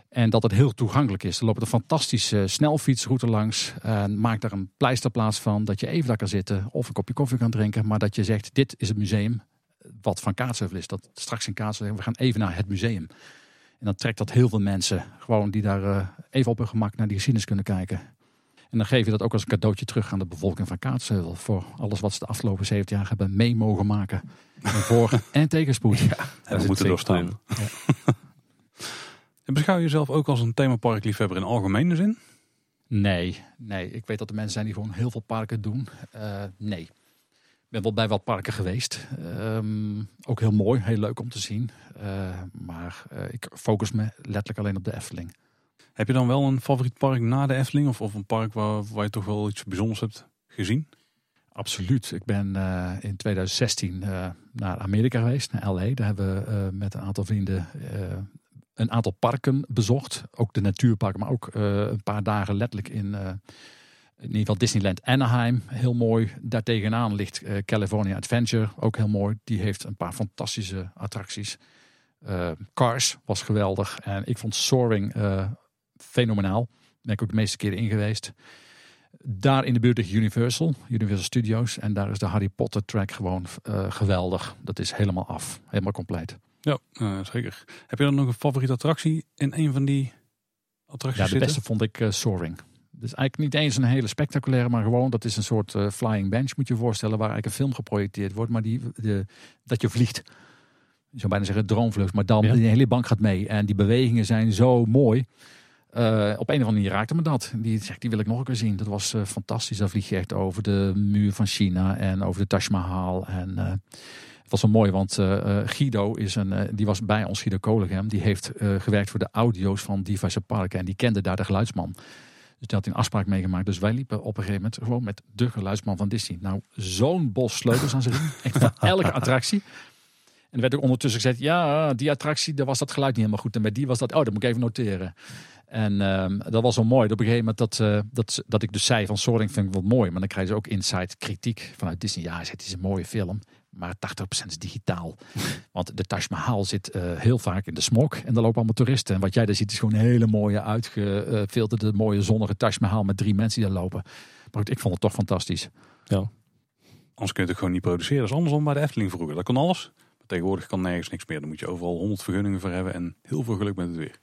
En dat het heel toegankelijk is. Er loopt een fantastische snelfietsroute langs. En maak daar een pleisterplaats van. Dat je even daar kan zitten of een kopje koffie kan drinken. Maar dat je zegt, dit is het museum. Wat van Kaatsheuvel is. Dat straks in Kaatsheuvel, we gaan even naar het museum. En dan trekt dat heel veel mensen. Gewoon die daar uh, even op hun gemak naar die geschiedenis kunnen kijken. En dan geef je dat ook als een cadeautje terug aan de bevolking van Kaatsheuvel. Voor alles wat ze de afgelopen 70 jaar hebben mee mogen maken. En voor en tegenspoed. Ja, we moeten doorstaan. Ja. en beschouw je jezelf ook als een themaparkliefhebber in algemene zin? Nee, nee. Ik weet dat er mensen zijn die gewoon heel veel parken doen. Uh, nee. Ik ben wel bij wat parken geweest. Um, ook heel mooi, heel leuk om te zien. Uh, maar uh, ik focus me letterlijk alleen op de Efteling. Heb je dan wel een favoriet park na de Efteling? Of, of een park waar, waar je toch wel iets bijzonders hebt gezien? Absoluut. Ik ben uh, in 2016 uh, naar Amerika geweest, naar LA. Daar hebben we uh, met een aantal vrienden een aantal parken bezocht. Ook de natuurparken, maar ook een paar dagen letterlijk in, in ieder geval Disneyland Anaheim. Heel mooi. Daartegenaan ligt California Adventure, ook heel mooi. Die heeft een paar fantastische attracties. Cars was geweldig. En ik vond Soaring fenomenaal. Daar ben ik ook de meeste keren in geweest. Daar in de buurt ligt Universal, Universal Studios. En daar is de Harry Potter track gewoon uh, geweldig. Dat is helemaal af, helemaal compleet. Ja, uh, zeker. Heb je dan nog een favoriete attractie in een van die attracties Ja, de beste vond ik uh, Soaring. Dus eigenlijk niet eens een hele spectaculaire, maar gewoon dat is een soort flying bench moet je je voorstellen. Waar eigenlijk een film geprojecteerd wordt, maar die, de, dat je vliegt. Je zou bijna zeggen droomvlucht, maar dan ja. de hele bank gaat mee. En die bewegingen zijn zo mooi. Uh, op een of andere manier raakte me dat. Die zegt, die wil ik nog een keer zien. Dat was uh, fantastisch. Daar vlieg je echt over de muur van China en over de Taj Mahal. En uh, het was wel mooi, want Guido is een, die was bij ons, Guido Kolegem. Die heeft gewerkt voor de audio's van diverse parken. En die kende daar de geluidsman. Dus die had een afspraak meegemaakt. Dus wij liepen op een gegeven moment gewoon met de geluidsman van Disney. Nou, zo'n bos sleutels aan zich. Echt van elke attractie. En er werd ook ondertussen gezegd, ja, die attractie, daar was dat geluid niet helemaal goed. En bij die was dat, oh, dat moet ik even noteren. En um, dat was wel mooi. Op een gegeven moment dat, uh, dat, dat ik dus zei van Soaring vind ik wel mooi. Maar dan krijg je ook inside kritiek vanuit Disney. Ja, het is een mooie film. Maar 80% is digitaal. Want de Taj Mahal zit uh, heel vaak in de smog. En daar lopen allemaal toeristen. En wat jij daar ziet is gewoon een hele mooie uitgefilterde mooie zonnige Taj Mahal. Met drie mensen die daar lopen. Maar goed, ik vond het toch fantastisch. Ja. Anders kun je het gewoon niet produceren. Dat is andersom bij de Efteling vroeger. Dat kon alles. Maar tegenwoordig kan nergens niks meer. Dan moet je overal 100 vergunningen voor hebben. En heel veel geluk met het weer.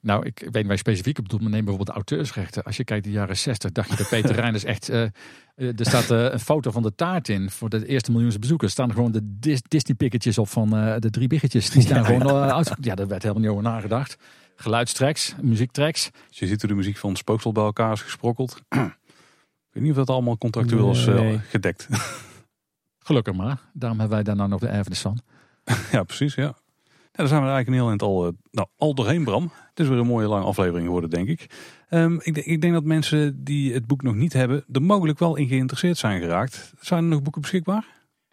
Nou, ik weet niet waar je specifiek op bedoelt, maar neem bijvoorbeeld de auteursrechten. Als je kijkt de jaren 60, dacht je dat Peter Reinders echt... Uh, er staat uh, een foto van de taart in voor de eerste miljoen bezoekers. Er staan gewoon de Dis Disney-pikketjes op van uh, de drie biggetjes. Die staan ja, gewoon ja. uit. Ja, daar werd helemaal niet over nagedacht. Geluidstracks, muziektracks. Dus je ziet hoe de muziek van Spooksel bij elkaar is gesprokkeld. ik weet niet of dat allemaal contractueel is gedekt. Gelukkig maar. Daarom hebben wij daar nou nog de erfenis van. ja, precies, ja. Daar zijn we eigenlijk een heel eind al, eh, nou, al doorheen, Bram. Het is weer een mooie lange aflevering geworden, denk ik. Ehm, ik, ik, denk dat mensen die het boek nog niet hebben, er mogelijk wel in geïnteresseerd zijn geraakt. Zijn er nog boeken beschikbaar?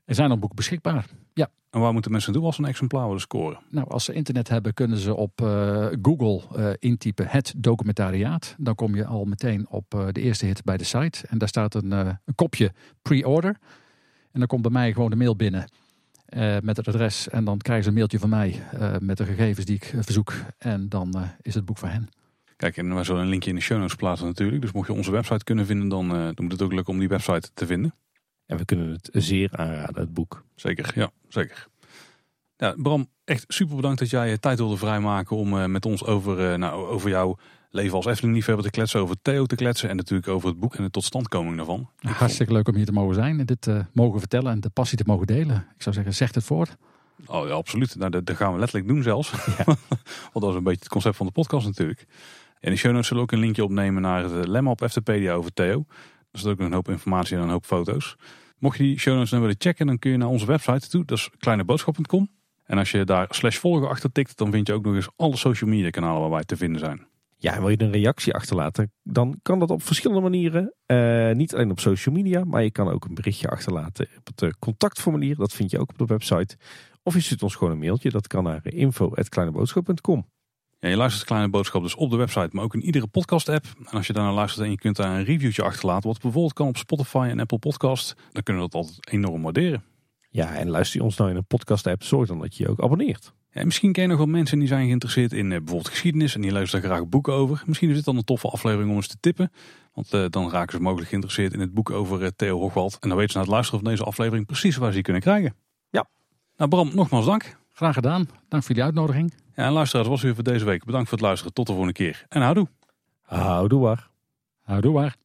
Er zijn nog boeken beschikbaar. Ja. En waar moeten mensen doen als ze een exemplaar willen scoren? Nou, als ze internet hebben, kunnen ze op uh, Google uh, intypen het documentariaat. Dan kom je al meteen op uh, de eerste hit bij de site. En daar staat een, een kopje pre-order. En dan komt bij mij gewoon de mail binnen. Uh, met het adres. En dan krijgen ze een mailtje van mij uh, met de gegevens die ik uh, verzoek. En dan is het boek voor hen. Kijk, en we zullen een linkje in de show notes plaatsen natuurlijk. Dus mocht je onze website kunnen vinden, dan, dan moet het ook lukken om die website te vinden. En we kunnen het zeer aanraden, het boek. Zeker, ja, zeker. Ja, Bram, echt super bedankt dat jij je tijd wilde vrijmaken om met ons over, nou, over jouw leven als Efteling-liefhebber te kletsen, over Theo te kletsen en natuurlijk over het boek en de totstandkoming daarvan. Ja, hartstikke leuk om hier te mogen zijn en dit uh, mogen vertellen en de passie te mogen delen. Ik zou zeggen, zeg het voort. Oh ja, absoluut. Nou, dat, dat gaan we letterlijk doen zelfs. Ja. Want dat is een beetje het concept van de podcast natuurlijk. En in de show notes zullen we ook een linkje opnemen naar het lemma op Eftepedia over Theo. Er staat ook een hoop informatie en een hoop foto's. Mocht je die show notes nou willen checken, dan kun je naar onze website toe. Dat is kleineboodschap.com. En als je daar slash volgen achter tikt, dan vind je ook nog eens alle social media kanalen waar wij te vinden zijn. Ja, wil je een reactie achterlaten, dan kan dat op verschillende manieren. Uh, niet alleen op social media, maar je kan ook een berichtje achterlaten op het contactformulier. Dat vind je ook op de website. Of je stuurt ons gewoon een mailtje. Dat kan naar info.kleineboodschap.com. Ja, je luistert Kleine Boodschap dus op de website, maar ook in iedere podcast-app. En als je daar naar luistert en je kunt daar een reviewtje achterlaten, wat bijvoorbeeld kan op Spotify en Apple Podcast, dan kunnen we dat altijd enorm waarderen. Ja, en luister je ons nou in een podcast-app, zorg dan dat je je ook abonneert. Ja, misschien ken je nog wel mensen die zijn geïnteresseerd in uh, bijvoorbeeld geschiedenis en die luisteren daar graag boeken over. Misschien is dit dan een toffe aflevering om eens te tippen. Want uh, dan raken ze mogelijk geïnteresseerd in het boek over uh, Theo Hochwald. En dan weten ze na het luisteren van deze aflevering precies waar ze die kunnen krijgen. Ja. Nou Bram, nogmaals dank. Graag gedaan. Dank voor jullie uitnodiging. Ja, en luisteraars, was weer voor deze week. Bedankt voor het luisteren. Tot de volgende keer. En houdoe. Houdoe waar. Houdoe waar.